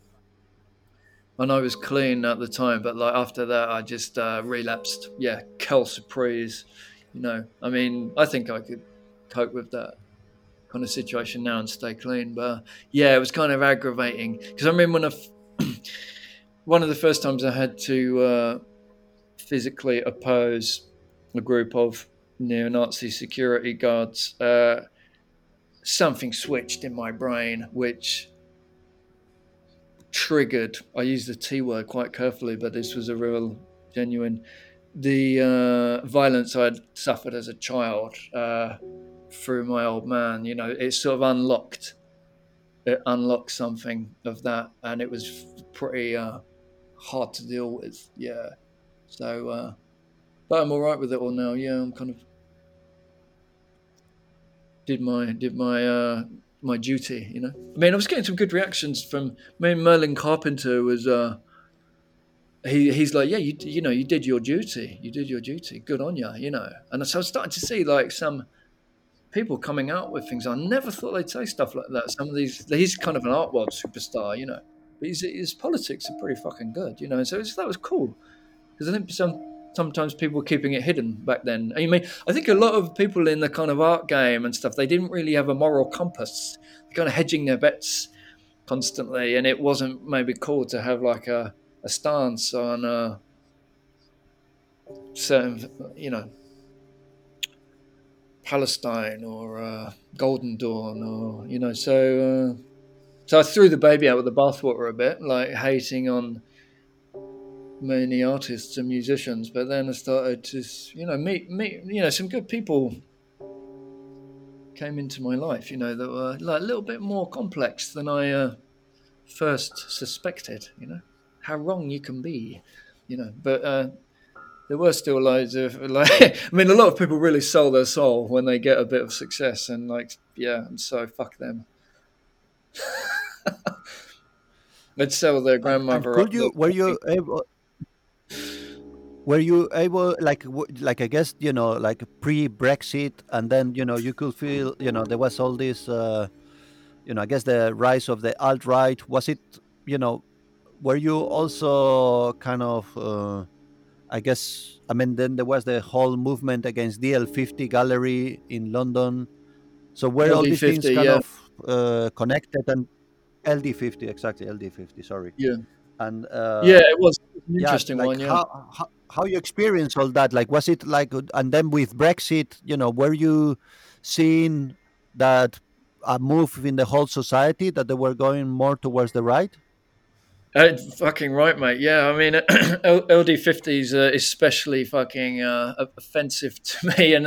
and I was clean at the time, but like after that, I just uh, relapsed. Yeah, cal surprise. You know, I mean, I think I could cope with that. kind of situation now and stay clean. But yeah, it was kind of aggravating because I remember when I f- one of the first times I had to uh, physically oppose a group of neo-Nazi security guards. Uh, something switched in my brain, which triggered. I use the T word quite carefully, but this was a real, genuine. The uh, violence I'd suffered as a child uh, through my old man, you know, it sort of unlocked. It unlocked something of that, and it was pretty uh, hard to deal with. Yeah, so, uh, but I'm all right with it all now. Yeah, I'm kind of did my did my uh, my duty. You know, I mean, I was getting some good reactions from. I mean, Merlin Carpenter was. Uh, he he's like, yeah, you you know, you did your duty. You did your duty. Good on you. You know, and so I was starting to see like some people coming out with things. I never thought they'd say stuff like that. Some of these, he's kind of an art world superstar, you know, but his, his politics are pretty fucking good, you know. And So that was cool because I think some sometimes people were keeping it hidden back then. I mean, I think a lot of people in the kind of art game and stuff, they didn't really have a moral compass. They're kind of hedging their bets constantly, and it wasn't maybe cool to have like a, a stance on a certain, you know, Palestine or uh, Golden Dawn or you know. So, uh, so I threw the baby out with the bathwater a bit, like hating on many artists and musicians. But then I started to, you know, meet meet you know some good people came into my life. You know that were like a little bit more complex than I uh, first suspected. You know how wrong you can be. You know, but. Uh, there were still loads of like I mean a lot of people really sell their soul when they get a bit of success and like yeah and so fuck them they'd sell their grandmother And could you were you able were you able like like I guess you know like pre Brexit and then you know you could feel you know there was all this uh, you know I guess the rise of the alt right was it you know were you also kind of uh, I guess I mean then there was the whole movement against DL50 gallery in London. So were all these things kind yeah. of uh, connected and LD50 exactly LD50 sorry. Yeah and uh, yeah it was an yeah, interesting like one yeah How, how how you experience all that? Like, was it like, and then with Brexit, you know, were you seeing that a move in the whole society that they were going more towards the right? Uh, fucking right, mate. Yeah, I mean, LD50 is uh, especially fucking uh, offensive to me, and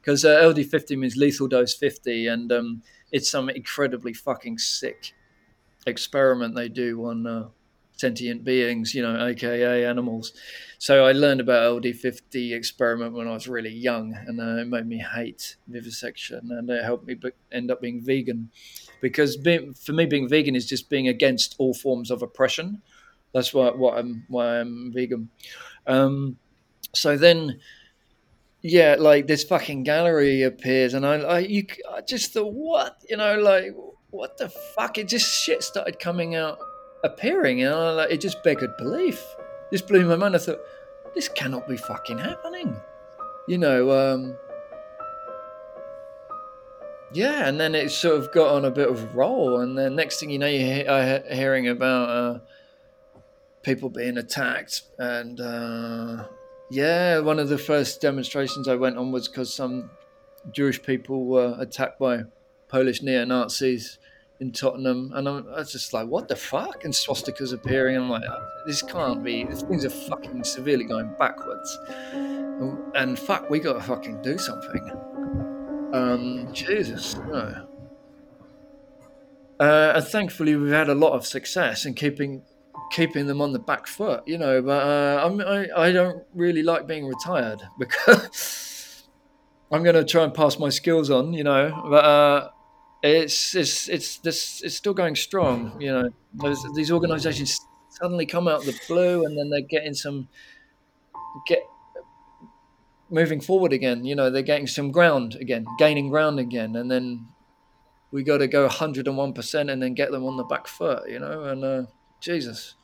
because uh, LD50 means lethal dose 50, and um, it's some incredibly fucking sick experiment they do on uh, sentient beings, you know, aka animals. So I learned about LD50 experiment when I was really young, and uh, it made me hate vivisection, and it helped me be- end up being vegan, because being, for me being vegan is just being against all forms of oppression. That's why what I'm why I'm vegan. Um, so then, yeah, like this fucking gallery appears, and I, I you I just thought, what you know, like what the fuck? It just shit started coming out, appearing, and I, like it just beggared belief. Just blew my mind. I thought, this cannot be fucking happening. You know, um, yeah, and then it sort of got on a bit of roll, and then next thing you know, you're he- hearing about uh, people being attacked, and uh, yeah, one of the first demonstrations I went on was because some Jewish people were attacked by Polish neo Nazis in Tottenham, and I'm, I was just like, what the fuck? And swastikas appearing. I'm like, this can't be. Things are fucking severely going backwards. And, and fuck, we gotta fucking do something. Um, Jesus, no. Uh, and thankfully, we've had a lot of success in keeping keeping them on the back foot, you know. But uh, I'm, I I don't really like being retired because I'm going to try and pass my skills on, you know. But uh, it's it's it's this it's still going strong, you know. Those, these organisations suddenly come out of the blue, and then they're getting some get moving forward again. You know, they're getting some ground again, gaining ground again, and then we got to go 101 percent, and then get them on the back foot, you know. And uh, Jesus.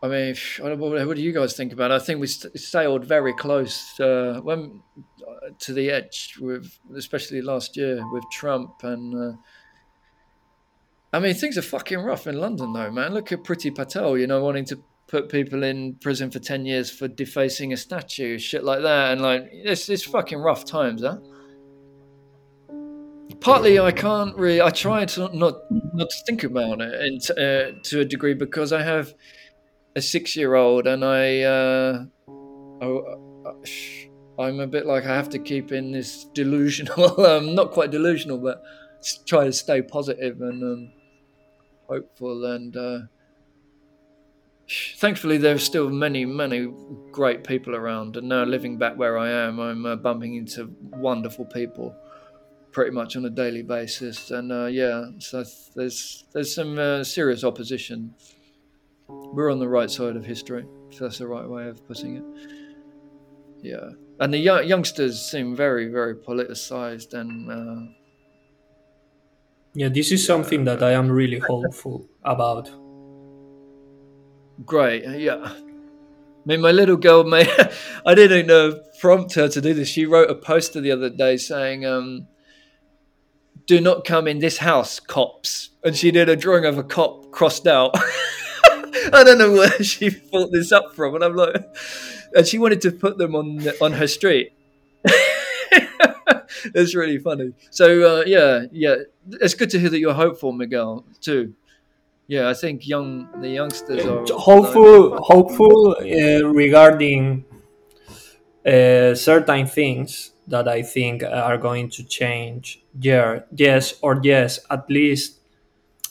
I mean, what do you guys think about it? I think we sailed very close uh, when uh, to the edge with, especially last year with Trump and. Uh, I mean, things are fucking rough in London, though, man. Look at Priti Patel, you know, wanting to put people in prison for ten years for defacing a statue, shit like that, and like it's it's fucking rough times, huh? Partly, I can't really. I try to not not to think about it, and uh, to a degree because I have a six-year-old, and I, uh, oh, uh, I'm a bit like I have to keep in this delusional. um, not quite delusional, but try to stay positive and um, hopeful. And uh, thankfully, there's still many, many great people around. And now, living back where I am, I'm uh, bumping into wonderful people pretty much on a daily basis. And uh, yeah, so there's there's some uh, serious opposition. We're on the right side of history, if that's the right way of putting it. Yeah, and the young, youngsters seem very, very politicized and. Uh, Yeah, this is something that I am really hopeful about. Great, yeah. I mean, my little girl, made, I didn't uh, prompt her to do this. She wrote a poster the other day saying, um, "Do not come in this house, cops." And she did a drawing of a cop crossed out. I don't know where she thought this up from, and I'm like, and she wanted to put them on on her street. it's really funny. So uh, yeah, yeah, it's good to hear that you're hopeful, Miguel, too. Yeah, I think young the youngsters are hopeful hopeful uh, regarding uh, certain things that I think are going to change. Yeah, yes, or yes, at least,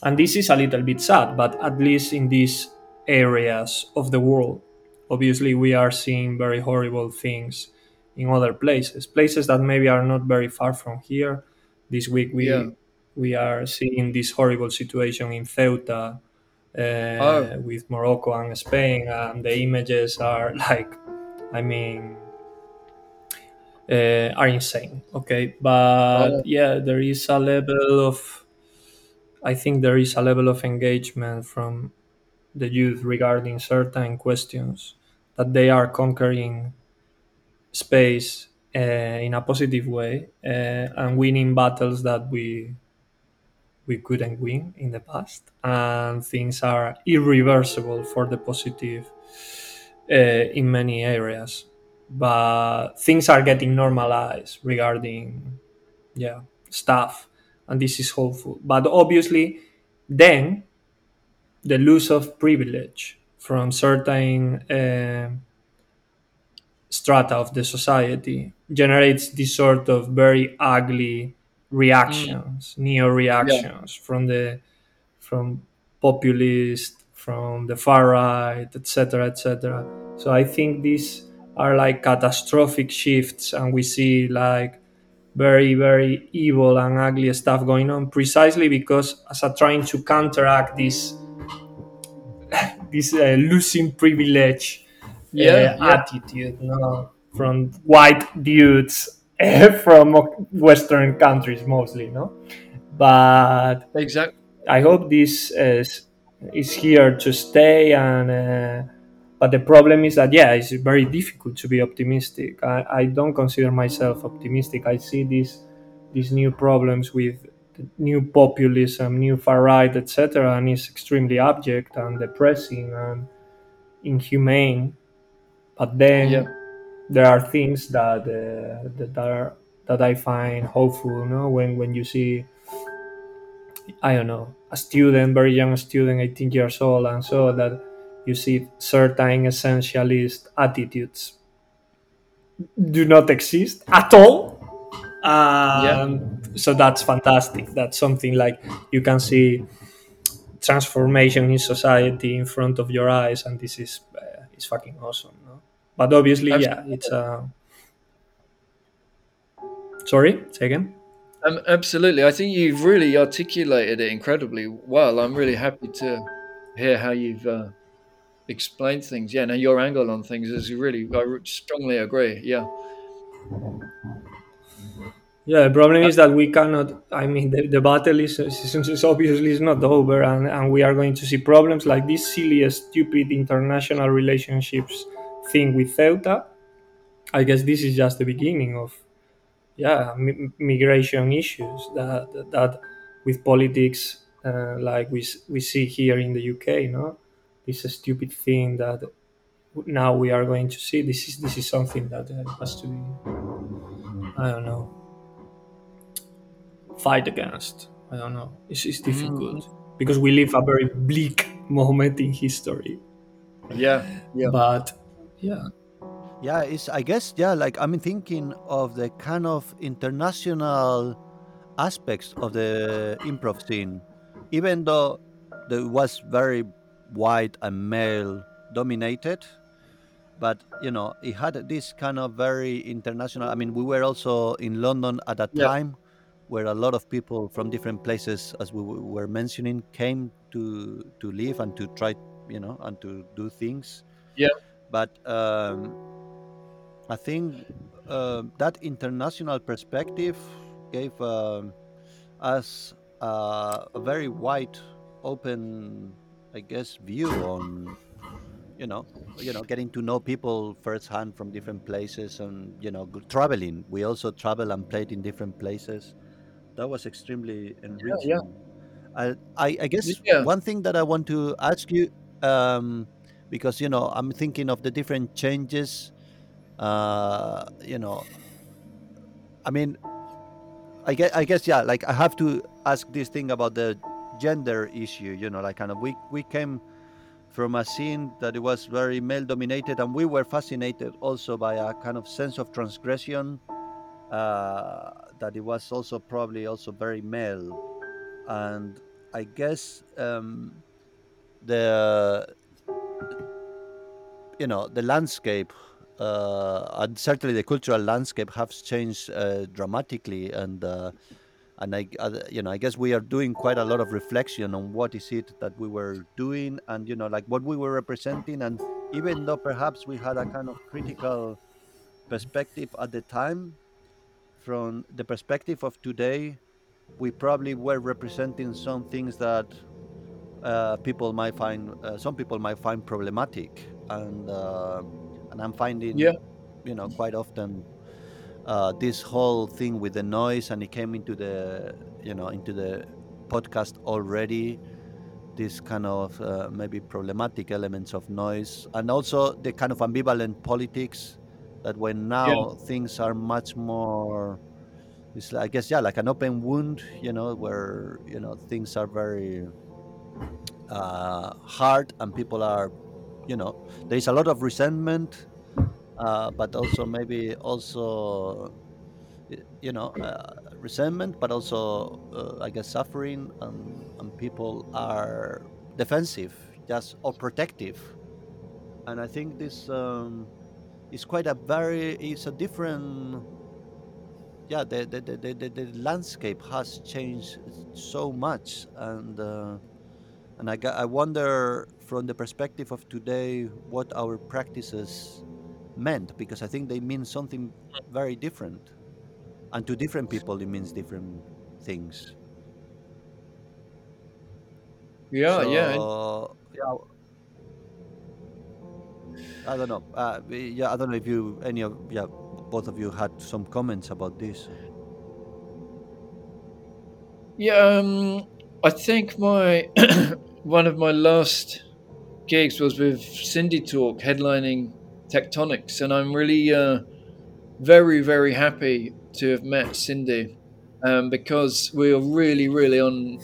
and this is a little bit sad, but at least in these areas of the world, obviously we are seeing very horrible things in other places, places that maybe are not very far from here. This week we Yeah. we are seeing this horrible situation in Ceuta uh, Oh. with Morocco and Spain, and the images are like, I mean, uh, are insane. Okay, but Oh. yeah, there is a level of, I think there is a level of engagement from the youth regarding certain questions that they are conquering space uh, in a positive way uh, and winning battles that we we couldn't win in the past. And things are irreversible for the positive uh, in many areas. But things are getting normalized regarding yeah stuff. And this is hopeful. But obviously then the loss of privilege from certain uh, strata of the society generates this sort of very ugly reactions neo reactions from the from populist from the far right etc etc so i think these are like catastrophic shifts and we see like very very evil and ugly stuff going on precisely because as a trying to counteract this this uh, losing privilege Yeah, uh, yeah. attitude no from white dudes eh, from western countries mostly no but exactly. I hope this is, is here to stay. And uh, but the problem is that yeah, it's very difficult to be optimistic. I, I don't consider myself optimistic. I see these these new problems with new populism, new far right, etc., and it's extremely abject and depressing and inhumane. But then Yeah. there are things that uh, that are that I find hopeful. No, when when you see I don't know, a student, very young student, 18 years old, and so that you see certain essentialist attitudes do not exist at all. Um, So that's fantastic. That's something like you can see transformation in society in front of your eyes, and this is uh, is fucking awesome. No? But obviously, yeah, it's. Uh... Sorry, say again. Um, absolutely. I think you've really articulated it incredibly well. I'm really happy to hear how you've uh, explained things. Yeah, now your angle on things is really, I strongly agree. Yeah. Yeah, the problem is that we cannot. I mean, the, the battle is, obviously is not over, and, and we are going to see problems like this silly, stupid international relationships thing with Ceuta. I guess this is just the beginning of, yeah, m- migration issues that, that that with politics uh, like we we see here in the UK. No, this a stupid thing that now we are going to see. This is this is something that uh, has to be. I don't know fight against. I don't know. It's, it's difficult mm. because we live a very bleak moment in history. Yeah, yeah. But yeah, Yeah, it's I guess yeah, like I'm thinking of the kind of international aspects of the improv scene, even though it was very white and male dominated, but you know it had this kind of very international. I mean, we were also in London at that Yeah. time, where a lot of people from different places, as we were mentioning, came to to live and to try, you know, and to do things. Yeah. But um, I think uh, that international perspective gave um, us uh, a very wide, open, I guess, view on, you know, you know, getting to know people firsthand from different places and you know, traveling. We also travel and played in different places. That was extremely enriching. yeah. I, I, I guess Yeah. one thing that I want to ask you, um, because you know, I'm thinking of the different changes uh you know i mean i guess i guess yeah like i have to ask this thing about the gender issue you know like kind of we we came from a scene that it was very male dominated and we were fascinated also by a kind of sense of transgression uh that it was also probably also very male. And i guess um the you know the landscape uh, and certainly the cultural landscape has changed uh, dramatically. And uh, and I uh, you know I guess we are doing quite a lot of reflection on what is it that we were doing and you know like what we were representing. And even though perhaps we had a kind of critical perspective at the time from the perspective of today we probably were representing some things that uh, people might find uh, some people might find problematic and uh, and I'm finding Yeah. you know quite often uh, this whole thing with the noise and it came into the you know into the podcast already this kind of uh, maybe problematic elements of noise and also the kind of ambivalent politics that when now things are much more it's like, I guess yeah like an open wound you know where you know things are very uh, hard and people are you know there is a lot of resentment uh, but also maybe also you know uh, resentment but also uh, i guess suffering and, and people are defensive just or protective. And i think this um, is quite a very it's a different yeah the the, the, the, the, landscape has changed so much and uh, and I, I wonder from the perspective of today what our practices meant because I think they mean something very different. And to different people, it means different things. Yeah, yeah. So, yeah. I don't know. Uh, yeah, I don't know if you, any of, yeah, both of you had some comments about this. Yeah, um, I think my one of my last gigs was with Cindy Talk headlining Tectonics, and I'm really uh, very very happy to have met Cindy um, because we are really really on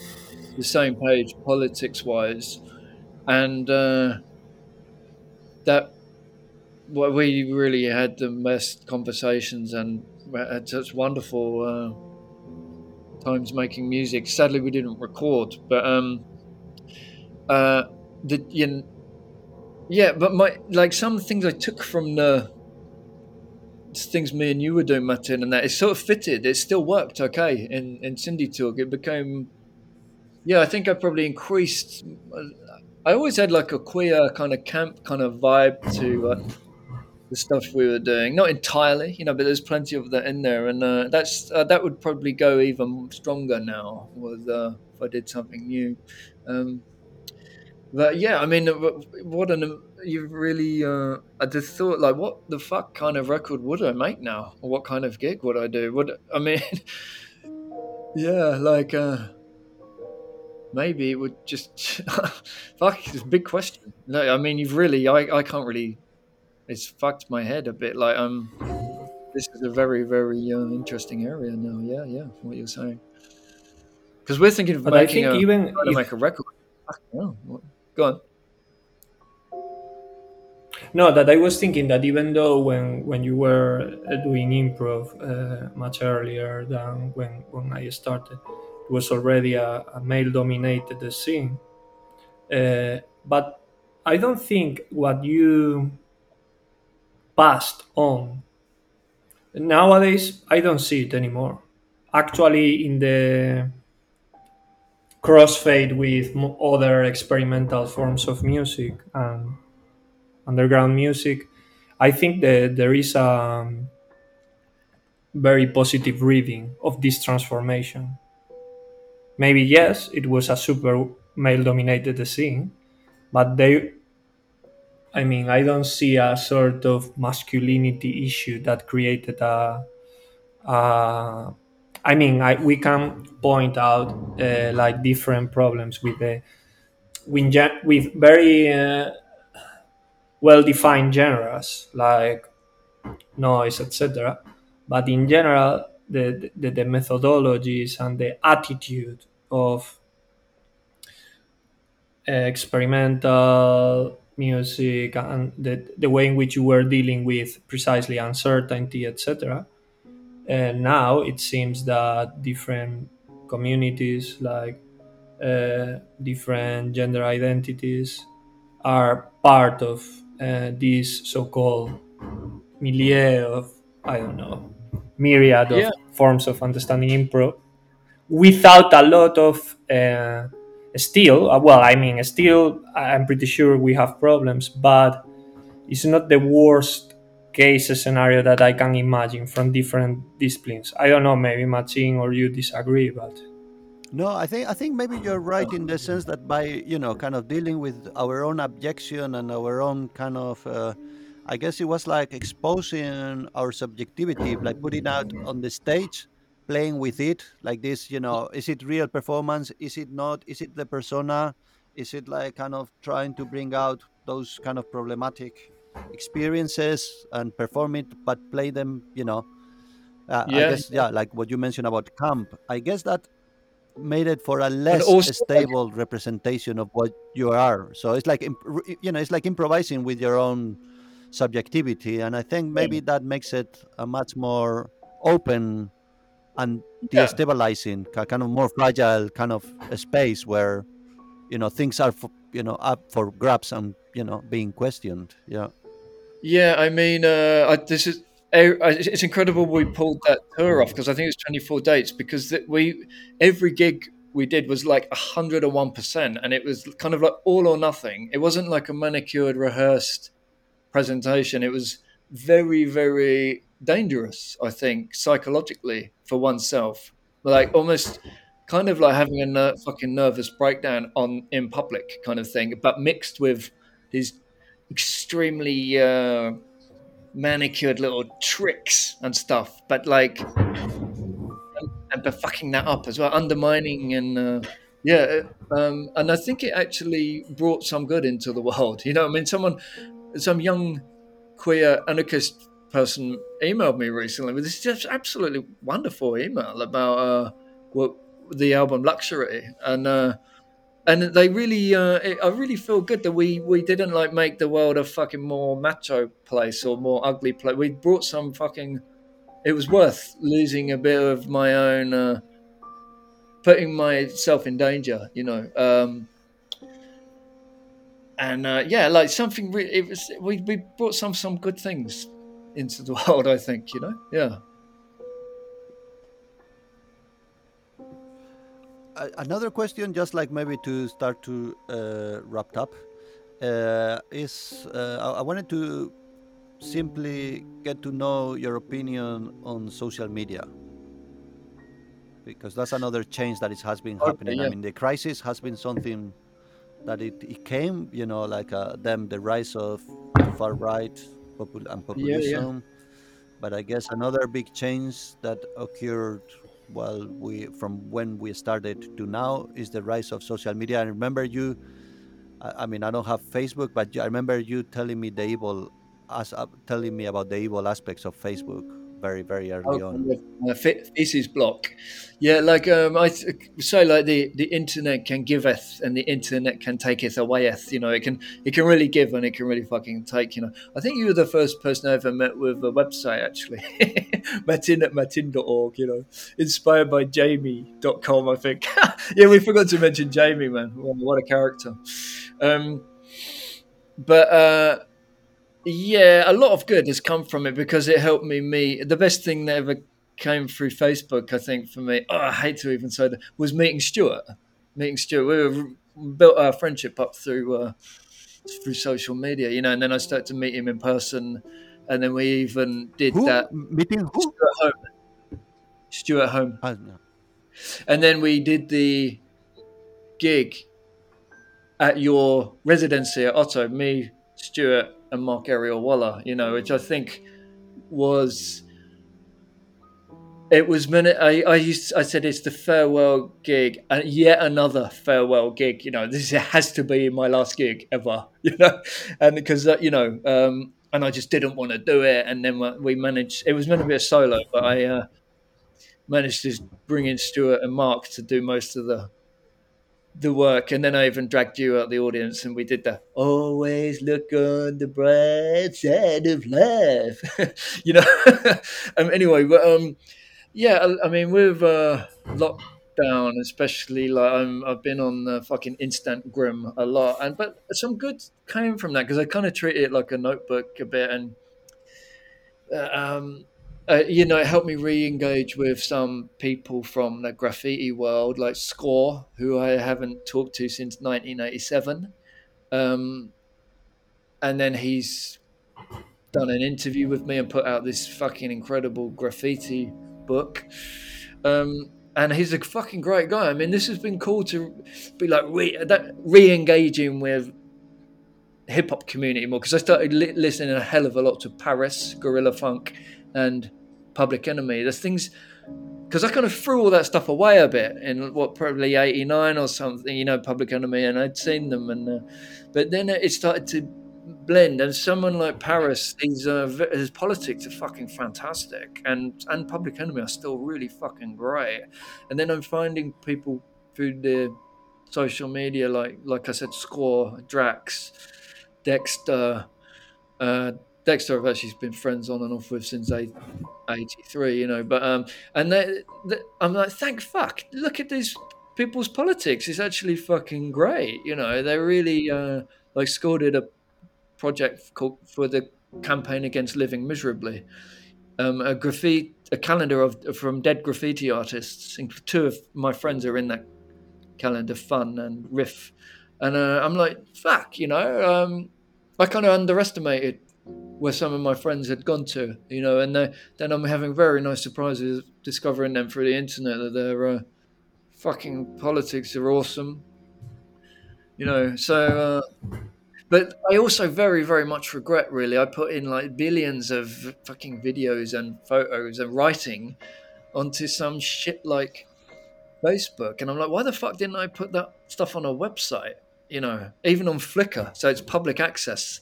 the same page politics wise, and uh, that we really had the best conversations and had such wonderful. Uh, times making music. Sadly, we didn't record, but um, uh, the you know, yeah, but my like some things I took from the things me and you were doing, Martin, and that it sort of fitted. It still worked okay in in Cindy Talk. It became yeah, I think I probably increased. I always had like a queer kind of camp kind of vibe to uh, the stuff we were doing. Not entirely, you know, but there's plenty of that in there, and uh, that's uh, that would probably go even stronger now with uh, if I did something new. Um, but yeah, I mean, uh, what an you really. Uh, I just thought like, what the fuck kind of record would I make now? Or what kind of gig would I do? Would I mean, yeah, like. Maybe it would just fuck it's a big question. No i mean you've really i, I can't really it's fucked my head a bit like um this is a very very uh, interesting area now. Yeah yeah what you're saying. Because we're thinking of But I making think a, even trying to if- make a record. Fuck, go on. No, that I was thinking that even though when when you were uh, doing improv uh, much earlier than when when I started, it was already a, a male-dominated scene. Uh, but I don't think what you passed on nowadays. I don't see it anymore. Actually, in the crossfade with other experimental forms of music and underground music, I think that there is a um, very positive reading of this transformation. Maybe yes, it was a super male dominated scene, but they I mean, I don't see a sort of masculinity issue that created a. a I mean, I, we can point out uh, like different problems with the with, very uh, well-defined genres like noise, etc. But in general, the, the the methodologies and the attitude of uh, experimental music and the, the way in which you were dealing with precisely uncertainty, etc. And now it seems that different communities, like uh, different gender identities, are part of uh, this so-called milieu of I don't know myriad of Yeah. forms of understanding improv without a lot of uh, still uh, well i mean still i'm pretty sure we have problems but it's not the worst case scenario that i can imagine from different disciplines i don't know maybe Machin or you disagree but No, I think I think maybe you're right in the sense that by you know kind of dealing with our own abjection and our own kind of, uh, I guess it was like exposing our subjectivity, like putting out on the stage, playing with it, like this. You know, is it real performance? Is it not? Is it the persona? Is it like kind of trying to bring out those kind of problematic experiences and perform it, but play them? You know, uh, I Yeah, guess yeah, like what you mentioned about camp. I guess that made it for a less also, stable representation of what you are. So it's like you know, it's like improvising with your own subjectivity, and I think maybe that makes it a much more open and Yeah. destabilizing, ki- kind of more fragile kind of a space where you know things are for, you know up for grabs and you know being questioned. Yeah. Yeah, I mean, uh, I, this is it's incredible we pulled that tour off because I think it was 24 dates because that we every gig we did was like 101 percent, and it was kind of like all or nothing. It wasn't like a manicured, rehearsed presentation. It was very, very dangerous. I think psychologically for oneself, like almost kind of like having a ner- fucking nervous breakdown on in public kind of thing, but mixed with these extremely uh, manicured little tricks and stuff, but like and, and but fucking that up as well, undermining and uh, yeah, um, and I think it actually brought some good into the world. You know, I mean, someone, some young queer anarchist person emailed me recently with this just absolutely wonderful email about uh, what the album Luxury and. Uh, and they really uh, it, i really feel good that we we didn't like make the world a fucking more macho place or more ugly place we brought some fucking it was worth losing a bit of my own uh, putting myself in danger you know um and uh, yeah like something re- it was we, we brought some some good things into the world i think you know? Yeah. Another question, just like maybe to start to uh, wrap up, uh, is uh, I-, wanted to simply get to know your opinion on social media. Because that's another change that is, has been Okay, happening. I mean, the crisis has been something that it, it came, you know, like uh, them the rise of far right popul- and Yeah, yeah. populism. But I guess another big change that occurred while we from when we started to now is the rise of social media. I remember you. I I mean, I don't have Facebook, but I remember you telling me the evil, as uh, telling me about the evil aspects of Facebook very, very early Oh, on. uh, fe- block. Yeah, like um, I say, like the, the internet can giveth and the internet can taketh awayeth. You know, it can it can really give and it can really fucking take. You know, I think you were the first person I ever met with a website actually, Mattin at mattin.org. You know, inspired by Jamie.com. I think. yeah, we forgot to mention Jamie, man. What what a character. Um, but uh, yeah, a lot of good has come from it because it helped me meet. The best thing that ever came through Facebook, I think, for me, oh, I hate to even say that, was meeting Stewart. Meeting Stewart, we were, built our friendship up through uh, through social media, you know, and then I started to meet him in person, and then we even did Who that. meeting who? Stewart Home. Stewart Home. No. And then we did the gig at your residency at Oto, me, Stewart, and Mark Aerial Waller, you know, which I think was it was minute I, I used I said it's the farewell gig and yet another farewell gig you know this has to be my last gig ever you know? And because uh, you know um and I just didn't want to do it and then we managed it was meant to be a solo but I uh managed to bring in Stewart and Mark to do most of the the work, and then I even dragged you out the audience, and we did the always look on the bright side of life, you know. um, anyway, but um, yeah, I, I mean, with uh, lockdown, especially, like I'm, I've been on uh, fucking instant grim a lot, and but some good came from that because I kind of treat it like a notebook a bit, and uh, um, uh, you know, it helped me re-engage with some people from the graffiti world, like Score, who I haven't talked to since 1987. Um, and then he's done an interview with me and put out this fucking incredible graffiti book. Um, and he's a fucking great guy. I mean, this has been cool to be like re- re-engaging with hip hop community more because I started li- listening a hell of a lot to Paris, Guerrilla Funk, and Public Enemy. There's things because I kind of threw all that stuff away a bit in what probably '89 or something, you know, Public Enemy, and I'd seen them, and uh, but then it started to blend. And someone like Paris, his uh, his politics are fucking fantastic, and and Public Enemy are still really fucking great. And then I'm finding people through the social media, like like I said, Score, Drax, Dexter. Uh, Dexter, I've actually been friends on and off with since 83, you know. But um, and they, they, I'm like, thank fuck, look at these people's politics. It's actually fucking great, you know. They really uh, like scored a project called for the campaign against living miserably. Um, a graffiti, a calendar of from dead graffiti artists. Two of my friends are in that calendar, Fun and Riff, and uh, I'm like, fuck, you know. Um, I kind of underestimated where some of my friends had gone to, you know, and they, then I'm having very nice surprises discovering them through the internet that their uh, fucking politics are awesome, you know. So, uh, but I also very, very much regret. Really, I put in like billions of fucking videos and photos and writing onto some shit like Facebook, and I'm like, why the fuck didn't I put that stuff on a website? You know, even on Flickr, so it's public access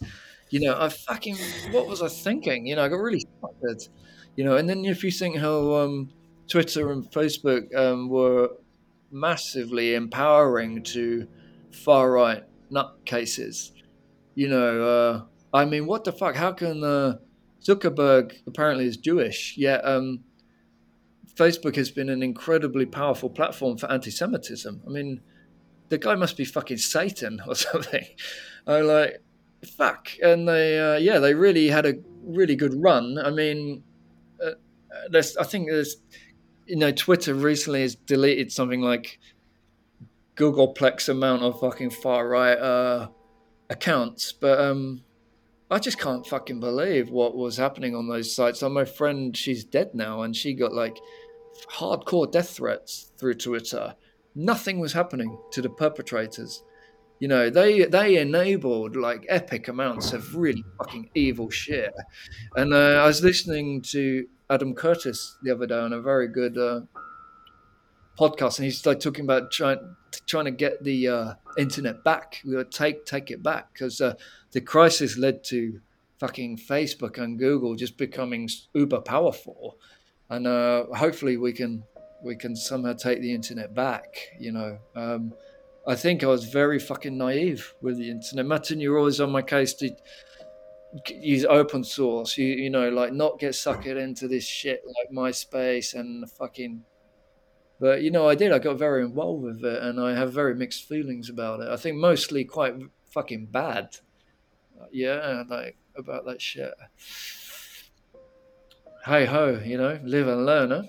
you know, I fucking what was I thinking? You know, I got really stupid. You know, and then if you think how um, Twitter and Facebook um, were massively empowering to far right nutcases, you know, uh, I mean, what the fuck? How can uh, Zuckerberg apparently is Jewish, yet um, Facebook has been an incredibly powerful platform for anti-Semitism. I mean, the guy must be fucking Satan or something. I'm like fuck and they uh, yeah they really had a really good run i mean uh, there's i think there's you know twitter recently has deleted something like googleplex amount of fucking far right uh accounts but um I just can't fucking believe what was happening on those sites. And my friend, she's dead now, and she got like hardcore death threats through Twitter. Nothing was happening to the perpetrators. You know, they they enabled like epic amounts of really fucking evil shit. And uh, I was listening to Adam Curtis the other day on a very good uh, podcast, and he's like talking about trying trying to get the uh, internet back. We would take take it back because uh, the crisis led to fucking Facebook and Google just becoming uber powerful, and uh, hopefully we can we can somehow take the internet back. You know. Um, I think I was very fucking naive with the internet. Mattin, you're always on my case to use open source. You you know, like not get sucked into this shit like MySpace and fucking. But you know, I did. I got very involved with it, and I have very mixed feelings about it. I think mostly quite fucking bad. Yeah, like about that shit. Hey ho, you know, live and learn, huh?